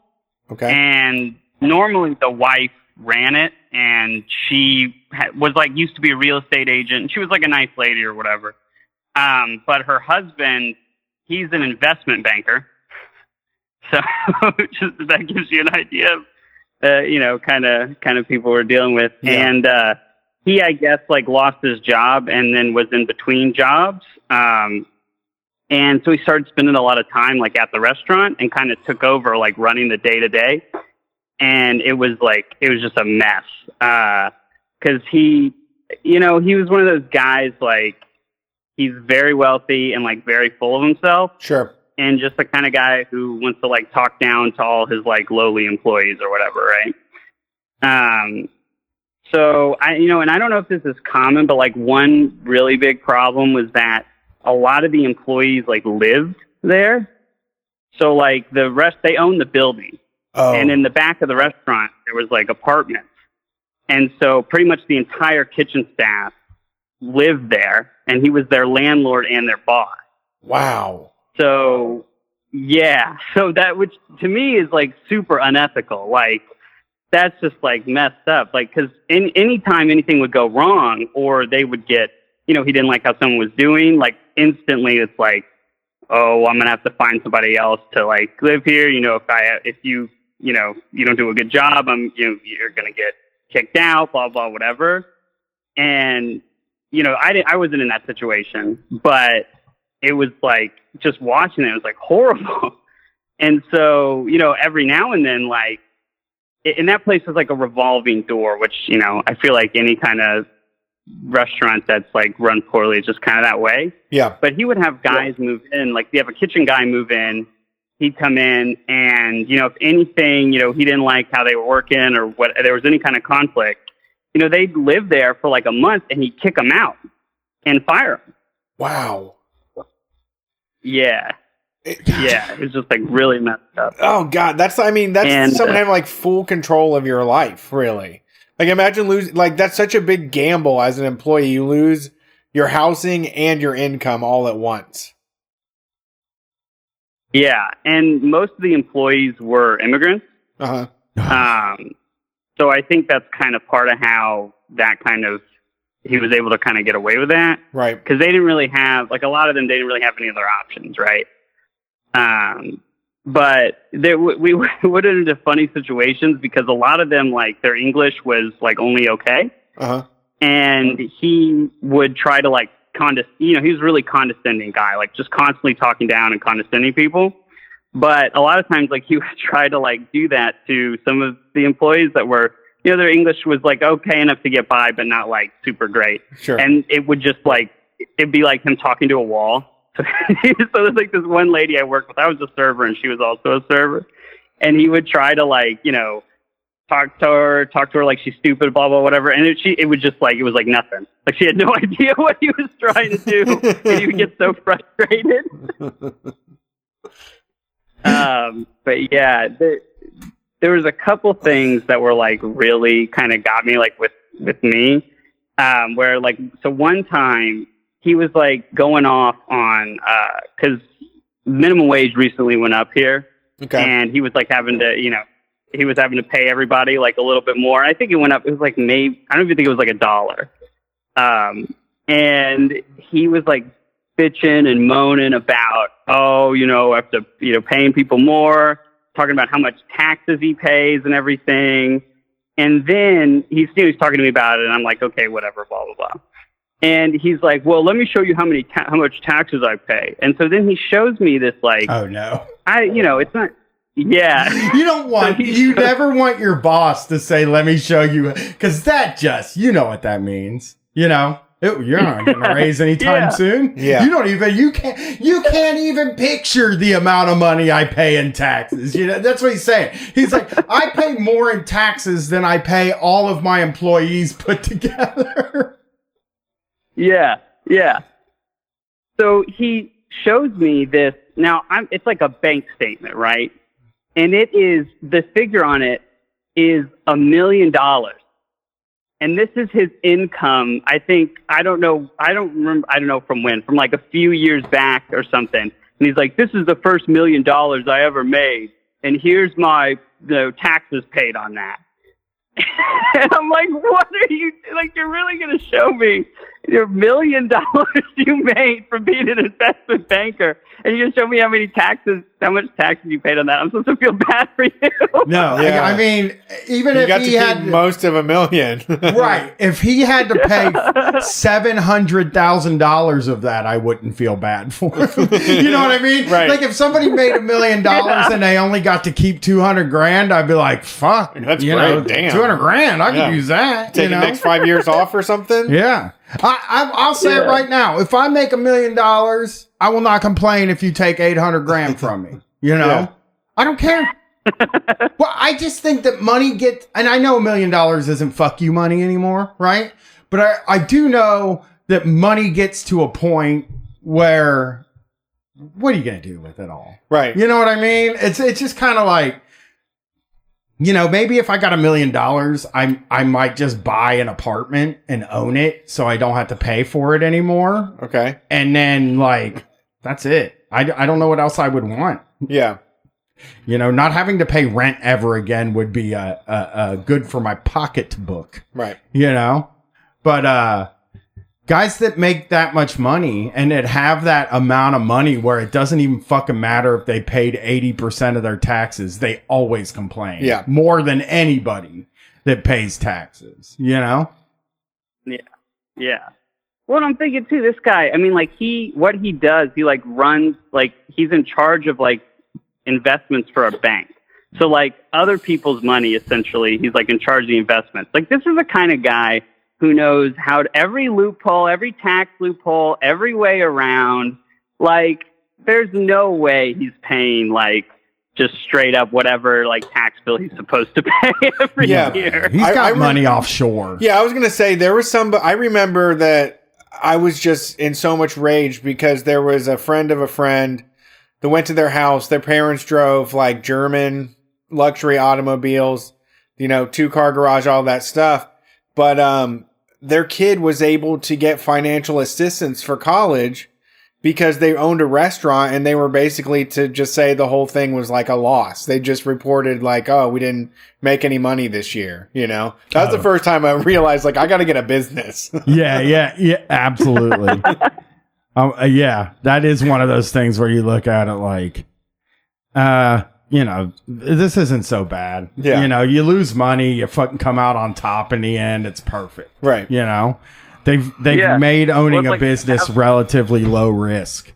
Okay. and normally the wife ran it and she was like used to be a real estate agent and she was like a nice lady or whatever um, but her husband he's an investment banker. So just that gives you an idea of uh, you know kind of kind of people we're dealing with. Yeah. and uh, he i guess like lost his job and then was in between jobs. Um, and so he started spending a lot of time like at the restaurant and kind of took over like running the day to day and it was like it was just a mess. Because he you know he was one of those guys like he's very wealthy and like very full of himself. Sure. and just the kind of guy who wants to like talk down to all his like lowly employees or whatever right? Um so i you know and i don't know if this is common but like one really big problem was that a lot of the employees like lived there. So like the rest they owned the building. Oh. and in the back of the restaurant there was like apartments. And so pretty much the entire kitchen staff lived there and he was their landlord and their boss. Wow. so yeah. So that which to me is like super unethical. Like that's just like messed up. Like because in anytime anything would go wrong or they would get you know he didn't like how someone was doing like instantly it's like oh i'm gonna have to find somebody else to like live here. You know if i if you you know you don't do a good job i'm you know you're gonna get kicked out, blah blah whatever. And you know, I didn't, I wasn't in that situation, but it was like just watching it, it was like horrible. And so, you know, every now and then, like, and that place was like a revolving door, which, you know, I feel like any kind of restaurant that's like run poorly is just kind of that way. Yeah. But he would have guys move in, like, you have a kitchen guy move in, he'd come in, and, you know, if anything, you know, he didn't like how they were working or what, there was any kind of conflict, you know, they'd live there for like a month and he'd kick them out and fire them. Wow. Yeah. yeah. It was just like really messed up. Oh God, that's I mean that's And, someone uh, having like full control of your life, really. Like imagine losing like that's such a big gamble as an employee. You lose your housing and your income all at once. Yeah. And most of the employees were immigrants. Uh huh. Um, so I think that's kind of part of how that kind of he was able to kind of get away with that Right. because they didn't really have like a lot of them they didn't really have any other options, right? Um, but there w- we would into funny situations because a lot of them like their English was like only okay, Uh huh. and he would try to like condes you know he was a really condescending guy like just constantly talking down and condescending people but a lot of times like he would try to like do that to some of the employees that were you know their english was like okay enough to get by but not like super great Sure. and it would just like it'd be like him talking to a wall so there's like this one lady i worked with i was a server and she was also a server and he would try to like you know talk to her, talk to her like she's stupid, blah blah whatever, and it, she it would just like it was like nothing. Like she had no idea what he was trying to do, and he would get so frustrated. Um, but yeah, there, there was a couple things that were like really kind of got me like with with me, um, where like so one time he was like going off on because minimum wage recently went up here Okay. and he was like having to, you know, he was having to pay everybody like a little bit more. I think it went up. It was like maybe I don't even think it was like a dollar. Um, and he was like bitching and moaning about, oh, you know, after you know paying people more, talking about how much taxes he pays and everything. And then he's you know, he's talking to me about it, and I'm like, okay, whatever, blah blah blah. And he's like, well, let me show you how many ta- how much taxes I pay. And so then he shows me this like, Oh no. I you know, it's not. Yeah. You don't want you never want your boss to say, "Let me show you," because that just you know what that means. You know, It- you're not getting a raise anytime Yeah. soon. Yeah. you don't even you can't you can't even picture the amount of money I pay in taxes. You know that's what he's saying. He's like, I pay more in taxes than I pay all of my employees put together. Yeah, yeah. So he shows me this. Now, I'm, it's like a bank statement, right? And it is the figure on it is a million dollars. And this is his income. I think I don't know. I don't remember. I don't know from when. From like a few years back or something. And he's like, "This is the first million dollars I ever made, and here's my you know, taxes paid on that." and I'm like, "What are you like? You're really to show me your million dollars you made from being an investment banker, and you're going show me how many taxes, how much taxes you paid on that? I'm supposed to feel bad for you." No, I- Yeah. I, mean, even You if got he keep had most of a million. right, if he had to pay seven hundred thousand dollars of that, I wouldn't feel bad for him. you know what I mean? Right. Like if somebody made a million dollars and they only got to keep two hundred grand, I'd be like, "Fuck, That's you great, know, damn. two hundred grand, I Yeah. could use that." Take you know? the next five years off or something. Yeah. I, I, I'll say it right now. If I make a million dollars, I will not complain if you take 800 grand from me. You know? Yeah. I don't care. well, I just think that money gets, and I know a million dollars isn't fuck you money anymore, right? But I, I do know that money gets to a point where, what are you going to do with it all? Right. You know what I mean? It's it's just kind of like, you know, maybe if I got a million dollars, I I might just buy an apartment and own it, so I don't have to pay for it anymore. Okay. And then like that's it. I, I don't know what else I would want. Yeah. You know, not having to pay rent ever again would be uh, uh, uh, good for my pocketbook Right. you know but uh guys that make that much money and that have that amount of money where it doesn't even fucking matter if they paid 80% of their taxes they always complain Yeah. more than anybody that pays taxes. You know? Yeah. Yeah. Well, I'm thinking too, this guy, I mean, like he, what he does, he like runs, like he's in charge of like investments for a bank. So like other people's money, essentially, he's like in charge of the investments. Like this is the kind of guy who knows how to, every loophole, every tax loophole, every way around. Like there's no way he's paying like just straight up whatever like tax bill he's supposed to pay every Yeah. year. He's I- got I re- money offshore. Yeah, I was gonna say there was some. I remember that I was just in so much rage because there was a friend of a friend that went to their house. Their parents drove like German luxury automobiles, you know, two car garage, all that stuff. But um, their kid was able to get financial assistance for college because they owned a restaurant and they were basically to just say the whole thing was like a loss. They just reported like, oh, we didn't make any money this year. You know, that was Oh. the first time I realized like I got to get a business. yeah, yeah, yeah, absolutely. um, uh, yeah, that is one of those things where you look at it like, uh, you know, this isn't so bad. Yeah. You know, you lose money, you fucking come out on top in the end. It's perfect. right. You know, they've they've Yeah. made owning Well, a like- business relatively low risk.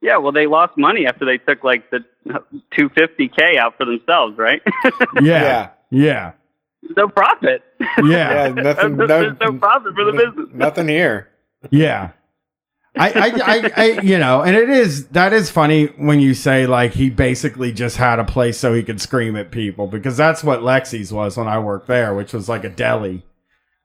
Yeah, well, they lost money after they took like the 250k out for themselves, right? Yeah, yeah, no profit. Yeah. yeah, Nothing. No, no profit for the business. Nothing here. yeah. I, I, I, I, you know, and it is that is funny when you say like he basically just had a place so he could scream at people because that's what Lexi's was when I worked there, which was like a deli.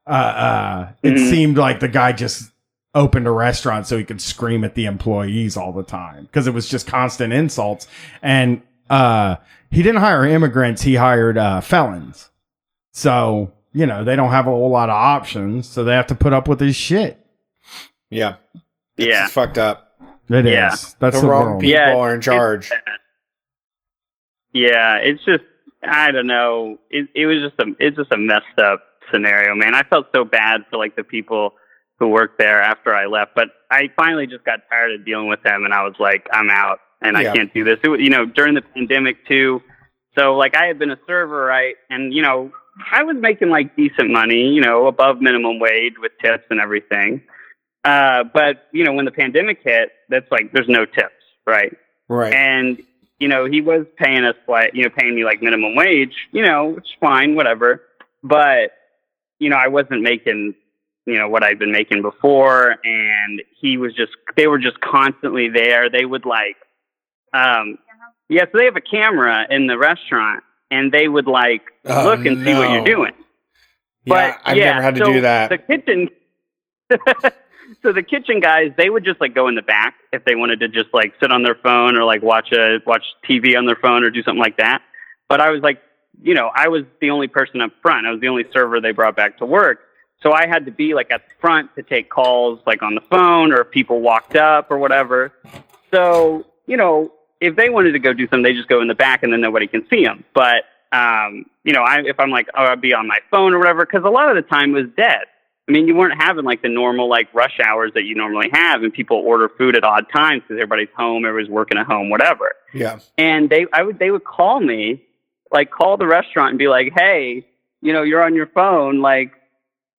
Uh, uh, it Mhm. seemed like the guy just opened a restaurant so he could scream at the employees all the time because it was just constant insults. And uh, he didn't hire immigrants; he hired uh, felons. So you know they don't have a whole lot of options, so they have to put up with his shit. Yeah. Yeah. It's fucked up. It is. Yeah. That's the, the, wrong world. people Yeah, are in it's- charge. Yeah, it's just I don't know. It it was just a it's just a messed up scenario, man. I felt so bad for like the people who worked there after I left, but I finally just got tired of dealing with them, and I was like, I'm out, and Yeah. I can't do this. It was, you know, during the pandemic too. So like I had been a server, right, and you know I was making like decent money, you know, above minimum wage with tips and everything. Uh, but you know, when the pandemic hit, that's like there's no tips, right? Right. And you know, he was paying us like you know, paying me like minimum wage, you know, which is fine, whatever. But you know, I wasn't making you know what I'd been making before, and he was just they were just constantly there. They would like, um, yeah, so they have a camera in the restaurant, and they would like Oh, look and see what you're doing. yeah, But I've yeah, never had to so do that. The kitchen. so the kitchen guys, they would just like go in the back if they wanted to just like sit on their phone or like watch a watch TV on their phone or do something like that. But I was like, you know, I was the only person up front. I was the only server they brought back to work. So I had to be like at the front to take calls like on the phone or if people walked up or whatever. So, you know, if they wanted to go do something, they just go in the back and then nobody can see them. But, um, you know, I, if I'm like, oh, I'll be on my phone or whatever, because a lot of the time it was dead. I mean, you weren't having like the normal like rush hours that you normally have, and people order food at odd times because everybody's home, everybody's working at home, whatever. Yeah. And they, I would, they would call me, like call the restaurant and be like, hey, you know, you're on your phone, like,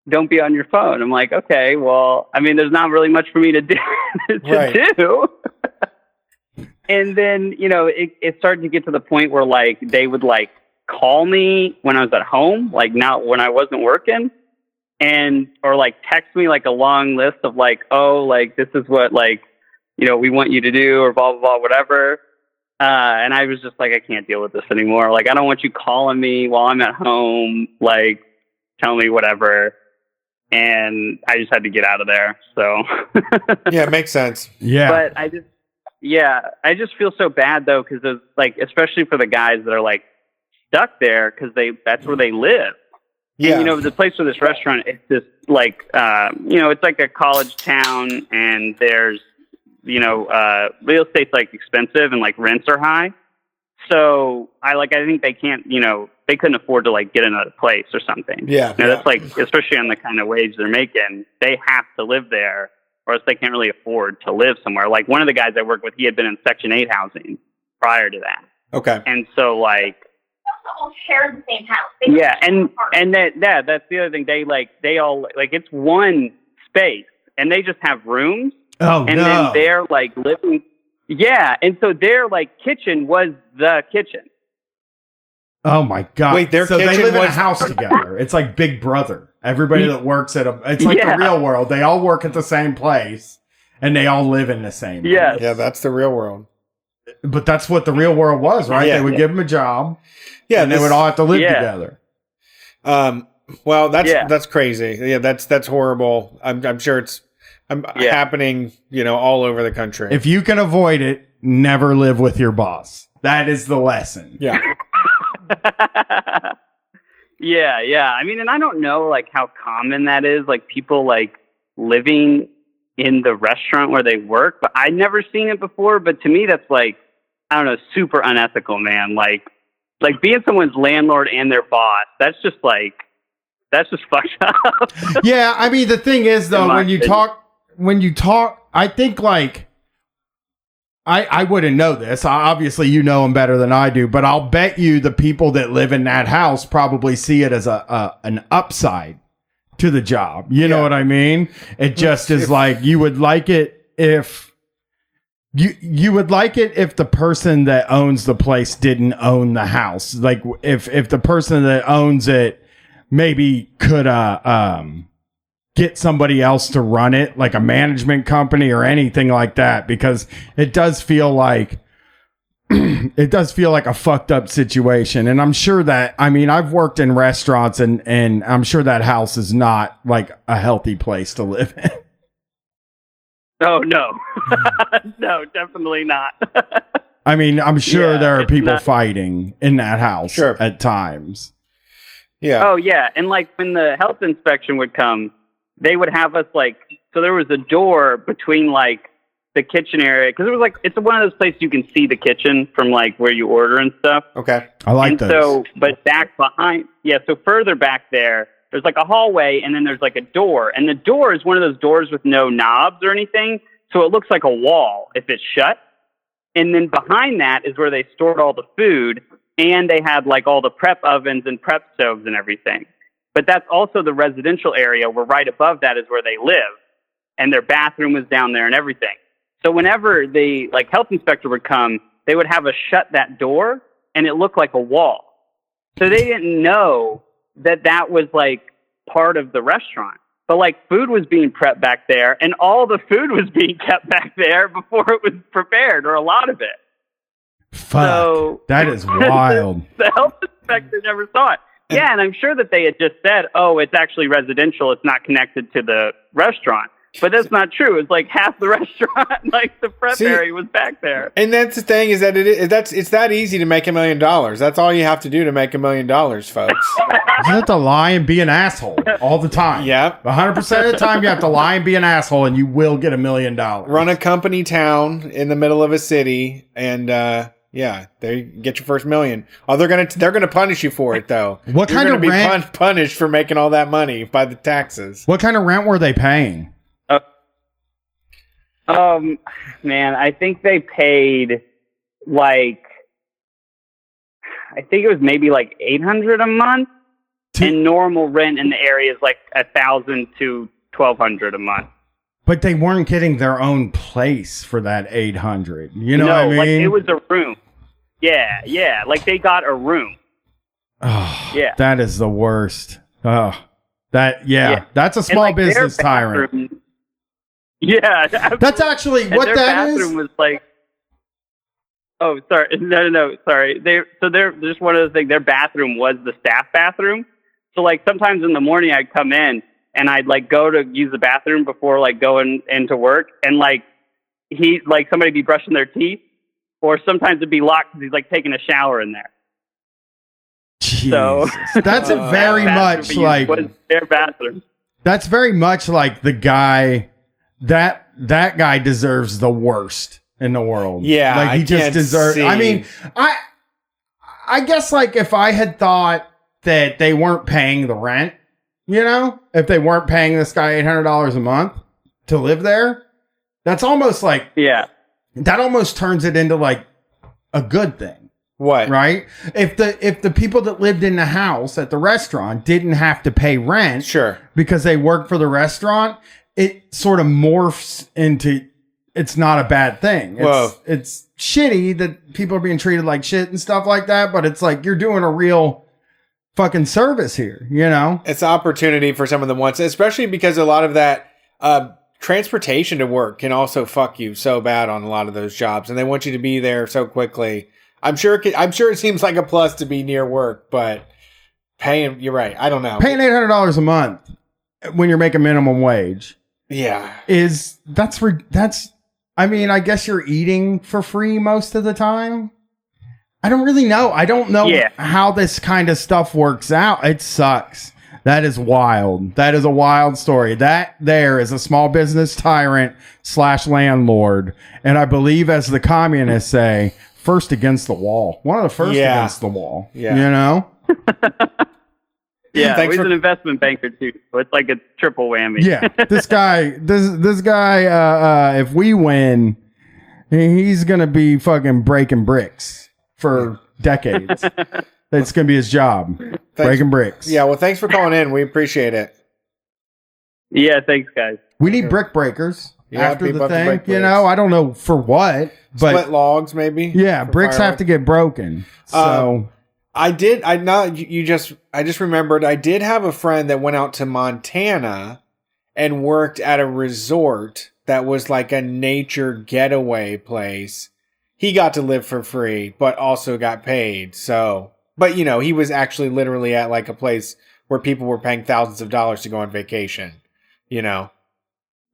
don't be on your phone. I'm like, okay, well, I mean, there's not really much for me to do. to Right. do. and then, you know, it, it started to get to the point where like they would like call me when I was at home, like not when I wasn't working, and or like text me like a long list of like, oh, like this is what like you know we want you to do or blah blah blah whatever. Uh, and I was just like, I can't deal with this anymore. Like, I don't want you calling me while I'm at home, like, tell me whatever. And I just had to get out of there. So, Yeah, it makes sense. Yeah. but I just, yeah, I just feel so bad though, because like, especially for the guys that are like stuck there, because they that's where they live. Yeah. And, you know, the place for this restaurant, it's just like, uh, you know, it's like a college town, and there's, you know, uh, real estate's like expensive and like rents are high. So I like, I think they can't, you know, they couldn't afford to like get another place or something. yeah. You know, that's like, especially on the kind of wage they're making, they have to live there or else they can't really afford to live somewhere. Like one of the guys I work with, he had been in Section 8 housing prior to that. Okay. And so like, all share the same house. They Yeah, and and that yeah, that's the other thing. They like they all like it's one space, and they just have rooms, Oh and no! then their like living. Yeah, and so their like kitchen was the kitchen. oh my god! Wait, their so they kitchen live in a house together. It's like Big Brother. Everybody that works at a, it's like Yeah. the real world. They all work at the same place, and they all live in the same. Yes. place. Yeah, that's the real world. But that's what the real world was, right? Yeah. They would give them a job, Yeah, and they would all have to live Yeah. together. Um, well, that's Yeah. that's crazy. Yeah, that's that's horrible. I'm I'm sure it's um, Yeah. happening. You know, all over the country. If you can avoid it, never live with your boss. That is the lesson. yeah, yeah, yeah. I mean, and I don't know like how common that is, like people like living in the restaurant where they work, but I'd never seen it before. But to me, that's like I don't know, super unethical, man. Like, like being someone's landlord and their boss. That's just like that's just fucked up. yeah, I mean the thing is though, when you opinion. talk when you talk, I think like I I wouldn't know this. Obviously, you know them better than I do, but I'll bet you the people that live in that house probably see it as a, a an upside to the job. You know what I mean? It just is like you would like it if you you would like it if the person that owns the place didn't own the house. Like if if the person that owns it maybe could uh um get somebody else to run it, like a management company or anything like that, because it does feel like it does feel like a fucked up situation. And I'm sure that I mean I've worked in restaurants and and I'm sure that house is not like a healthy place to live in. oh no, no, definitely not. I mean, I'm sure Yeah, there are people not- fighting in that house Sure. at times. yeah. Oh yeah, and like when the health inspection would come, they would have us like so there was a door between like the kitchen area because it was like it's one of those places you can see the kitchen from like where you order and stuff. Okay. I like and those. so, but back behind, yeah. So further back there, there's like a hallway, and then there's like a door, and the door is one of those doors with no knobs or anything, so it looks like a wall if it's shut. And then behind that is where they stored all the food, and they had like all the prep ovens and prep stoves and everything. But that's also the residential area where right above that is where they live, and their bathroom was down there and everything. So whenever the like health inspector would come, they would have us shut that door, and it looked like a wall. So they didn't know that that was like part of the restaurant. But like food was being prepped back there, and all the food was being kept back there before it was prepared, or a lot of it. Fuck. So that is wild. the health inspector never saw it. Yeah, and I'm sure that they had just said, "Oh, it's actually residential. It's not connected to the restaurant." But that's not true. It's like half the restaurant, like the prep See- area, was back there. And that's the thing is that it is that's it's that easy to make a million dollars. That's all you have to do to make a million dollars, folks. You have to lie and be an asshole all the time. Yep. 100% of the time, you have to lie and be an asshole, and you will get a million dollars. Run a company town in the middle of a city, and uh, yeah, they get your first million. Oh, they're gonna they're gonna punish you for it though. What You're kind of be rent- pun- punished for making all that money by the taxes? What kind of rent were they paying? Um, man, I think they paid like I think it was maybe like eight hundred a month, and normal rent in the area is like a thousand to twelve hundred a month. But they weren't getting their own place for that 800. You know no, what I mean? like it was a room. Yeah, yeah, like they got a room. Oh, Yeah. That is the worst. Oh, that, yeah, Yeah. that's a small like, business tyrant. Bathroom- Yeah, That's actually and what their that is. bathroom was like. Oh, sorry. No, no, no. Sorry. They so they're just one of those things. Their bathroom was the staff bathroom. So like sometimes in the morning I'd come in and I'd like go to use the bathroom before like going into work and like he like somebody be brushing their teeth or sometimes it'd be locked because he's like taking a shower in there. So That's a Uh, very Bathroom much like was their bathroom. that's very much like the guy that that guy deserves the worst in the world. Yeah, like he I just deserves. I mean, I I guess like if I had thought that they weren't paying the rent, you know, if they weren't paying this guy eight hundred dollars a month to live there, that's almost like Yeah. that almost turns it into like a good thing. What? Right? If the if the people that lived in the house at the restaurant didn't have to pay rent Sure. because they work for the restaurant, it sort of morphs into it's not a bad thing. It's, Whoa. it's shitty that people are being treated like shit and stuff like that, but it's like you're doing a real fucking service here, you know? It's an opportunity for some of them once, especially because a lot of that uh, transportation to work can also fuck you so bad on a lot of those jobs, and they want you to be there so quickly. I'm sure. It could, I'm sure it seems like a plus to be near work, but paying. You're right. I don't know. Paying eight hundred dollars a month when you're making minimum wage yeah. is that's re- that's I mean, I guess you're eating for free most of the time. I don't really know. I don't know Yeah. how this kind of stuff works out. It sucks. That is wild. That is a wild story. That there is a small business tyrant slash landlord, and I believe, as the communists say, first against the wall. One of the first Yeah. against the wall. Yeah. You know. Yeah, Thanks he's for- an investment banker too, so it's like a triple whammy. Yeah, this guy, this this guy, uh, uh, if we win, he's gonna be fucking breaking bricks for decades. That's gonna be his job, breaking bricks. Yeah. Well, thanks for calling in. We appreciate it. yeah. Thanks, guys. we need brick breakers Yeah, after people the have to thing. break You bricks. know, I don't know for what, but Split logs, maybe. yeah, for bricks have fireworks. to get broken. So Um, I did. I not. You just. I just remembered. I did have a friend that went out to Montana and worked at a resort that was like a nature getaway place. He got to live for free, but also got paid. So, but you know, he was actually literally at like a place where people were paying thousands of dollars to go on vacation. You know,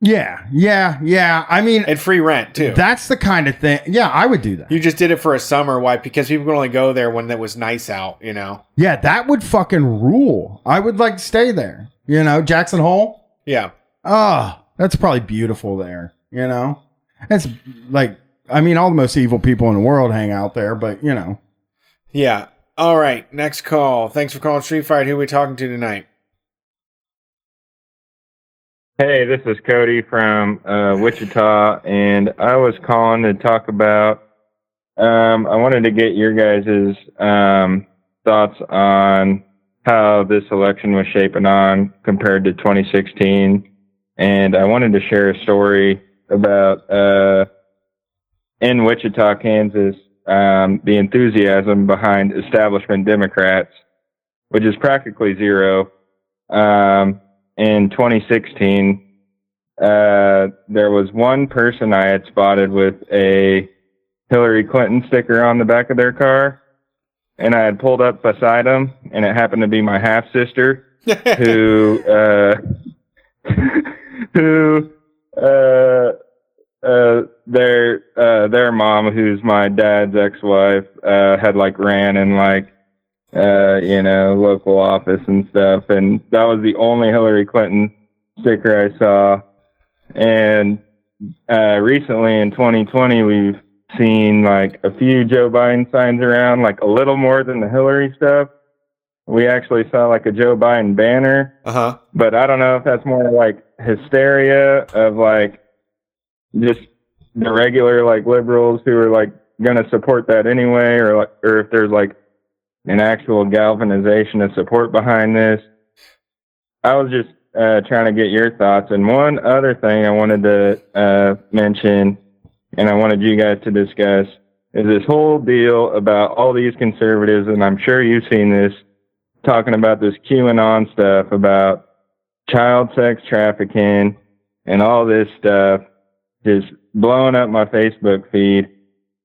yeah, yeah, yeah. I mean, and free rent too. that's the kind of thing. Yeah, I would do that. you just did it for a summer. Why? Because people could only go there when it was nice out. You know. Yeah, that would fucking rule. I would like stay there. You know, Jackson Hole. Yeah. Oh, that's probably beautiful there. You know, it's like I mean, all the most evil people in the world hang out there, but you know, Yeah. All right. Next call. Thanks for calling Street Fight. Who are we talking to tonight? Hey, this is Cody from uh, Wichita, and I was calling to talk about. Um, I wanted to get your guys' um, thoughts on how this election was shaping on compared to 2016, and I wanted to share a story about uh, in Wichita, Kansas, um, the enthusiasm behind establishment Democrats, which is practically zero. Um, in 2016, uh, there was one person I had spotted with a Hillary Clinton sticker on the back of their car, and I had pulled up beside them, and it happened to be my half sister, who, uh, who, uh, uh, their uh, their mom, who's my dad's ex-wife, uh, had like ran in like uh, you know, local office and stuff. And that was the only Hillary Clinton sticker I saw. And uh, recently in 2020, we've seen like a few Joe Biden signs around, like a little more than the Hillary stuff. We actually saw like a Joe Biden banner, Uh huh. but I don't know if that's more like hysteria of like just the regular like liberals who are like going to support that anyway, or like, or if there's like an actual galvanization of support behind this. I was just uh, trying to get your thoughts. And one other thing I wanted to uh, mention, and I wanted you guys to discuss, is this whole deal about all these conservatives, and I'm sure you've seen this, talking about this QAnon stuff about child sex trafficking and all this stuff, just blowing up my Facebook feed.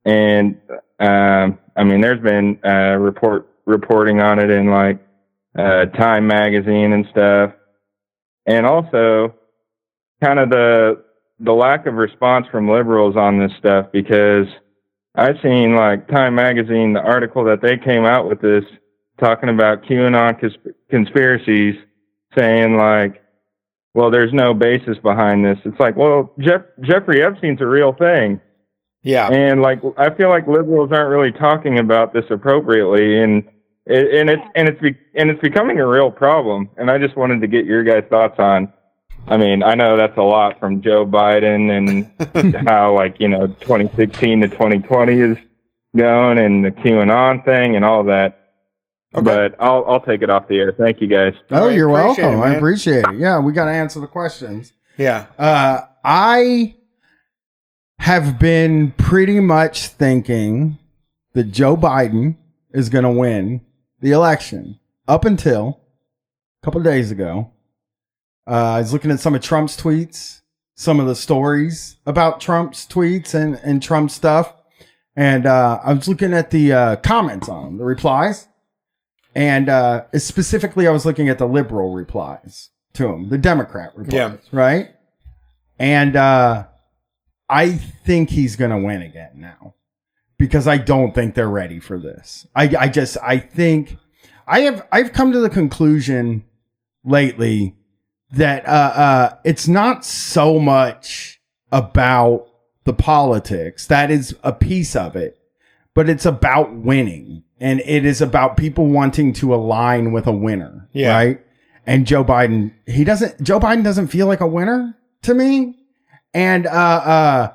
And um, I mean, there's been uh, report reporting on it in like uh, Time magazine and stuff, and also kind of the the lack of response from liberals on this stuff because I've seen like Time magazine the article that they came out with this talking about QAnon cons- conspiracies, saying like, well, there's no basis behind this. It's like, well, Jeff Jeffrey Epstein's a real thing. Yeah. And like I feel like liberals aren't really talking about this appropriately, and it, and it's and it's be, and it's becoming a real problem. And I just wanted to get your guys' thoughts on. I mean, I know that's a lot from Joe Biden and how like you know 2016 to 2020 is going and the QAnon thing and all that. But I'll I'll take it off the air. Thank you guys. Oh, you're welcome. it, I appreciate it. Yeah, we got to answer the questions. Yeah. Uh, I have been pretty much thinking that Joe Biden is going to win the election up until a couple of days ago. Uh, I was looking at some of Trump's tweets, some of the stories about Trump's tweets and, and Trump stuff. And uh, I was looking at the uh, comments on them, the replies. And uh, specifically, I was looking at the liberal replies to him, the Democrat replies, Yeah. right? And uh, I think he's going to win again now because I don't think they're ready for this. I, I just, I think I have, I've come to the conclusion lately that uh, uh, it's not so much about the politics. That is a piece of it, but it's about winning. And it is about people wanting to align with a winner. Yeah. Right. And Joe Biden, he doesn't, Joe Biden doesn't feel like a winner to me. And uh, uh,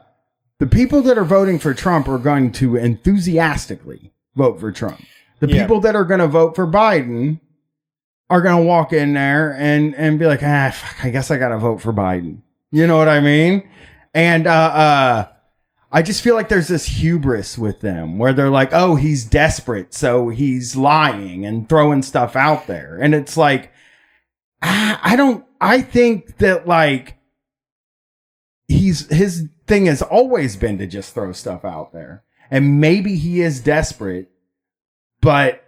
the people that are voting for Trump are going to enthusiastically vote for Trump. The Yeah. people that are going to vote for Biden are going to walk in there and and be like, ah, fuck, I guess I got to vote for Biden. You know what I mean? And uh, uh, I just feel like there's this hubris with them where they're like, oh, he's desperate, so he's lying and throwing stuff out there, and it's like, ah, I don't. I think that like he's his thing has always been to just throw stuff out there, and maybe he is desperate, but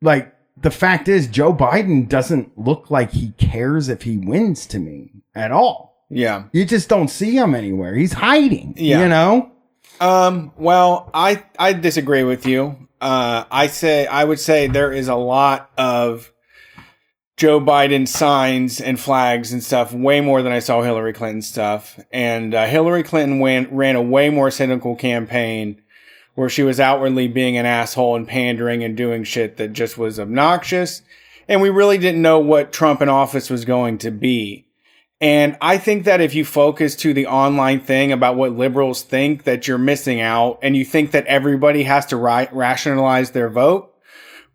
like the fact is, Joe Biden doesn't look like he cares if he wins to me at all. Yeah. You just don't see him anywhere. He's hiding. Yeah. You know? Um, well, I I disagree with you. Uh, I say I would say there is a lot of Joe Biden signs and flags and stuff, way more than I saw Hillary Clinton stuff. And uh, Hillary Clinton went, ran a way more cynical campaign where she was outwardly being an asshole and pandering and doing shit that just was obnoxious. And we really didn't know what Trump in office was going to be. And I think that if you focus to the online thing about what liberals think, that you're missing out and you think that everybody has to ri- rationalize their vote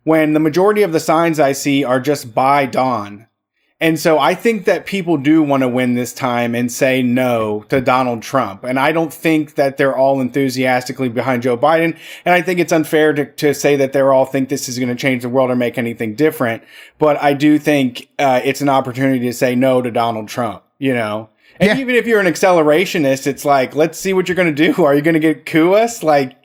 when the majority of the signs I see are just Biden. And so I think that people do want to win this time and say no to Donald Trump. And I don't think that they're all enthusiastically behind Joe Biden. And I think it's unfair to, to say that they're all think this is going to change the world or make anything different. But I do think uh, it's an opportunity to say no to Donald Trump, you know? And even if you're an accelerationist, it's like, let's see what you're going to do. Are you going to get coup us? Like,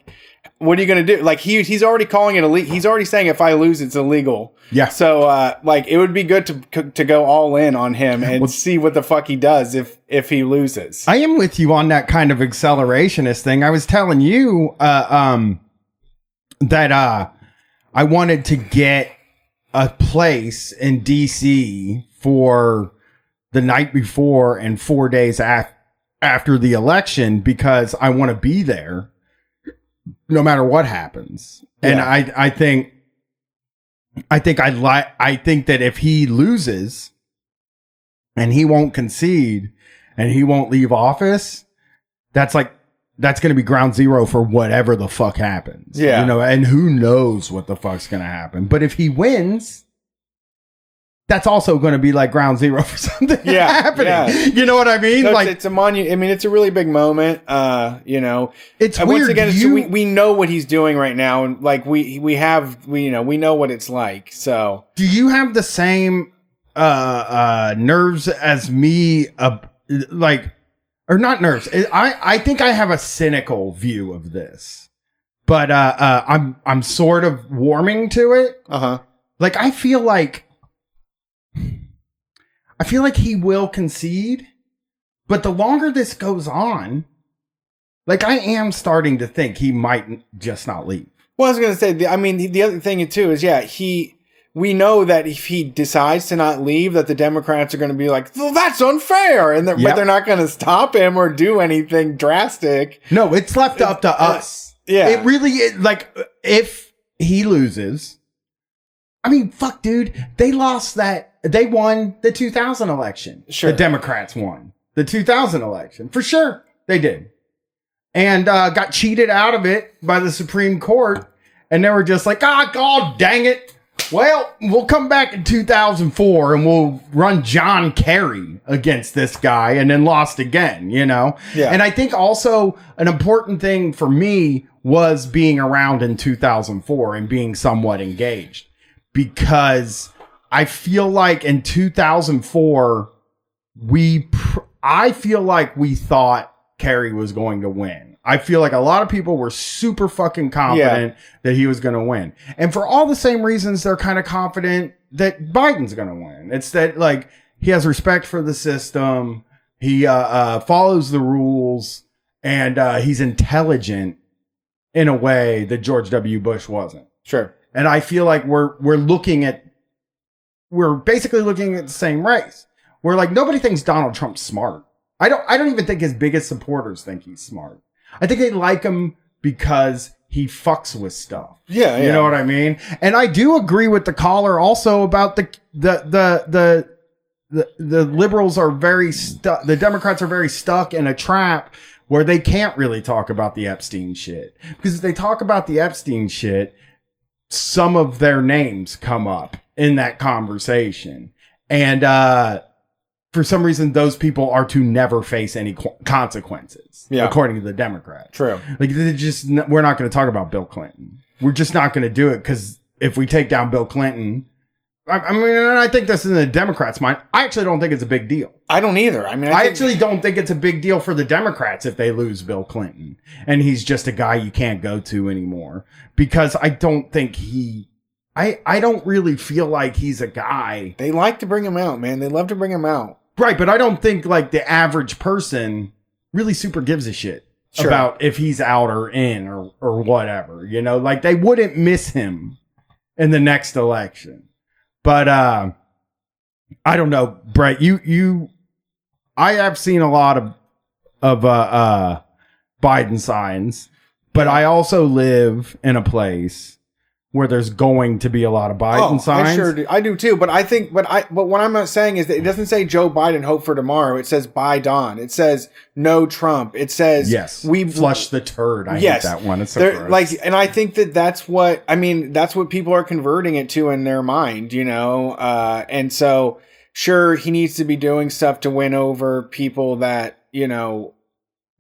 what are you going to do? Like he he's already calling it illegal. He's already saying if I lose, it's illegal. Yeah. So uh, like it would be good to to go all in on him and see what the fuck he does if if he loses. I am with you on that kind of accelerationist thing. I was telling you uh, um, that uh, I wanted to get a place in DC for the night before and four days af- after the election because I want to be there no matter what happens. And I I think I think I like I think that if he loses and he won't concede and he won't leave office, that's like that's going to be ground zero for whatever the fuck happens. Yeah. You know, and who knows what the fuck's going to happen. But if he wins, that's also going to be like ground zero for something Yeah, happening. yeah. You know what I mean? So like it's, it's a monu- I mean, it's a really big moment. Uh, you know, It's And once weird, again, you- we we know what he's doing right now, and like we we have we you know we know what it's like. So do you have the same uh uh nerves as me uh, like or not nerves i i think i have a cynical view of this but uh uh i'm i'm sort of warming to it uh-huh like i feel like i feel like he will concede but the longer this goes on like i am starting to think he might just not leave Well, I was gonna say. The, I mean, the, the other thing too is, yeah, he. We know that if he decides to not leave, that the Democrats are going to be like, well, "That's unfair," and they're, Yep. but they're not going to stop him or do anything drastic. No, it's left up to uh, us. Yeah. It really is like if he loses. I mean, fuck, dude. They lost that. They won the 2000 election. Sure. The Democrats won the 2000 election. For sure. They did. and uh, got cheated out of it by the Supreme Court. And they were just like, ah, God dang it. Well, we'll come back in 2004 and we'll run John Kerry against this guy and then lost again, you know? Yeah. And I think also an important thing for me was being around in 2004 and being somewhat engaged because I feel like in 2004, we, pr- I feel like we thought Kerry was going to win. I feel like a lot of people were super fucking confident that he was going to win. And for all the same reasons, they're kind of confident that Biden's going to win. It's that like he has respect for the system. He, uh, uh, follows the rules and, uh, he's intelligent in a way that George W. Bush wasn't. Sure. And I feel like we're we're looking at we're basically looking at the same race. We're like nobody thinks Donald Trump's smart. I don't I don't even think his biggest supporters think he's smart. I think they like him because he fucks with stuff. Yeah, You yeah. know what I mean? And I do agree with the caller also about the the the the the, the liberals are very stuck the Democrats are very stuck in a trap where they can't really talk about the Epstein shit. Because if they talk about the Epstein shit, some of their names come up in that conversation. And uh for some reason those people are to never face any qu- consequences Yeah. according to the Democrats. True. Like they just we're not going to talk about Bill Clinton. We're just not going to do it cuz if we take down Bill Clinton I, I mean, and I think this is in the Democrats' mind. I actually don't think it's a big deal. I don't either. I mean, I, I, think- actually don't think it's a big deal for the Democrats if they lose Bill Clinton and he's just a guy you can't go to anymore because I don't think he I I don't really feel like he's a guy. They like to bring him out, man. They love to bring him out. Right, but I don't think like the average person really super gives a shit Sure. about if he's out or in or or whatever. You know, like they wouldn't miss him in the next election. But uh I don't know, Brett, you you I have seen a lot of of uh uh Biden signs, but I also live in a place where there's going to be a lot of Biden oh, signs. I sure do. I do too. But I think, but I, but what I'm not saying is that it doesn't say Joe Biden hope for tomorrow. It says Biden. It says no Trump. It says Yes, we flush the turd. I yes, hate that one. It's so like, and I think that that's what I mean. That's what people are converting it to in their mind, you know. Uh, and so, sure, he needs to be doing stuff to win over people that you know,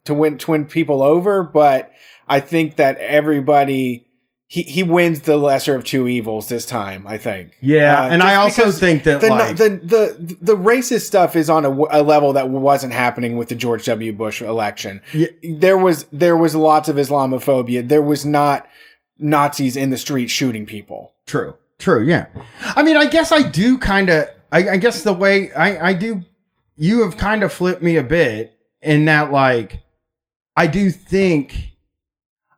to win to win people over. But I think that everybody. He, he wins the lesser of two evils this time. I think. Yeah, Uh, and I also think that, the, like- the the the racist stuff is on a level that wasn't happening with the George W. Bush election. There was there was lots of Islamophobia. There was not Nazis in the street shooting people. True. True. Yeah. I mean, I guess I do kind of. I, I guess the way I I do, you have kind of flipped me a bit in that like, I do think,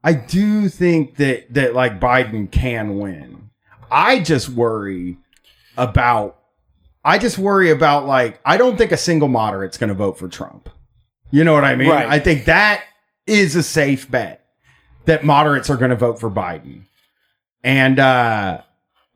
I do think that that like Biden can win. I just worry about. I just worry about like I don't think a single moderate's going to vote for Trump. You know what I mean? Right. I think that is a safe bet that moderates are going to vote for Biden. And uh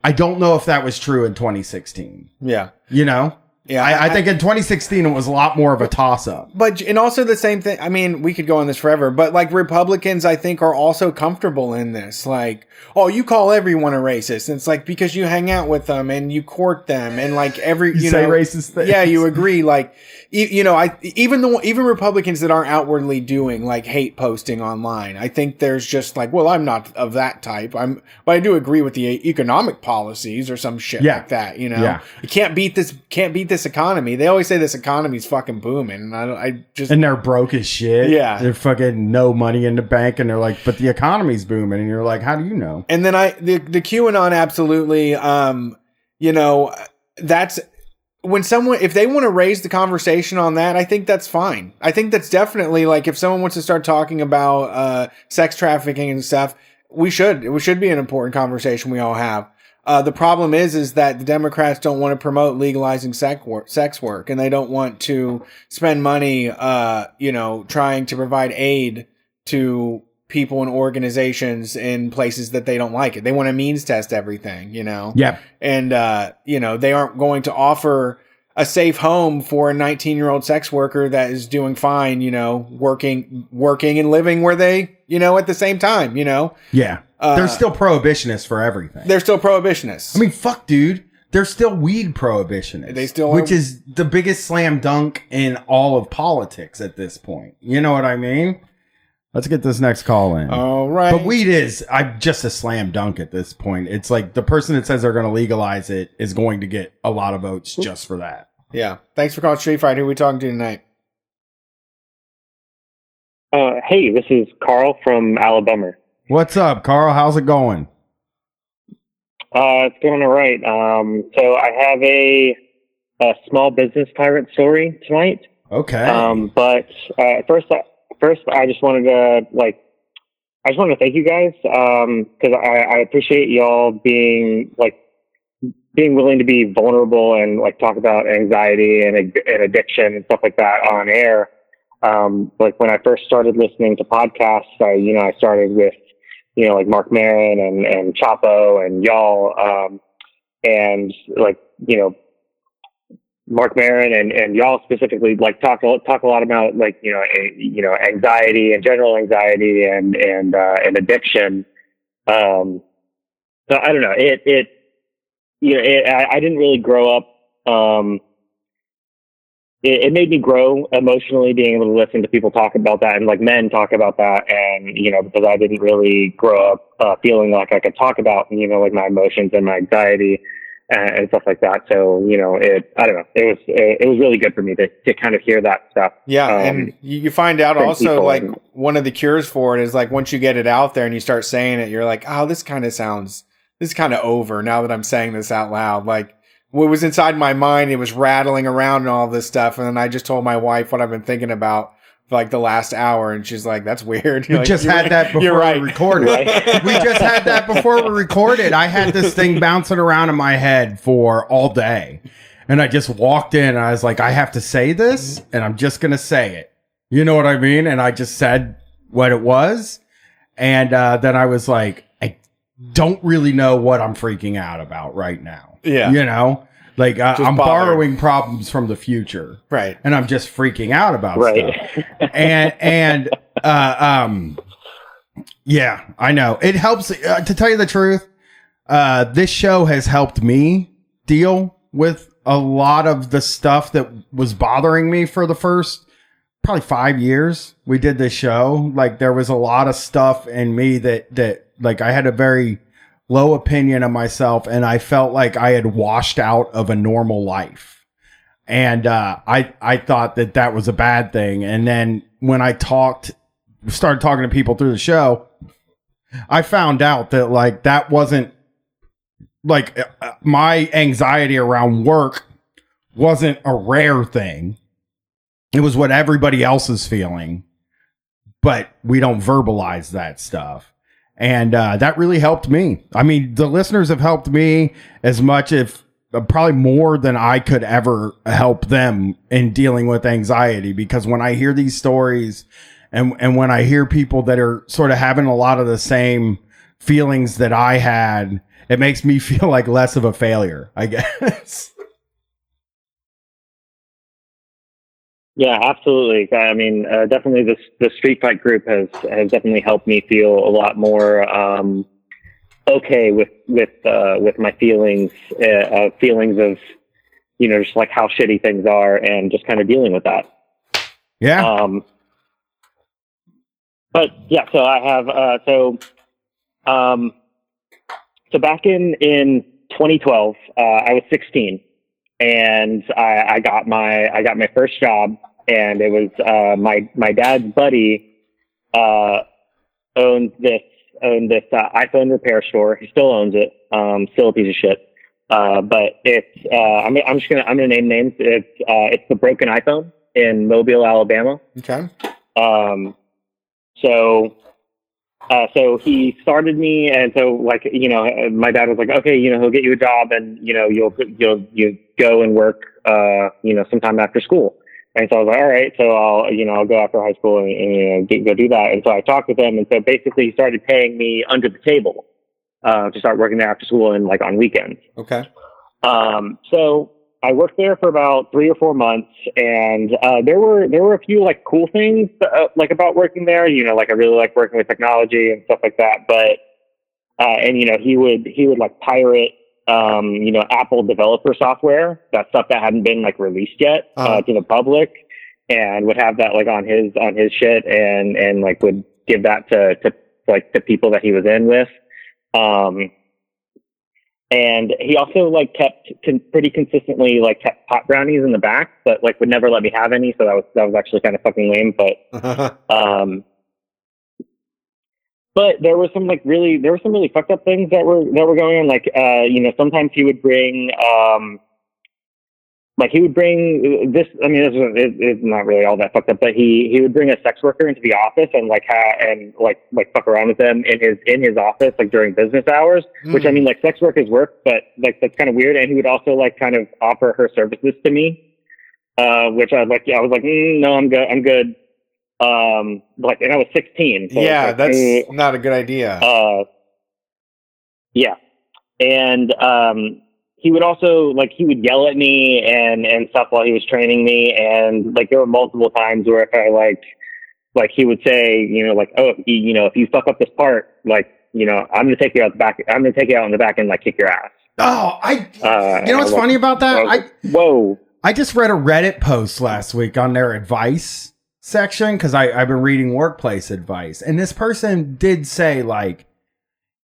I don't know if that was true in 2016. Yeah. You know? Yeah, I, I, think in 2016 it was a lot more of a toss up. But and also the same thing. I mean, we could go on this forever, but like Republicans, I think are also comfortable in this. Like, oh, you call everyone a racist. And it's like because you hang out with them and you court them and like every You you, say know, racist things. Yeah, you agree. Like, e- you know, I even the even Republicans that aren't outwardly doing like hate posting online. I think there's just like, well, I'm not of that type. I'm, but I do agree with the economic policies or some shit Yeah. like that. You know, Yeah. you can't beat this. Can't beat this economy. They always say this economy's fucking booming, and I, don't- I just And they're broke as shit. Yeah. They're fucking no money in the bank and they're like, but the economy's booming. And you're like, how do you know? And then I the the QAnon absolutely um you know that's when someone if they want to raise the conversation on that, I think that's fine. I think that's definitely like if someone wants to start talking about uh sex trafficking and stuff, we should. It should be an important conversation we all have. Uh, the problem is, is that the Democrats don't want to promote legalizing sex work, sex work, and they don't want to spend money, uh, you know, trying to provide aid to people and organizations in places that they don't like it. They want to means test everything, you know? Yeah. And, uh, you know, they aren't going to offer, a safe home for a 19 year old sex worker that is doing fine, you know, working, working and living where they, you know, at the same time, you know, Yeah. Uh, They're still prohibitionists for everything. they're still prohibitionists. I mean, fuck, dude. They're still weed prohibitionists. They still which is the biggest slam dunk in all of politics at this point. You know what I mean? Let's get this next call in. All right. But weed is I just a slam dunk at this point. It's like the person that says they're going to legalize it is going to get a lot of votes just for that. yeah. Thanks for calling Street Fight. Who are we talking to tonight? Uh, hey, this is Carl from Alabama. What's up, Carl? How's it going? Uh, it's going all right. Um, so I have a, a small business pirate story tonight. Okay. Um, but uh, first, I- first, I just wanted to like, I just wanted to thank you guys because I, I appreciate y'all being like being willing to be vulnerable and like talk about anxiety and, and addiction and stuff like that on air. Um, like when I first started listening to podcasts, I you know I started with you know like Marc Maron and and Chapo and y'all, um, and like you know Marc Maron and, and y'all specifically like talk talk a lot about like you know a, you know anxiety and general anxiety and and uh, and addiction. Um, so I don't know. It it you know it, I, I didn't really grow up. Um, it, it made me grow emotionally, being able to listen to people talk about that and like men talk about that, and you know because I didn't really grow up uh, feeling like I could talk about you know like my emotions and my anxiety and, and stuff like that. So you know, it I don't know. It was it, it was really good for me to to kind of hear that stuff. Yeah, Um, and you, find out also like and- one of the cures for it is like once you get it out there and you start saying it, you're like, oh, this kind of sounds this is kind of over now that I'm saying this out loud. Like what was inside my mind, it was rattling around and all this stuff, and then I just told my wife what I've been thinking about for like the last hour, and she's like, "That's weird." We You're like, just had right. that before right. we recorded. we just had that before we recorded. I had this thing bouncing around in my head for all day. And I just walked in and I was like, I have to say this and I'm just going to say it. You know what I mean? And I just said what it was. And uh, then I was like, I don't really know what I'm freaking out about right now. Yeah. You know? Like uh, I'm bothered. borrowing problems from the future. Right. And I'm just freaking out about Right. stuff. and and uh, um yeah, I know. It helps uh, to tell you the truth. Uh this show has helped me deal with a lot of the stuff that was bothering me for the first probably 5 years we did this show. Like there was a lot of stuff in me that that like I had a very low opinion of myself and I felt like I had washed out of a normal life and uh, I I thought that that was a bad thing. And then when I talked, started talking to people through the show, I found out that like that wasn't like uh, my anxiety around work wasn't a rare thing. It was what everybody else is feeling, but we don't verbalize that stuff. And uh, that really helped me. I mean, the listeners have helped me as much, if uh, probably more than I could ever help them in dealing with anxiety. Because when I hear these stories, and and when I hear people that are sort of having a lot of the same feelings that I had, it makes me feel like less of a failure. I guess. Yeah, absolutely. I mean, uh, definitely this the street fight group has has definitely helped me feel a lot more um, okay with with uh, with my feelings, uh, uh, feelings of you know just like how shitty things are, and just kind of dealing with that. Yeah. Um, but yeah, so I have uh, so um, so back in in 2012, uh, I was 16, and I, I got my I got my first job, and it was uh, my my dad's buddy uh, owned this owned this uh, iPhone repair store. He still owns it. Um, still a piece of shit. Uh, but it's uh, I'm I'm just gonna I'm gonna name names. It's uh, it's the Broken iPhone in Mobile, Alabama. Okay. Um, so, uh, so he started me, and so like you know, my dad was like, okay, you know, he'll get you a job, and you know, you'll you'll you go and work, uh, you know, sometime after school. And so I was like, all right, so I'll you know I'll go after high school and, and you know, get, go do that. And so I talked with him, and so basically he started paying me under the table uh, to start working there after school and like on weekends. Okay. Um, so I worked there for about three or four months, and uh, there were there were a few like cool things uh, like about working there. You know, like I really like working with technology and stuff like that. But uh, and you know, he would he would like pirate um, you know Apple developer software, that stuff that hadn't been like released yet uh Uh-huh. to the public, and would have that like on his on his shit, and and like would give that to to like the people that he was in with. Um, and he also like kept con- pretty consistently like kept pot brownies in the back, but like would never let me have any. So that was that was actually kind of fucking lame. But um, but there were some like really there were some really fucked up things that were that were going on. Like uh, you know, sometimes he would bring um, like he would bring this. I mean, this is it, it's not really all that fucked up, but he he would bring a sex worker into the office and like ha- and like like fuck around with them in his in his office like during business hours. Which I Mm. mean, like sex work is work, but like that's kind of weird. And he would also like kind of offer her services to me, uh, which I was like, yeah, I was like, mm, no, I'm good, I'm good. Um, like, and I was 16. So yeah, like, that's eh, not a good idea. uh, yeah, and um, he would also like he would yell at me and and stuff while he was training me, and like there were multiple times where if I like like he would say, you know, like oh, you, you know, if you fuck up this part, like you know, I'm gonna take you out the back, I'm gonna take you out in the back and like kick your ass. Oh, I. Uh, You know what's I funny about that? like, I whoa. I just read a Reddit post last week on their advice section because I've been reading workplace advice, and this person did say like,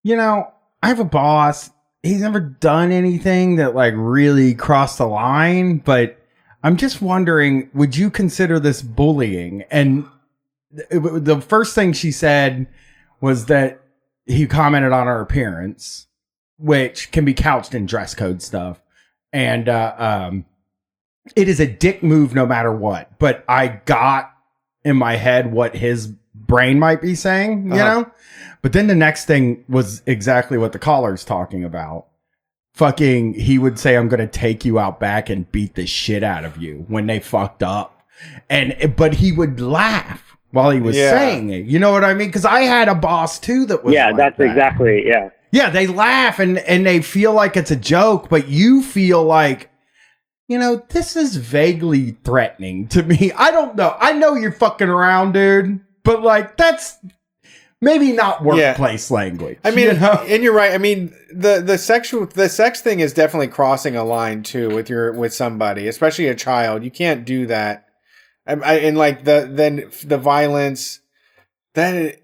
you know, I have a boss. He's never done anything that like really crossed the line, but I'm just wondering, would you consider this bullying? And th- the first thing she said was that he commented on her appearance, which can be couched in dress code stuff. And uh, um, it is a dick move no matter what. But I got in my head what his brain might be saying, you Uh-huh. know? But then the next thing was exactly what the caller's talking about. Fucking, he would say, I'm going to take you out back and beat the shit out of you when they fucked up. And, but he would laugh while he was Yeah. saying it. You know what I mean? Because I had a boss too that was Yeah, like that's that. exactly yeah. Yeah, they laugh and and they feel like it's a joke, but you feel like you know, this is vaguely threatening to me. I don't know. I know you're fucking around, dude, but like that's maybe not workplace language. I mean, you know? and you're right. I mean, the the sexual the sex thing is definitely crossing a line too with your with somebody, especially a child. You can't do that. I, I, and like the then the violence that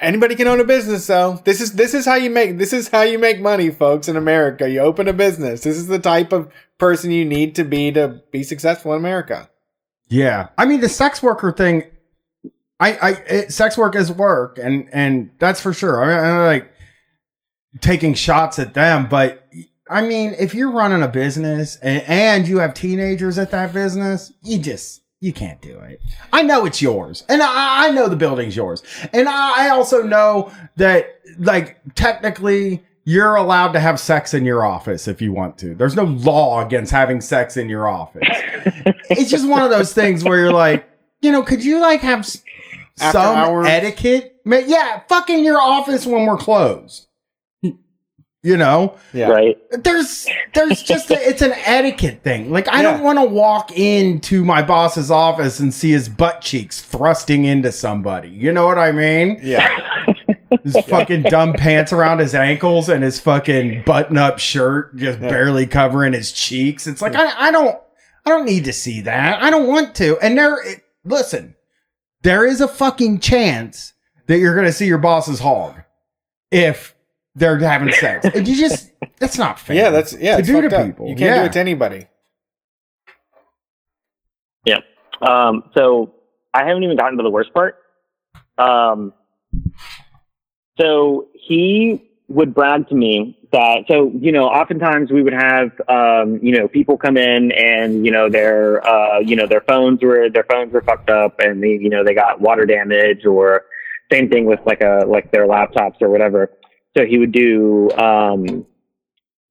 anybody can own a business though. This is this is how you make this is how you make money, folks. In America, you open a business. This is the type of person you need to be to be successful in America. Yeah, I mean the sex worker thing. I, I, it, sex work is work, and and that's for sure. I mean, like taking shots at them, but I mean, if you're running a business and, and you have teenagers at that business, you just you can't do it. I know it's yours, and I, I know the building's yours, and I, I also know that like technically you're allowed to have sex in your office if you want to. There's no law against having sex in your office. it's just one of those things where you're like, you know, could you like have s- some hours? etiquette? Yeah, fucking your office when we're closed. You know, Yeah. Right. there's there's just a, it's an etiquette thing. Like I Yeah. don't want to walk into my boss's office and see his butt cheeks thrusting into somebody. You know what I mean? Yeah. His fucking dumb pants around his ankles and his fucking button up shirt just Yeah. barely covering his cheeks. It's like I, I don't I don't need to see that. I don't want to. And there it, listen, there is a fucking chance that you're gonna see your boss's hog if they're having sex. And you just that's not fair. Yeah, that's yeah. to do to up. people. You can't yeah. do it to anybody. Yeah. Um, so I haven't even gotten to the worst part. Um, so he would brag to me that, so, you know, oftentimes we would have, um, you know, people come in and, you know, their, uh, you know, their phones were, their phones were fucked up and they, you know, they got water damage or same thing with like a, like their laptops or whatever. So he would do, um,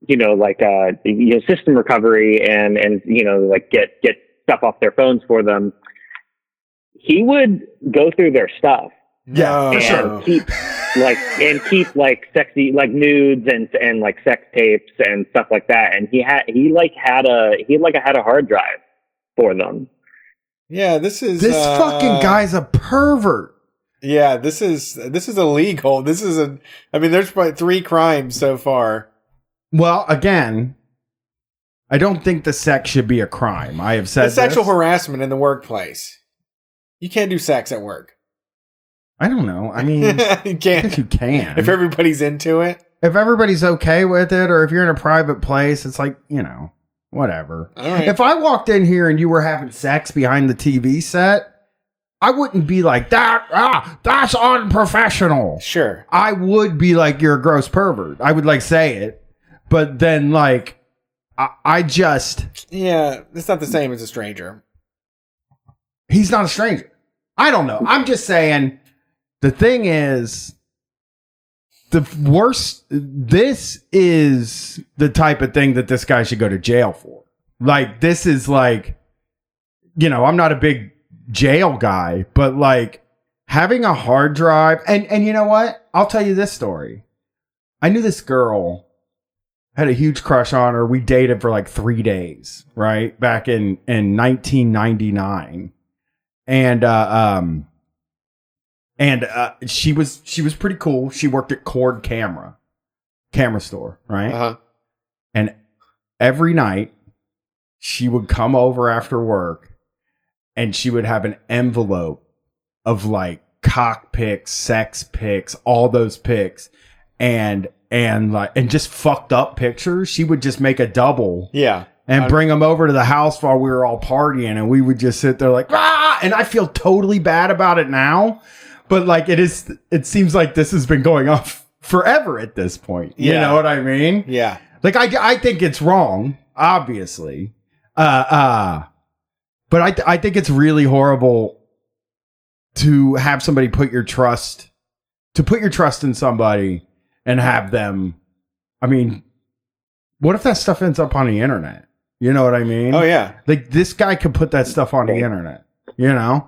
you know, like uh, you know, system recovery and and you know, like get get stuff off their phones for them. He would go through their stuff Yeah, and sure. keep like and keep like sexy like nudes and and like sex tapes and stuff like that. And he had he like had a he like had a hard drive for them. Yeah, this is This uh, fucking guy's a pervert. Yeah, this is this is illegal. This is a. I mean, there's probably three crimes so far. Well, again, I don't think the sex should be a crime. I have said It's sexual this. harassment in the workplace. You can't do sex at work. I don't know. I mean, you I can't. you can. If everybody's into it, if everybody's okay with it, or if you're in a private place, it's like you know, whatever. all right. If I walked in here and you were having sex behind the TV set, I wouldn't be like that. Ah, that's unprofessional. Sure. I would be like you're a gross pervert. I would like say it, but then like I, I just Yeah, it's not the same as a stranger. he's not a stranger. I don't know. I'm just saying the thing is the worst this is the type of thing that this guy should go to jail for. Like this is like you know, I'm not a big jail guy, but like having a hard drive and and you know what? I'll tell you this story. I knew this girl had a huge crush on her. We dated for like 3 days, right? Back in in 1999 and uh, um and uh, she was she was pretty cool. She worked at Cord Camera, camera store, right? Uh-huh. And every night she would come over after work, and she would have an envelope of like cock pics, sex pics, all those pics, and and like and just fucked up pictures. She would just make a double Yeah. and I'm- bring them over to the house while we were all partying and we would just sit there like ah and i feel totally bad about it now but like it is it seems like this has been going on forever at this point you Yeah. know what i mean Yeah. like i i think it's wrong obviously uh uh but i th- i think it's really horrible to have somebody put your trust to put your trust in somebody and have them i mean what if that stuff ends up on the internet you know what i mean Oh yeah. like this guy could put that stuff on the internet you know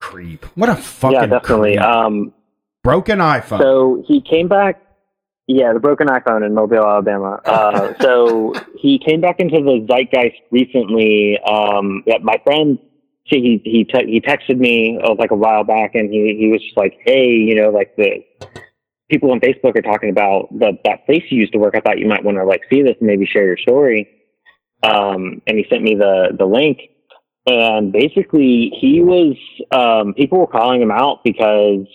creep what a fucking yeah, definitely. creep. Um, broken iphone So he came back. Yeah, the broken iPhone in Mobile, Alabama. Uh, so he came back into the zeitgeist recently. Um, yeah, my friend, he he te- he texted me uh, like a while back, and he he was just like, "Hey, you know, like the people on Facebook are talking about the that place you used to work. I thought you might want to like see this and maybe share your story." Um, and he sent me the the link, and basically he was um, people were calling him out because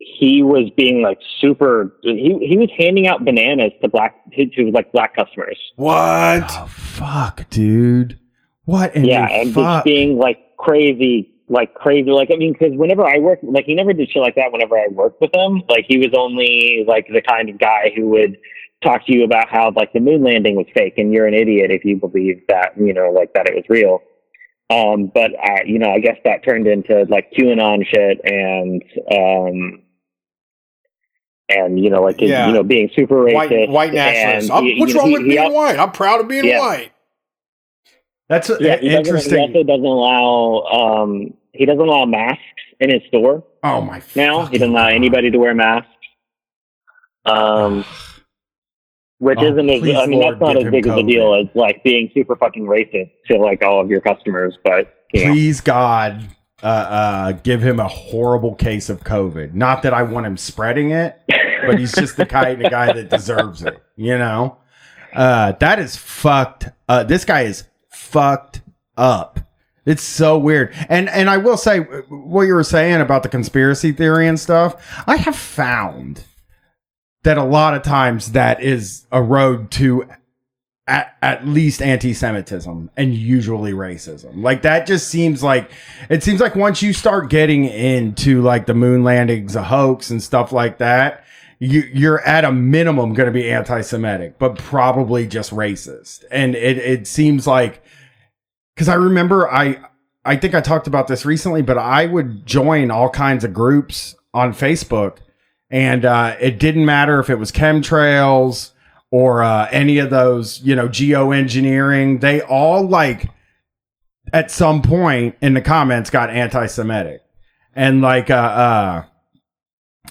he was being like super he, he was handing out bananas to black to, to like black customers. What? oh fuck dude. What in yeah the and fuck? just being like crazy like crazy like i mean because whenever i worked like he never did shit like that whenever i worked with him. Like he was only like the kind of guy who would talk to you about how like the moon landing was fake and you're an idiot if you believe that you know like that it was real. Um but i you know i guess that turned into like qanon shit and um and you know, like Yeah. you know, being super racist, White white nationalists. and he- what's know, wrong he- with he being al- white? I'm proud of being Yeah. white. That's a- Yeah, he doesn't- interesting. He also doesn't allow um he doesn't allow masks in his store. Oh my! Now he doesn't allow anybody to wear masks. Um, which Oh, isn't as I mean Lord, that's not as big of a deal as like being super fucking racist to like all of your customers, but you know. Please God, uh, uh, give him a horrible case of COVID. Not that I want him spreading it, but he's just the kind of guy that deserves it. You know, uh, that is fucked. Uh, this guy is fucked up. It's so weird. And and I will say what you were saying about the conspiracy theory and stuff. I have found that a lot of times that is a road to at, at least anti-Semitism and usually racism. Like that just seems like it seems like once you start getting into like the moon landings, a hoax and stuff like that, you, you're at a minimum going to be anti-Semitic, but probably just racist. And it it seems like because I remember I I think I talked about this recently, but I would join all kinds of groups on Facebook, and uh, it didn't matter if it was chemtrails or uh, any of those, you know, geoengineering. They all like at some point in the comments got anti-Semitic, and like uh, uh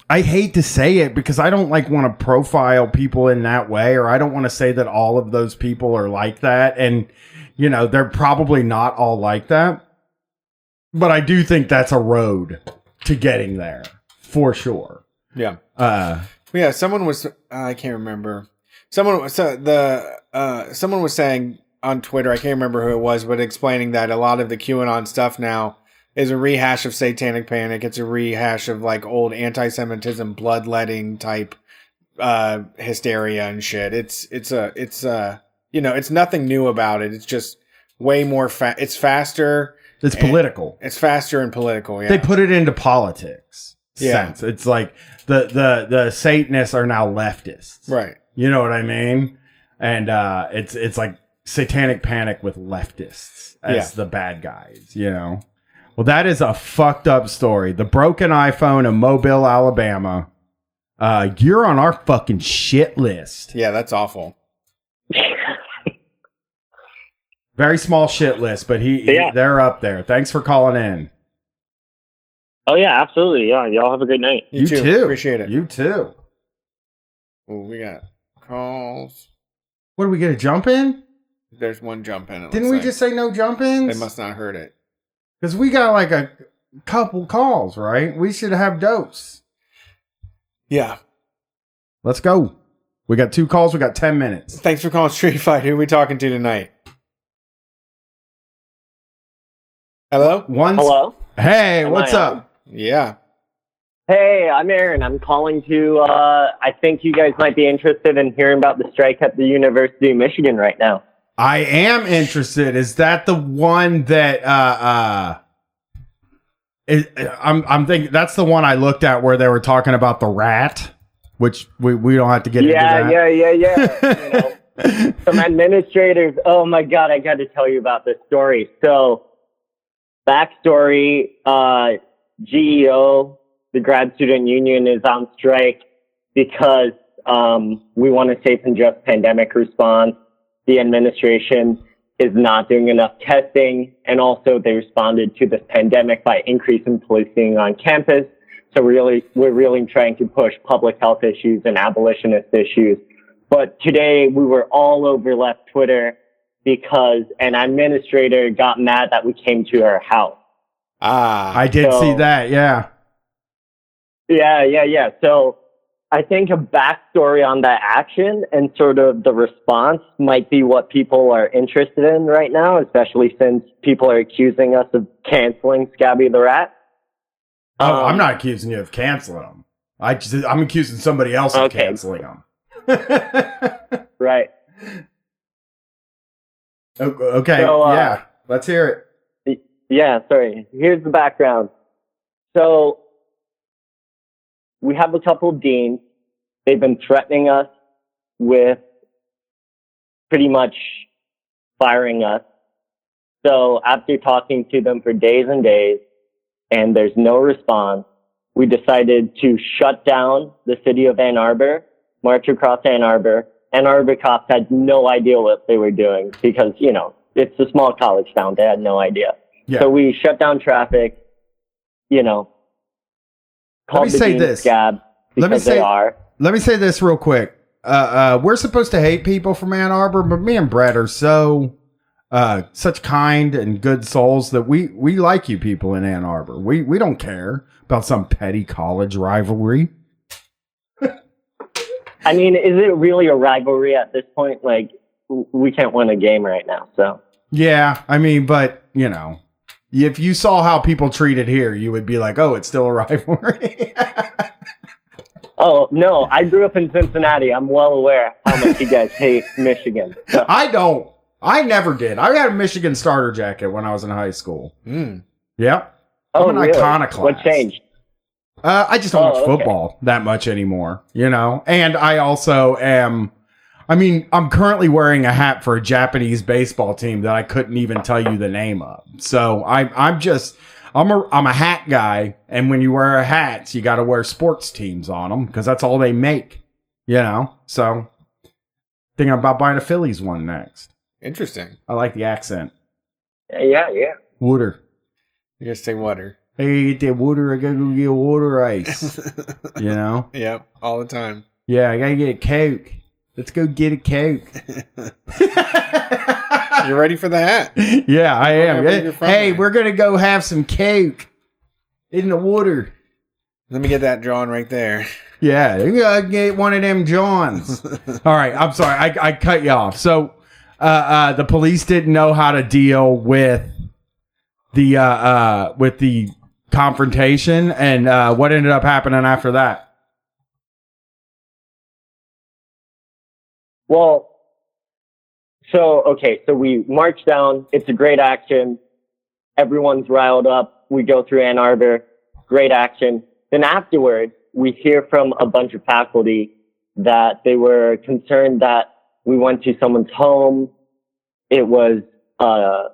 I hate to say it because I don't like want to profile people in that way, or I don't want to say that all of those people are like that. And, you know, they're probably not all like that. But I do think that's a road to getting there for sure. Yeah. Uh, Yeah, someone was I can't remember. Someone was so the uh someone was saying on Twitter, I can't remember who it was, but explaining that a lot of the QAnon stuff now is a rehash of satanic panic. It's a rehash of like old anti-Semitism, bloodletting type uh hysteria and shit. It's it's a it's uh you know, it's nothing new about it. It's just way more fa- it's faster. It's political. It's faster and political, yeah. They put it into politics. Yeah. Sense. It's like the the the Satanists are now leftists. Right. You know what I mean? And uh it's it's like satanic panic with leftists as Yeah. the bad guys, you know. Well, that is a fucked up story. The broken iPhone in Mobile, Alabama. Uh you're on our fucking shit list. Yeah, that's awful. Very small shit list, but he, he- they're up there. Thanks for calling in. Oh yeah, absolutely. Yeah, y'all have a good night. You, too. too. Appreciate it. You too. Ooh, we got calls. What do we get a jump in? There's one jump in. it Didn't we like. just say no jump ins? They must not heard it. Because we got like a couple calls, right? We should have dose. Yeah. Let's go. We got two calls. We got 10 minutes. Thanks for calling Street Fight. Who are we talking to tonight? Hello? One. Hello? Hey, Am what's I up? on? Yeah. Hey, I'm Aaron. I'm calling to. Uh, I think you guys might be interested in hearing about the strike at the University of Michigan right now. I am interested. Is that the one that uh uh is, I'm I'm thinking that's the one I looked at where they were talking about the rat, which we, we don't have to get yeah, into yeah, that. yeah, yeah. you know, some administrators. Oh my God, I got to tell you about this story. So, backstory: uh, GEO, the grad student union, is on strike because um, we want a safe and just pandemic response. The administration is not doing enough testing, and also they responded to this pandemic by increasing policing on campus. So really, we're really trying to push public health issues and abolitionist issues. But today we were all over left Twitter because an administrator got mad that we came to her house. Ah. I did So- see that. Yeah. Yeah, yeah, yeah. So I think a backstory on that action and sort of the response might be what people are interested in right now, especially since people are accusing us of canceling Scabby the Rat. Oh, Um, I'm not accusing you of canceling them. I just, I'm accusing somebody else of canceling them. Right. Okay. So, uh, yeah. Let's hear it. Yeah, sorry. Here's the background. So we have a couple of deans. They've been threatening us with pretty much firing us. So after talking to them for days and days and there's no response, we decided to shut down the city of Ann Arbor, march across Ann Arbor. Ann Arbor cops had no idea what they were doing because, you know, it's a small college town. They had no idea. Yeah. So we shut down traffic, you know, Let me say this. Scab Let me say-. Let me say this real quick. Uh, uh, we're supposed to hate people from Ann Arbor, but me and Brett are so uh, such kind and good souls that we we like you people in Ann Arbor. We we don't care about some petty college rivalry. I mean, is it really a rivalry at this point? Like, we can't win a game right now. So, Yeah, I mean, but you know, if you saw how people treated here, you would be like, oh, it's still a rivalry. oh no, I grew up in Cincinnati. I'm well aware how much you guys hate Michigan. So, I don't. I never did. I had a Michigan starter jacket when I was in high school. Mm. Yep. I'm oh, an really? iconoclast. What changed? Uh, I just don't Oh, watch okay. football that much anymore, you know? And I also am, I mean, I'm currently wearing a hat for a Japanese baseball team that I couldn't even tell you the name of. So I, I'm just, I'm a, I'm a hat guy. And when you wear a hat, you got to wear sports teams on them because that's all they make, you know? So thinking about buying a Phillies one next. Interesting. I like the accent. Yeah, yeah. Wooder. You guys say water. Hey, get that water. I gotta go get water ice. you know? Yep, all the time. Yeah, I gotta get a Coke. Let's go get a Coke. You ready for that? yeah, I am. Hey, we're gonna go have some Coke in the water. Let me get that drawn right there. Yeah, you gotta get one of them Johns. All right, I'm sorry, I, I cut you off. So, uh, uh, the police didn't know how to deal with the uh, uh, with the confrontation, and uh, what ended up happening after that? Well, so okay, so we march down. It's a great action. Everyone's riled up. We go through Ann Arbor. Great action. Then afterwards, we hear from a bunch of faculty that they were concerned that we went to someone's home. It was a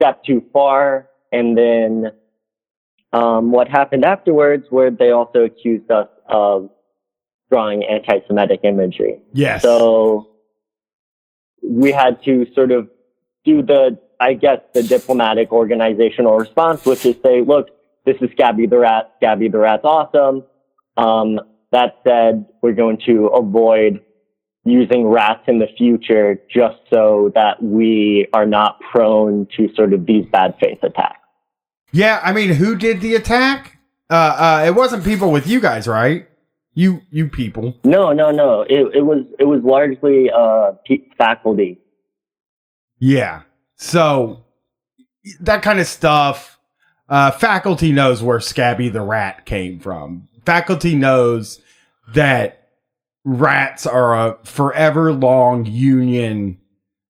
step too far. And then um, what happened afterwards, where they also accused us of drawing anti-Semitic imagery. Yes. So we had to sort of do the, I guess, the diplomatic organizational response, which is say, look, this is Scabby the Rat. Scabby the Rat's awesome. Um, that said, we're going to avoid using rats in the future just so that we are not prone to sort of these bad faith attacks. Yeah, I mean, who did the attack? Uh, uh, it wasn't people with you guys, right? You, you people. No, no, no. It, it was it was largely uh, faculty. Yeah. So that kind of stuff. Uh, faculty knows where Scabby the rat came from. Faculty knows that rats are a forever long union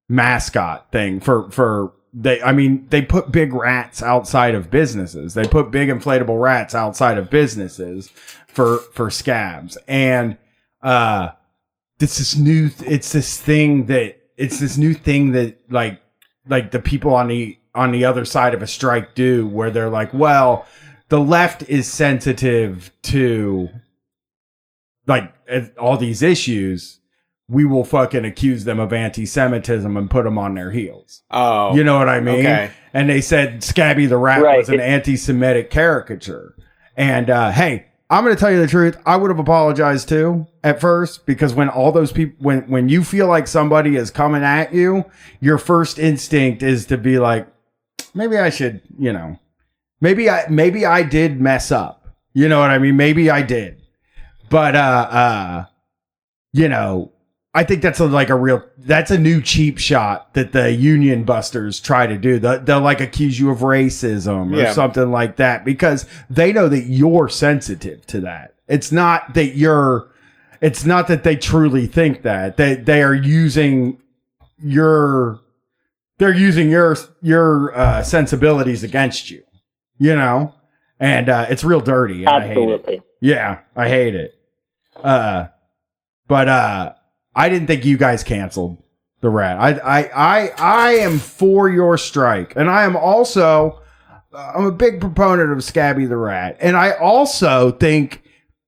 mascot thing for for they I mean they put big rats outside of businesses. They put big inflatable rats outside of businesses for for scabs. And uh this is new it's this thing that it's this new thing that like like the people on the on the other side of a strike do where they're like well the left is sensitive to like uh, all these issues we will fucking accuse them of anti-semitism and put them on their heels Oh, you know what i mean okay. and they said scabby the rat Right. was an anti-semitic caricature and uh hey i'm gonna tell you the truth. I would have apologized too at first because when all those people when when you feel like somebody is coming at you your first instinct is to be like maybe i should you know maybe i maybe i did mess up. You know what i mean? Maybe i did. But uh uh you know i think that's a, like a real that's a new cheap shot that the union busters try to do they'll, they'll like accuse you of racism or Yeah. something like that because they know that you're sensitive to that it's not that you're it's not that they truly think that they they are using your they're using your your uh sensibilities against you you know and uh it's real dirty and I hate it. Absolutely. Yeah, I hate it. Uh, but uh, I didn't think you guys canceled the rat. I I I I am for your strike, and I am also uh, I'm a big proponent of Scabby the rat, and I also think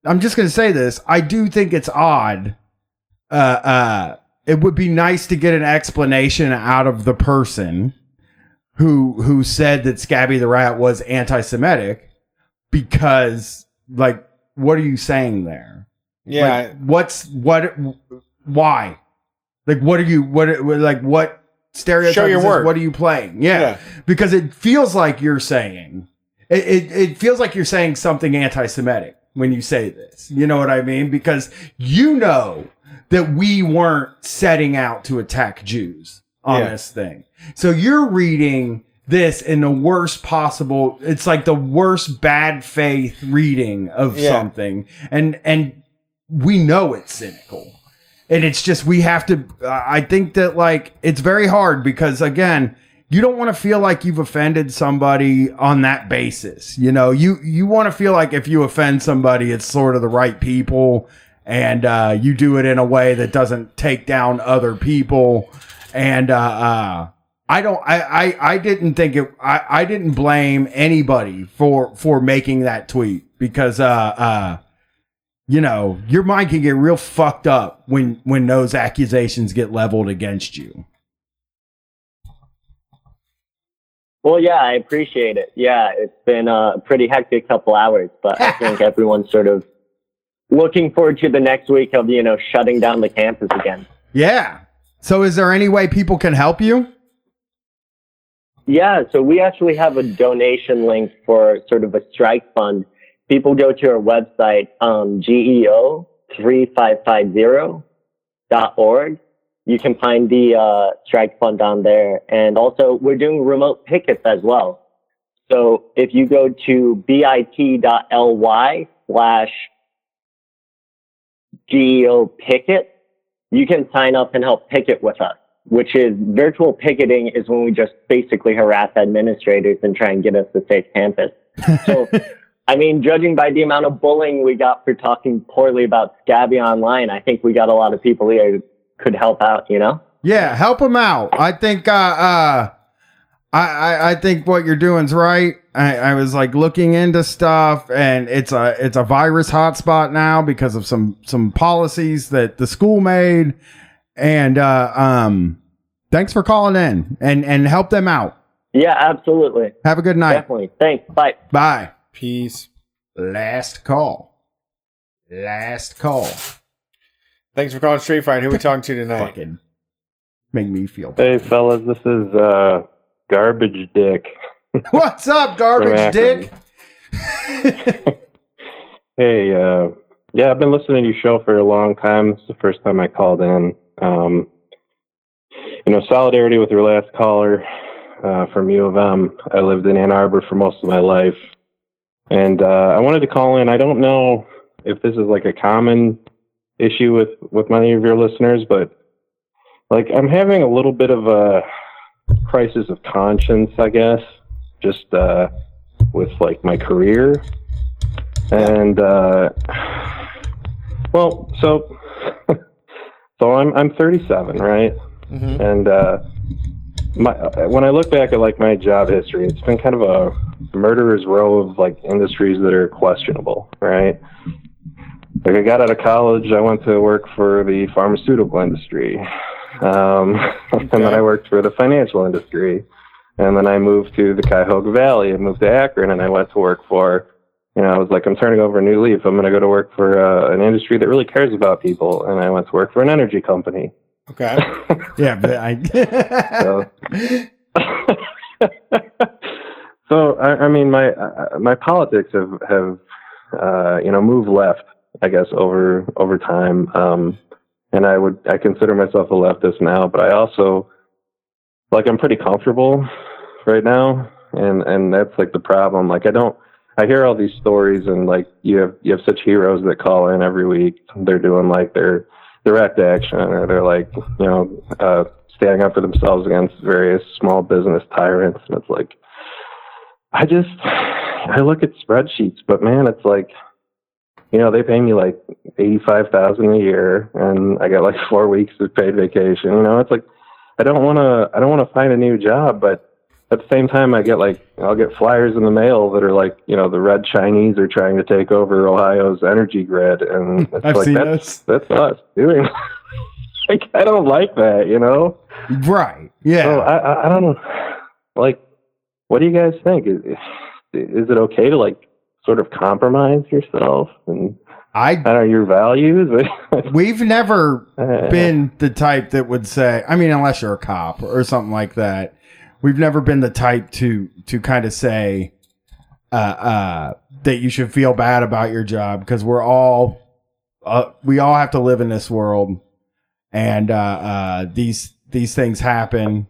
I'm just gonna say this. I do think it's odd. Uh, uh, it would be nice to get an explanation out of the person who who said that Scabby the rat was anti-Semitic because like what are you saying there Yeah. Like, what's what why? Like what are you what like what stereotypes Show your work. what are you playing? Yeah, Yeah. because it feels like you're saying it, it it feels like you're saying something anti-semitic when you say this. You know what i mean? Because you know that we weren't setting out to attack jews on Yeah. this thing. So you're reading this in the worst possible it's like the worst bad faith reading of Yeah. something. And and we know it's cynical and it's just we have to i think that like it's very hard because again you don't want to feel like you've offended somebody on that basis you know you you want to feel like if you offend somebody it's sort of the right people and uh, you do it in a way that doesn't take down other people and uh, uh, I don't. I, I. I didn't think it. I. I didn't blame anybody for for making that tweet because uh uh you know your mind can get real fucked up when when those accusations get leveled against you. Well, yeah, I appreciate it. Yeah, it's been a pretty hectic couple hours, but I think everyone's sort of looking forward to the next week of, you know, shutting down the campus again. Yeah. So is there any way people can help you? Yeah, so we actually have a donation link for sort of a strike fund. People go to our website, um, geo3550.org. You can find the uh, strike fund on there. And also, we're doing remote pickets as well. So if you go to bit.ly slash geo picket, you can sign up and help picket with us which is virtual picketing is when we just basically harass administrators and try and get us to safe campus. So, I mean, judging by the amount of bullying we got for talking poorly about Scabby online, I think we got a lot of people here who could help out, you know? Yeah, help them out. I think uh uh I, I, I think what you're doing's right. I, I was like looking into stuff and it's a it's a virus hotspot now because of some some policies that the school made. And uh um thanks for calling in and and help them out. Yeah, absolutely. Have a good night. Definitely. Thanks. Bye. Bye. Peace. Last call. Last call. Thanks for calling Street Fight. Who are we talking to tonight? Fucking make me feel Hey, fellas, this is uh, Garbage Dick. What's up, garbage dick? Hey, uh, yeah, I've been listening to your show for a long time. It's the first time I called in. Um, you know, solidarity with your last caller uh, from U of M. I lived in Ann Arbor for most of my life, and uh, I wanted to call in. I don't know if this is like a common issue with with many of your listeners, but like I'm having a little bit of a crisis of conscience, I guess, just uh, with like my career, and uh, well, so so I'm I'm 37, right? Mhm. And uh, my when I look back at like my job history, it's been kind of a murderer's row of like industries that are questionable, right? Like I got out of college, I went to work for the pharmaceutical industry, um, and then I worked for the financial industry, and then I moved to the Cuyahoga Valley. I moved to Akron, and I went to work for you know, I was like, I'm turning over a new leaf. I'm going to go to work for uh, an industry that really cares about people. And I went to work for an energy company. Okay. yeah, but I So, so I, I mean, my uh, my politics have have uh, you know moved left, I guess, over over time. Um, and I would I consider myself a leftist now, but I also like I'm pretty comfortable right now, and and that's like the problem. Like I don't. I hear all these stories, and like you have you have such heroes that call in every week. They're doing like their direct action, or they're like you know uh, standing up for themselves against various small business tyrants. And it's like I just I look at spreadsheets, but man, it's like you know they pay me like eighty five thousand a year, and I get like four weeks of paid vacation. You know, it's like I don't want to I don't want to find a new job, but at the same time, I get like I'll get flyers in the mail that are like you know the red Chinese are trying to take over Ohio's energy grid, and it's I've like seen that's that's us doing. like I don't like that, you know. Right. Yeah. So I, I I don't know. Like, what do you guys think? Is is it okay to like sort of compromise yourself and I I don't know your values? We've never been the type that would say, I mean, unless you're a cop or something like that. We've never been the type to to kind of say uh, uh, that you should feel bad about your job because we're all uh, we all have to live in this world, and uh, uh, these these things happen,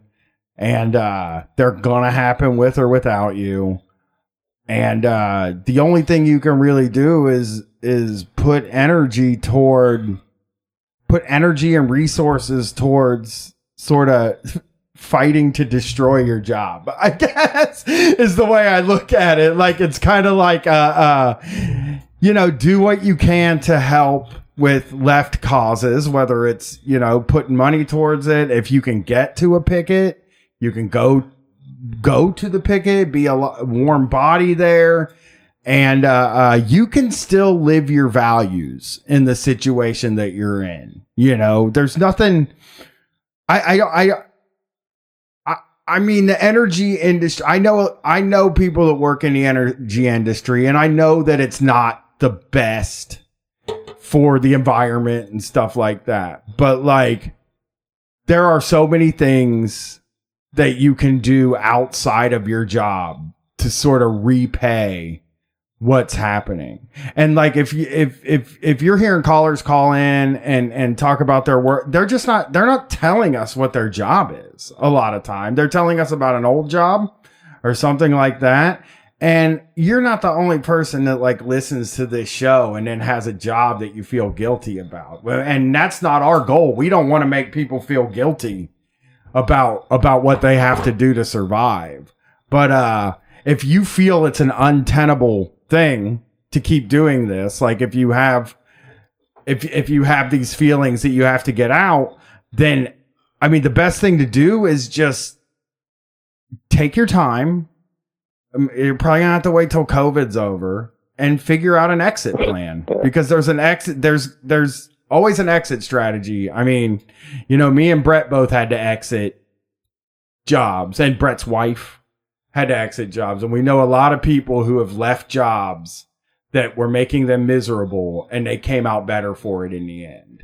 and uh, they're gonna happen with or without you. And uh, the only thing you can really do is is put energy toward put energy and resources towards sort of fighting to destroy your job. I guess is the way I look at it. Like it's kind of like uh, uh you know, do what you can to help with left causes, whether it's, you know, putting money towards it. If you can get to a picket, you can go go to the picket, be a warm body there, and uh, uh, you can still live your values in the situation that you're in. You know, there's nothing. I I I. I- mean, the energy industry. I know, I know people that work in the energy industry, and I know that it's not the best for the environment and stuff like that. But like, there are so many things that you can do outside of your job to sort of repay what's happening. And like if you if if if you're hearing callers call in and and talk about their work, they're just not they're not telling us what their job is a lot of time. They're telling us about an old job or something like that. And you're not the only person that like listens to this show and then has a job that you feel guilty about. And that's not our goal. We don't want to make people feel guilty about about what they have to do to survive. But uh if you feel it's an untenable thing to keep doing this, like if you have if if you have these feelings that you have to get out, then I mean the best thing to do is just take your time. Um, You're probably gonna have to wait till COVID's over and figure out an exit plan because there's an exit. There's there's always an exit strategy. I mean, you know, me and Brett both had to exit jobs, and Brett's wife had to exit jobs, and we know a lot of people who have left jobs that were making them miserable, and they came out better for it in the end.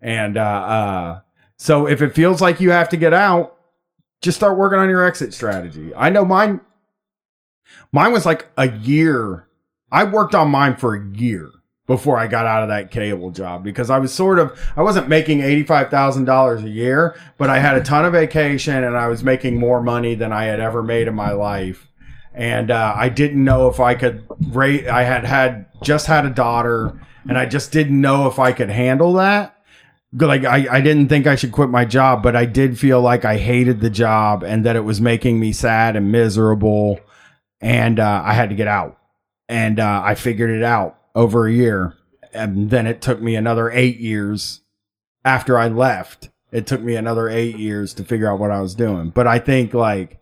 And uh, uh, so, if it feels like you have to get out, just start working on your exit strategy. I know mine. Mine was like a year. I worked on mine for a year before I got out of that cable job because I was sort of I wasn't making $85,000 a year, but I had a ton of vacation and I was making more money than I had ever made in my life. And uh, I didn't know if I could rate I had had just had a daughter and I just didn't know if I could handle that. Like I, I didn't think I should quit my job, but I did feel like I hated the job and that it was making me sad and miserable and uh, I had to get out. And uh, I figured it out over a year. And then it took me another eight years after I left. It took me another eight years to figure out what I was doing. But I think, like,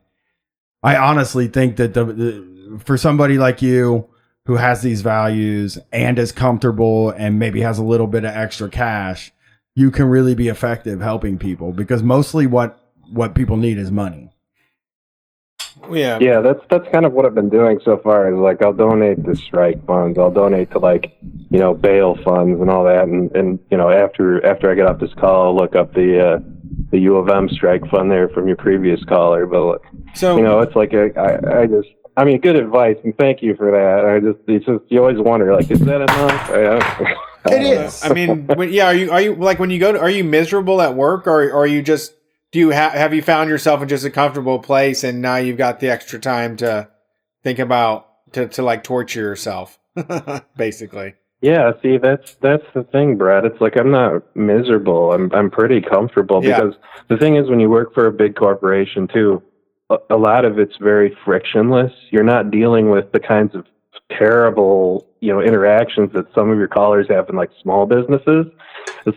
I honestly think that the, the for somebody like you who has these values and is comfortable and maybe has a little bit of extra cash, you can really be effective helping people because mostly what what people need is money. Yeah. Yeah, that's that's kind of what I've been doing so far. Is like I'll donate to strike funds. I'll donate to like you know bail funds and all that. And and you know after after I get off this call, I'll look up the uh, the U of M strike fund there from your previous caller. But so you know it's like a, I I just I mean good advice and thank you for that. I just it's just you always wonder like is that enough? I, I, It is. I mean, when, yeah. Are you are you like when you go to? Are you miserable at work, or, or are you just? Do you have have you found yourself in just a comfortable place, and now you've got the extra time to think about to to like torture yourself, basically? Yeah, see, that's that's the thing, Brad. It's like I'm not miserable. I'm I'm pretty comfortable Yeah. because the thing is, when you work for a big corporation too, a, a lot of it's very frictionless. You're not dealing with the kinds of terrible, you know, interactions that some of your callers have in like small businesses.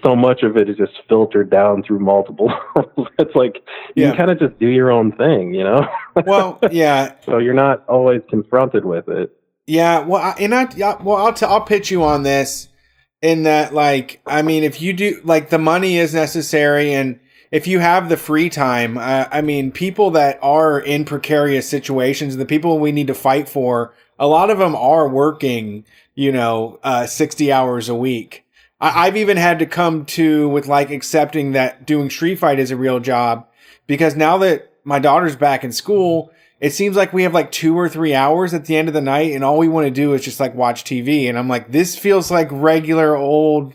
So much of it is just filtered down through multiple. it's like you Yeah. kind of just do your own thing, you know. Well, yeah, so you're not always confronted with it. Yeah, well, I, and I, well, I'll t- I'll pitch you on this in that, like, I mean, if you do, like, the money is necessary, and if you have the free time, uh, I mean, people that are in precarious situations, the people we need to fight for, a lot of them are working, you know, uh, sixty hours a week. I, I've even had to come to with like accepting that doing street fight is a real job because now that my daughter's back in school, it seems like we have like two or three hours at the end of the night, and all we want to do is just like watch TV. And I'm like, this feels like regular old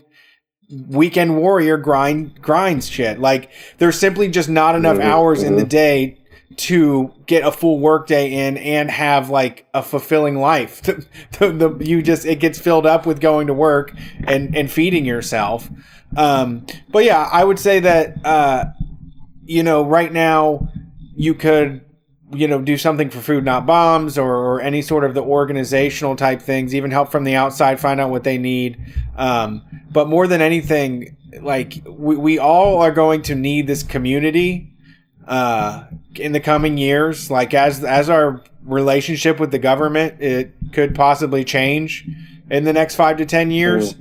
weekend warrior grind grinds shit. Like there's simply just not enough Mhm, hours in the mhm. day to get a full work day in and have like a fulfilling life. the, you just it gets filled up with going to work and and feeding yourself. Um, but yeah, I would say that uh, you know right now you could you know do something for food not bombs or, or any sort of the organizational type things even help from the outside find out what they need um, but more than anything like we, we all are going to need this community uh, in the coming years like as as our relationship with the government it could possibly change in the next five to ten years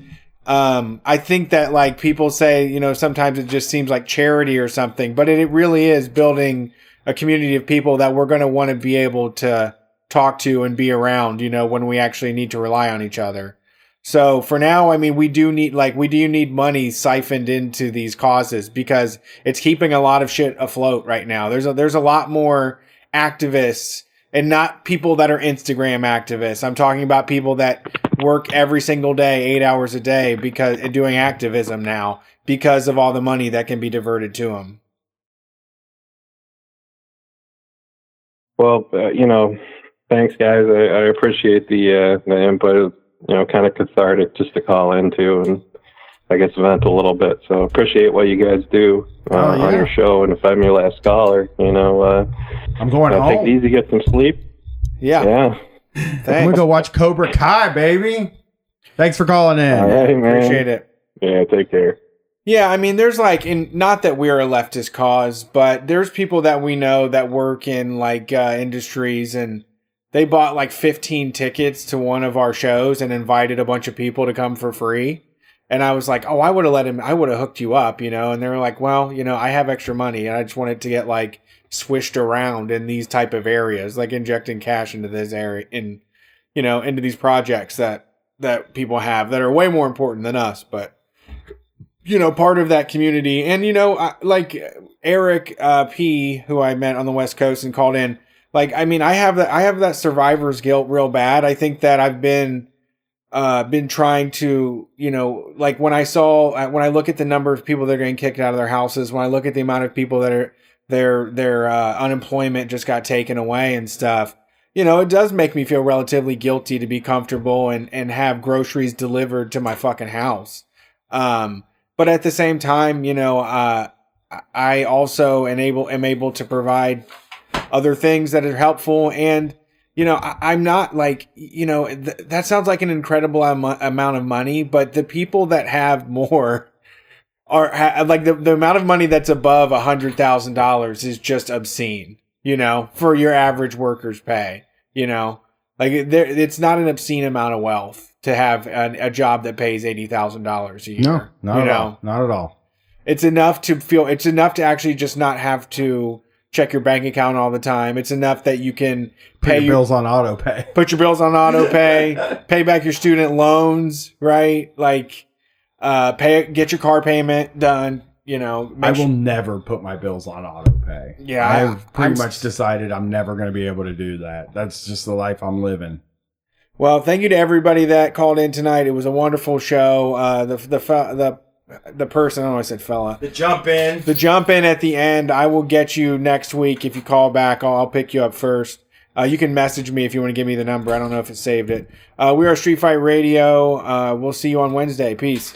um, I think that like people say, you know, sometimes it just seems like charity or something, but it, it really is building a a community of people that we're going to want to be able to talk to and be around, you know, when we actually need to rely on each other. So for now, I mean, we do need like we do need money siphoned into these causes because it's keeping a lot of shit afloat right now. There's a there's a lot more activists and not people that are Instagram activists. I'm talking about people that work every single day, eight hours a day, because doing activism now because of all the money that can be diverted to them. Well, uh, you know, thanks, guys. I, I appreciate the uh, the input. You know, kind of cathartic just to call into and I guess vent a little bit. So appreciate what you guys do uh, Oh, yeah. on your show. And if I'm your last caller, you know, uh, I'm going uh, take home. it easy, get some sleep. Yeah. Yeah. I'm gonna go watch Cobra Kai, baby. Thanks for calling in. All right, man. Appreciate it. Yeah. Take care. Yeah, I mean, there's like, in not that we're a leftist cause, but there's people that we know that work in like uh, industries, and they bought like 15 tickets to one of our shows and invited a bunch of people to come for free. And I was like, oh, I would have let him, I would have hooked you up, you know. And they were like, well, you know, I have extra money, and I just wanted to get like swished around in these type of areas, like injecting cash into this area, in you know, into these projects that that people have that are way more important than us, but you know, part of that community. And, you know, I, like Eric uh, P, who I met on the West Coast and called in, like, I mean, I have that, I have that survivor's guilt real bad. I think that I've been, uh, been trying to, you know, like when I saw, uh, when I look at the number of people that are getting kicked out of their houses, when I look at the amount of people that are, their, their, uh, unemployment just got taken away and stuff, you know, it does make me feel relatively guilty to be comfortable and, and have groceries delivered to my fucking house. Um, but at the same time, you know, uh, I also enable am able to provide other things that are helpful, and you know, I, I'm not like you know th- that sounds like an incredible am- amount of money, but the people that have more are ha- like the the amount of money that's above a hundred thousand dollars is just obscene. You know, for your average worker's pay. You know, like there, it's not an obscene amount of wealth to have a, a job that pays eighty thousand dollars a year. No, not at know? all. Not at all. It's enough to feel. It's enough to actually just not have to check your bank account all the time. It's enough that you can pay your bills on auto pay. put your bills on auto pay, pay back your student loans, right? Like, uh, pay get your car payment done. You know, I will su- never put my bills on auto pay. Yeah, I've pretty I'm much decided I'm never going to be able to do that. That's just the life I'm living. Well, thank you to everybody that called in tonight. It was a wonderful show. Uh, the the the the person, I don't know, I said fella. The jump in. The jump in at the end. I will get you next week if you call back. I'll, I'll pick you up first. Uh, you can message me if you want to give me the number. I don't know if it saved it. Uh, we are Street Fight Radio. Uh, we'll see you on Wednesday. Peace.